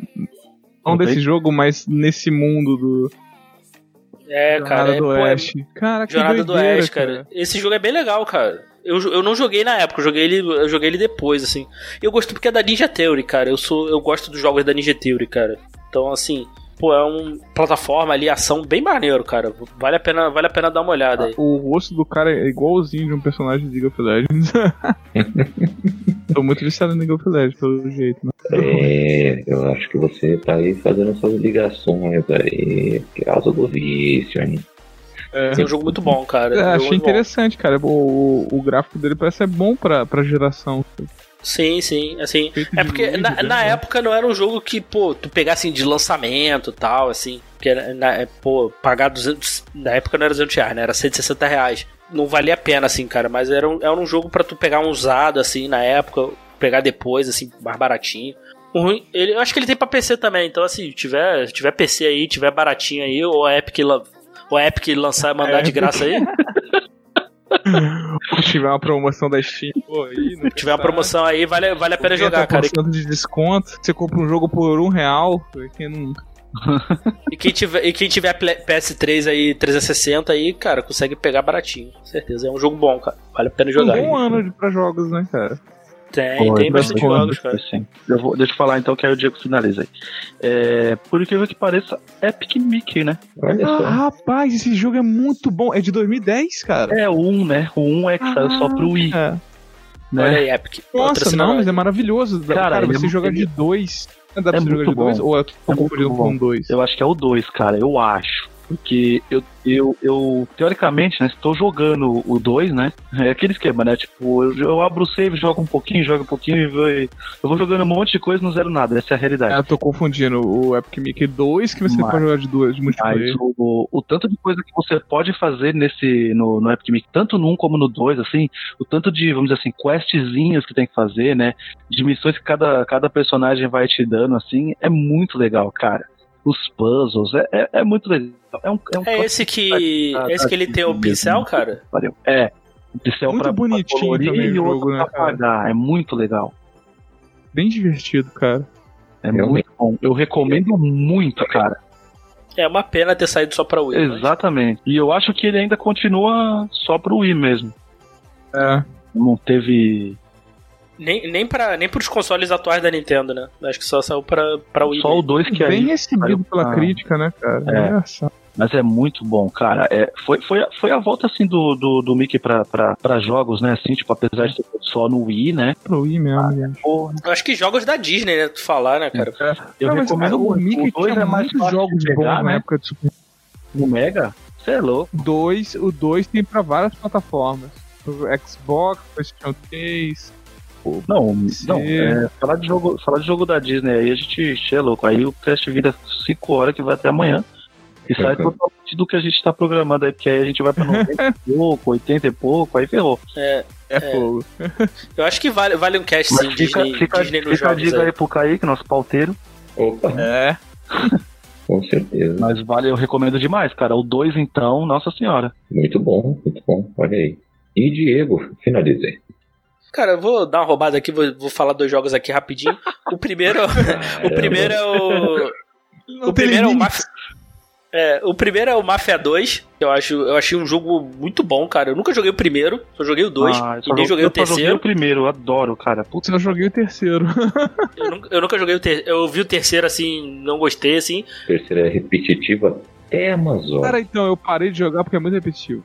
não desse jogo, mas nesse mundo do. É, Jornada cara. do é, Oeste. É... Cara, que Jornada doideira, do Oeste, cara. cara. Esse jogo é bem legal, cara. Eu, eu não joguei na época, eu joguei ele, eu joguei ele depois, assim. Eu gosto porque é da Ninja Theory, cara. Eu sou, eu gosto dos jogos da Ninja Theory, cara. Então, assim, pô, é uma plataforma ali, ação bem maneiro, cara. Vale a pena, vale a pena dar uma olhada aí. O rosto do cara é igualzinho de um personagem de League of Legends. Tô muito viciado em League of Legends, pelo jeito, né? É, eu acho que você tá aí fazendo suas ligações aí, por causa do vício, hein? É. é um jogo muito bom, cara. É, achei interessante, bom. cara. O, o, gráfico dele parece ser bom pra, pra geração. Sim, sim, assim. é porque na, na época não era um jogo que, pô, tu pegasse assim, de lançamento e tal, assim. Porque, na, é, pô, pagar 200. Na época não era 200 reais, né? Era 160 reais. Não valia a pena, assim, cara. Mas era um, era um jogo para tu pegar um usado, assim, na época. Pegar depois, assim, mais baratinho. O ruim, ele, eu acho que ele tem pra PC também. Então, assim, tiver, tiver PC aí, tiver baratinho aí, ou a Epic, ou a Epic lançar mandar é. de graça aí. Se tiver uma promoção da Steam, pô, aí, Se tiver uma promoção aí, vale, vale a pena jogar, cara. de desconto, você compra um jogo por um real, quem nunca? e, quem tiver, e quem tiver PS3 aí, 360 aí, cara, consegue pegar baratinho, com certeza. É um jogo bom, cara. Vale a pena jogar. Um bom ano de, pra jogos, né, cara? Tem, Pô, tem bastante jogos, cara. Sim. Eu vou, deixa eu falar então que aí o Diego finaliza aí. É, por incrível que pareça, Epic Mickey, né? Olha ah, só. rapaz, esse jogo é muito bom. É de 2010, cara. É, o 1, né? O 1 é que ah, saiu só pro Wii. É. Né? Olha aí, Epic. Nossa, não, mas é maravilhoso. Cara, cara você é joga de dois. Dá pra é você jogar de dois? Ou é tô confundindo com dois? Eu acho que é o dois, cara. Eu acho. Porque eu, eu, eu teoricamente, né, estou jogando o 2, né? É aquele esquema, né? Tipo, eu, eu abro o save, jogo um pouquinho, jogo um pouquinho e vou, eu vou jogando um monte de coisa e não zero nada. Essa é a realidade. Eu tô confundindo o Epic Mickey 2 que você Mas- pode jogar de duas de multiplayer. Mas o, o tanto de coisa que você pode fazer nesse no, no Epic Mickey, tanto no 1 como no 2, assim, o tanto de, vamos dizer assim, questzinhas que tem que fazer, né? De missões que cada, cada personagem vai te dando, assim, é muito legal, cara. Os puzzles, é, é, é muito legal. É, um, é, um É esse que. tá- É esse que ele tem o pincel, cara? Valeu. É. O pincel Muito pra, bonitinho pra colorir também e o outro jogo, né, apagar. É muito legal. Bem divertido, cara. É Realmente. muito bom. Eu recomendo muito, cara. É uma pena ter saído só pra Wii. mas- Exatamente. E eu acho que ele ainda continua só pro Wii mesmo. É. Não teve. Nem, nem, pra, nem pros consoles atuais da Nintendo, né? Acho que só saiu pra, pra Wii. Só o mesmo. 2 que Bem aí. recebido pela Ah. crítica, né, cara? É. Engraçado. Mas é muito bom, cara. É, foi, foi, a- foi a volta assim do, do, do Mickey pra, pra, pra jogos, né? Assim, tipo, apesar de ter só no Wii, né? Pro Wii mesmo. Pô, Eu acho que jogos da Disney, né? Tu falar, né, cara? eu Não, recomendo o. Mickey o 2 tinha é mais jogos de pegar, bons na né? época de Super No Mega? Você é louco. Dois, o 2 tem pra várias plataformas. O Xbox, PlayStation 3. O Não, Sim. não. é, falar, de jogo, falar de jogo da Disney aí, a gente é louco. Aí o teste vira 5 horas que vai até amanhã. E sai Uhum. totalmente do que a gente tá programando aí, porque aí a gente vai pra 90 e pouco, 80 e pouco, aí ferrou. É, fogo. Eu acho que vale, vale um cast sim, fica, Disney, fica, Disney fica a dica aí. aí pro Kaique, nosso pauteiro. Opa, É. com certeza. Mas vale, eu recomendo demais, cara. O 2, então, nossa senhora. Muito bom, muito bom. Olha aí. E Diego, finalizei. Cara, eu vou dar uma roubada aqui, vou, vou falar dois jogos aqui rapidinho. O primeiro, o primeiro é o. Não o primeiro é o. Mafia. É, o primeiro é o Mafia 2, que eu acho, eu achei um jogo muito bom, cara. Eu nunca joguei o primeiro, só joguei o 2 Ah, eu e nem jo- joguei eu o só joguei terceiro. o primeiro, eu adoro, cara. Putz, eu joguei o terceiro. Eu nunca, eu nunca joguei o terceiro. Eu vi o terceiro assim, não gostei assim. Terceira é repetitiva até Amazon. Cara, então, eu parei de jogar porque é muito repetitivo.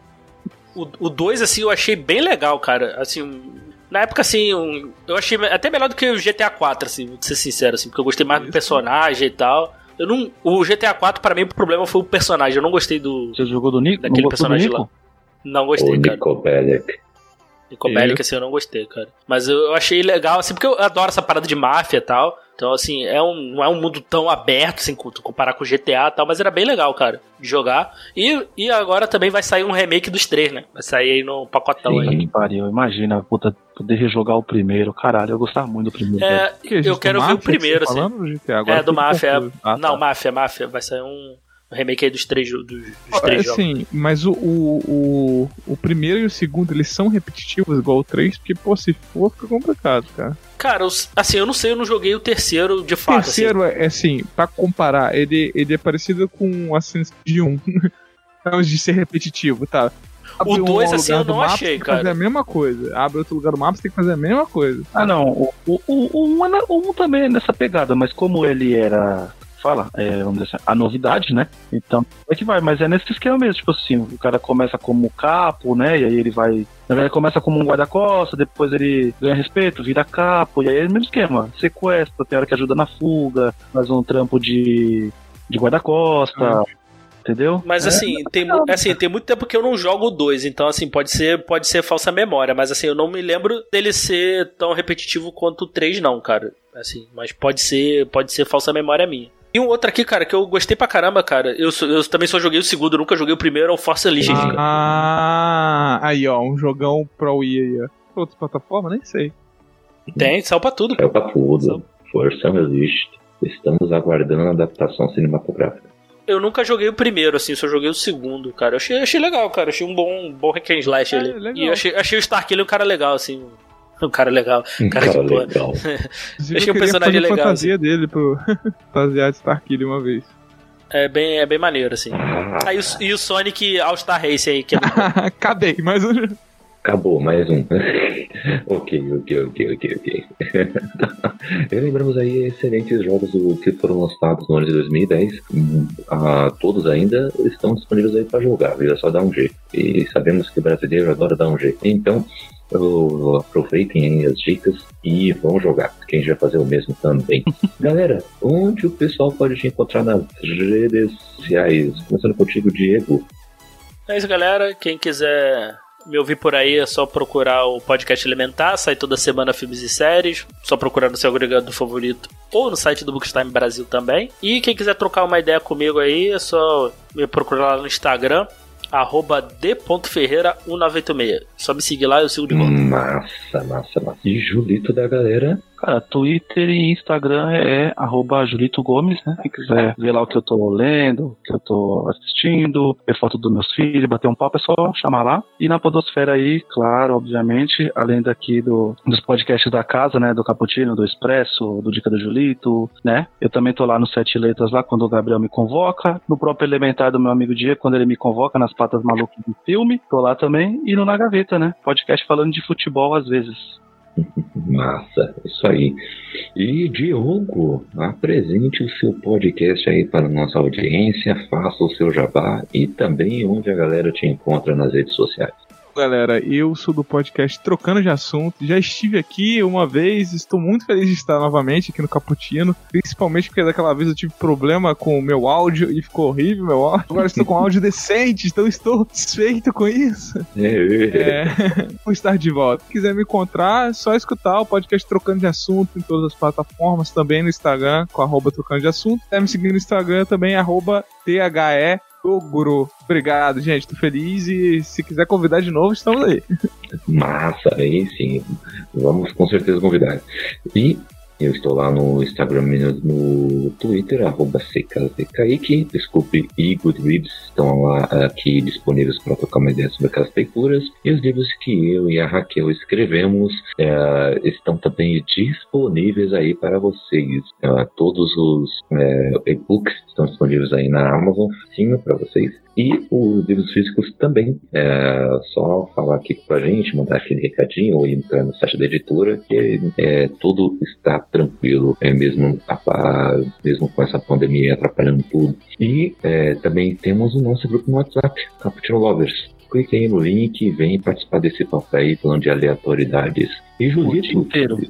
O, o 2, assim, eu achei bem legal, cara. Assim, na época, assim, um- eu achei até melhor do que o GTA 4, assim, vou ser sincero, assim, porque eu gostei mais do personagem e tal. Eu não, o GTA 4, pra mim, o problema foi o personagem. Eu não gostei do. você jogou do Nico? Daquele personagem Nico? lá. Não o gostei, cara. Nico Bellic. Nico Bellic, assim, eu não gostei, cara. Mas eu, eu achei legal, assim, porque eu adoro essa parada de máfia e tal. Então, assim, é um, não é um mundo tão aberto, assim, com- comparar com o GTA e tal, mas era bem legal, cara, de jogar. E, e agora também vai sair um remake dos três, né? Vai sair aí no pacotão Sim. aí. Que pariu, imagina, puta, poder rejogar o primeiro. Caralho, eu gostava muito do primeiro. É, Que, eu quero ver o primeiro, assim. Falando do GTA agora? É, do Máfia. é-. Ah, não, tá. Máfia, Máfia. Vai sair um remake aí dos três, dos, dos É, três jogos. Sim, mas o, o, o, o primeiro e o segundo, eles são repetitivos igual o 3, porque, pô, se for, fica complicado, cara. Cara, eu- assim, eu não sei, eu não joguei o terceiro de O fato. terceiro é, assim, pra comparar, ele, ele é parecido com o Assassin's Creed 1. Antes de ser repetitivo, tá? O Abre um dois, assim, eu do não mapa, achei, você tem que cara. fazer a mesma coisa. Abre outro lugar do mapa, você tem que fazer a mesma coisa. Ah, não, o, o, o, o, um é o um também é nessa pegada, mas como ele era. Fala, é, vamos dizer assim, a novidade, né? Então, é que vai, mas é nesse esquema mesmo, tipo assim, o cara começa como capo, né? E aí ele vai. Na verdade, começa como um guarda-costas, depois ele ganha respeito, vira capo, e aí é o mesmo esquema. Sequestra, tem hora que ajuda na fuga, faz um trampo de, de guarda-costa, entendeu? Mas É, assim, tem, mu- assim, tem muito tempo que eu não jogo o 2, então assim, pode ser, pode ser falsa memória, mas assim, eu não me lembro dele ser tão repetitivo quanto o 3 não, cara. Assim, mas pode ser, pode ser falsa memória minha. E um outro aqui, cara, que eu gostei pra caramba, cara. Eu, eu também só joguei o segundo, nunca joguei o primeiro, é o Force cara. Ah, aí ó, um jogão pro Wii aí, ó. Pra Outra plataforma? Nem sei. Tem, saiu pra tudo. Saiu pra tudo. Força Resist. Estamos aguardando a adaptação cinematográfica. Eu nunca joguei o primeiro, assim, só joguei o segundo, cara. Eu achei, achei legal, cara. Achei um bom, um bom hack and slash É, ali. legal. E eu achei, achei o Starkiller um cara legal, assim. Um cara legal. Um Cara, cara que porra. legal. Achei eu um personagem fazer legal, assim. fantasia dele pro fantasiar de Starkiller uma vez. É bem, é bem maneiro, assim. Ah, Aí o, e o Sonic All-Star Race aí, que é. Acabei, mas acabou, mais um. ok, ok, ok, ok, ok. e lembramos aí excelentes jogos do, que foram lançados no ano de 2010. Hum, ah, todos ainda estão disponíveis aí para jogar, viu? É só dar um jeito. E sabemos que brasileiro adora dar um jeito. Então, aproveitem as dicas e vão jogar. Quem já fazer o mesmo também. Galera, onde o pessoal pode te encontrar nas redes sociais? Começando contigo, Diego. É isso, galera. Quem quiser me ouvir por aí é só procurar o podcast Elementar, sai toda semana filmes e séries, só procurar no seu agregador favorito ou no site do Bookstime Brasil também. E quem quiser trocar uma ideia comigo aí, é só me procurar lá no Instagram, arroba d.ferreira1986. Só me seguir lá, eu sigo de volta. Massa, massa, massa. E Julito da galera? Cara, Twitter e Instagram é arroba Julito Gomes, né? Quem quiser ver lá o que eu tô lendo, o que eu tô assistindo, ver foto dos meus filhos, bater um papo, é só chamar lá. E na Podosfera aí, claro, obviamente, além daqui do, dos podcasts da casa, né? Do Caputino, do Expresso, do Dica do Julito, né? Eu também tô lá no Sete Letras lá quando o Gabriel me convoca, no próprio Elementar do meu amigo Diego, quando ele me convoca nas patas malucas do filme, tô lá também, e no Na Gaveta, né? Podcast falando de futebol às vezes. Massa, isso aí. E Diogo, apresente o seu podcast aí para a nossa audiência, faça o seu jabá e também onde a galera te encontra nas redes sociais galera, eu sou do podcast Trocando de Assunto. Já estive aqui uma vez, estou muito feliz de estar novamente aqui no Caputino, principalmente porque daquela vez eu tive problema com o meu áudio e ficou horrível meu áudio. Agora estou com áudio decente, então estou satisfeito com isso. é, vou estar de volta. Se quiser me encontrar, é só escutar o podcast Trocando de Assunto em todas as plataformas, também no Instagram, com arroba Trocando de Assunto. Quer me seguir no Instagram também, arroba THE Ogro. Obrigado, gente. Tô feliz e se quiser convidar de novo, estamos aí. Massa, aí sim. Vamos com certeza convidar. E eu estou lá no Instagram e no Twitter, arroba CKZKIK, desculpe, e Goodreads estão lá aqui disponíveis para trocar uma ideia sobre aquelas leituras. E os livros que eu e a Raquel escrevemos é, estão também disponíveis aí para vocês. É, todos os é, e-books estão disponíveis aí na Amazon, sim, para vocês. E os livros físicos também. É só falar aqui com a gente, mandar aquele recadinho ou entrar no site da editora, que é, tudo está tranquilo, é mesmo, a, mesmo com essa pandemia atrapalhando tudo. E é, também temos o nosso grupo no WhatsApp, Cappuccino Lovers clique aí no link e vem participar desse papo aí falando de aleatoriedades. E Julito,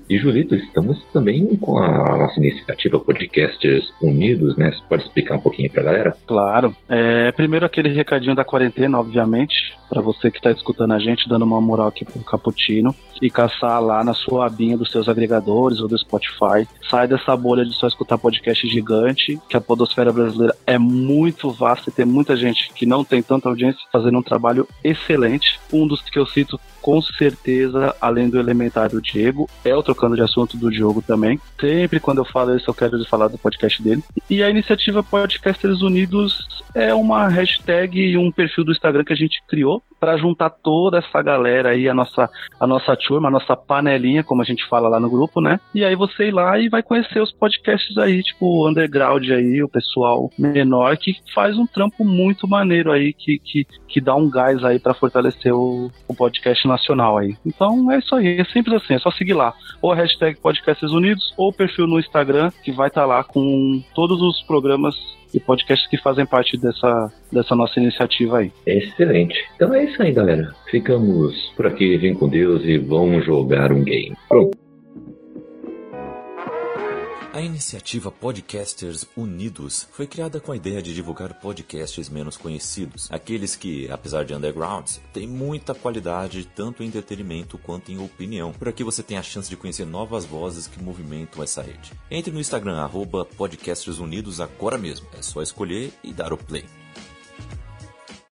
e Julito, estamos também com a nossa iniciativa Podcasters Unidos, né? Você pode explicar um pouquinho pra galera? Claro. É, primeiro aquele recadinho da quarentena, obviamente, para você que está escutando a gente, dando uma moral aqui pro Caputino e caçar lá na sua abinha dos seus agregadores ou do Spotify. Sai dessa bolha de só escutar podcast gigante, que a podosfera brasileira é muito vasta e tem muita gente que não tem tanta audiência fazendo um trabalho excelente. Um dos que eu cito com certeza, além do elementar do Diego, é o Trocando de Assunto do Diogo também. Sempre quando eu falo isso, eu quero falar do podcast dele. E a iniciativa Podcasters Unidos é uma hashtag e um perfil do Instagram que a gente criou para juntar toda essa galera aí, a nossa, a nossa turma, a nossa panelinha, como a gente fala lá no grupo, né? E aí você ir lá e vai conhecer os podcasts aí, tipo, underground aí, o pessoal menor que faz um trampo muito maneiro aí, que, que, que dá um gás aí para fortalecer o, o podcast nacional aí. Então é isso aí, é simples assim, é só seguir lá. Ou a hashtag Podcasts Unidos, ou o perfil no Instagram, que vai estar tá lá com todos os programas e podcasts que fazem parte dessa, dessa nossa iniciativa aí. Excelente. Então é isso aí, galera. Ficamos por aqui, vem com Deus e vamos jogar um game. Pronto. A iniciativa Podcasters Unidos foi criada com a ideia de divulgar podcasts menos conhecidos, aqueles que, apesar de undergrounds, têm muita qualidade tanto em entretenimento quanto em opinião. Por aqui você tem a chance de conhecer novas vozes que movimentam essa rede. Entre no Instagram, arroba Podcasters Unidos agora mesmo. É só escolher e dar o play.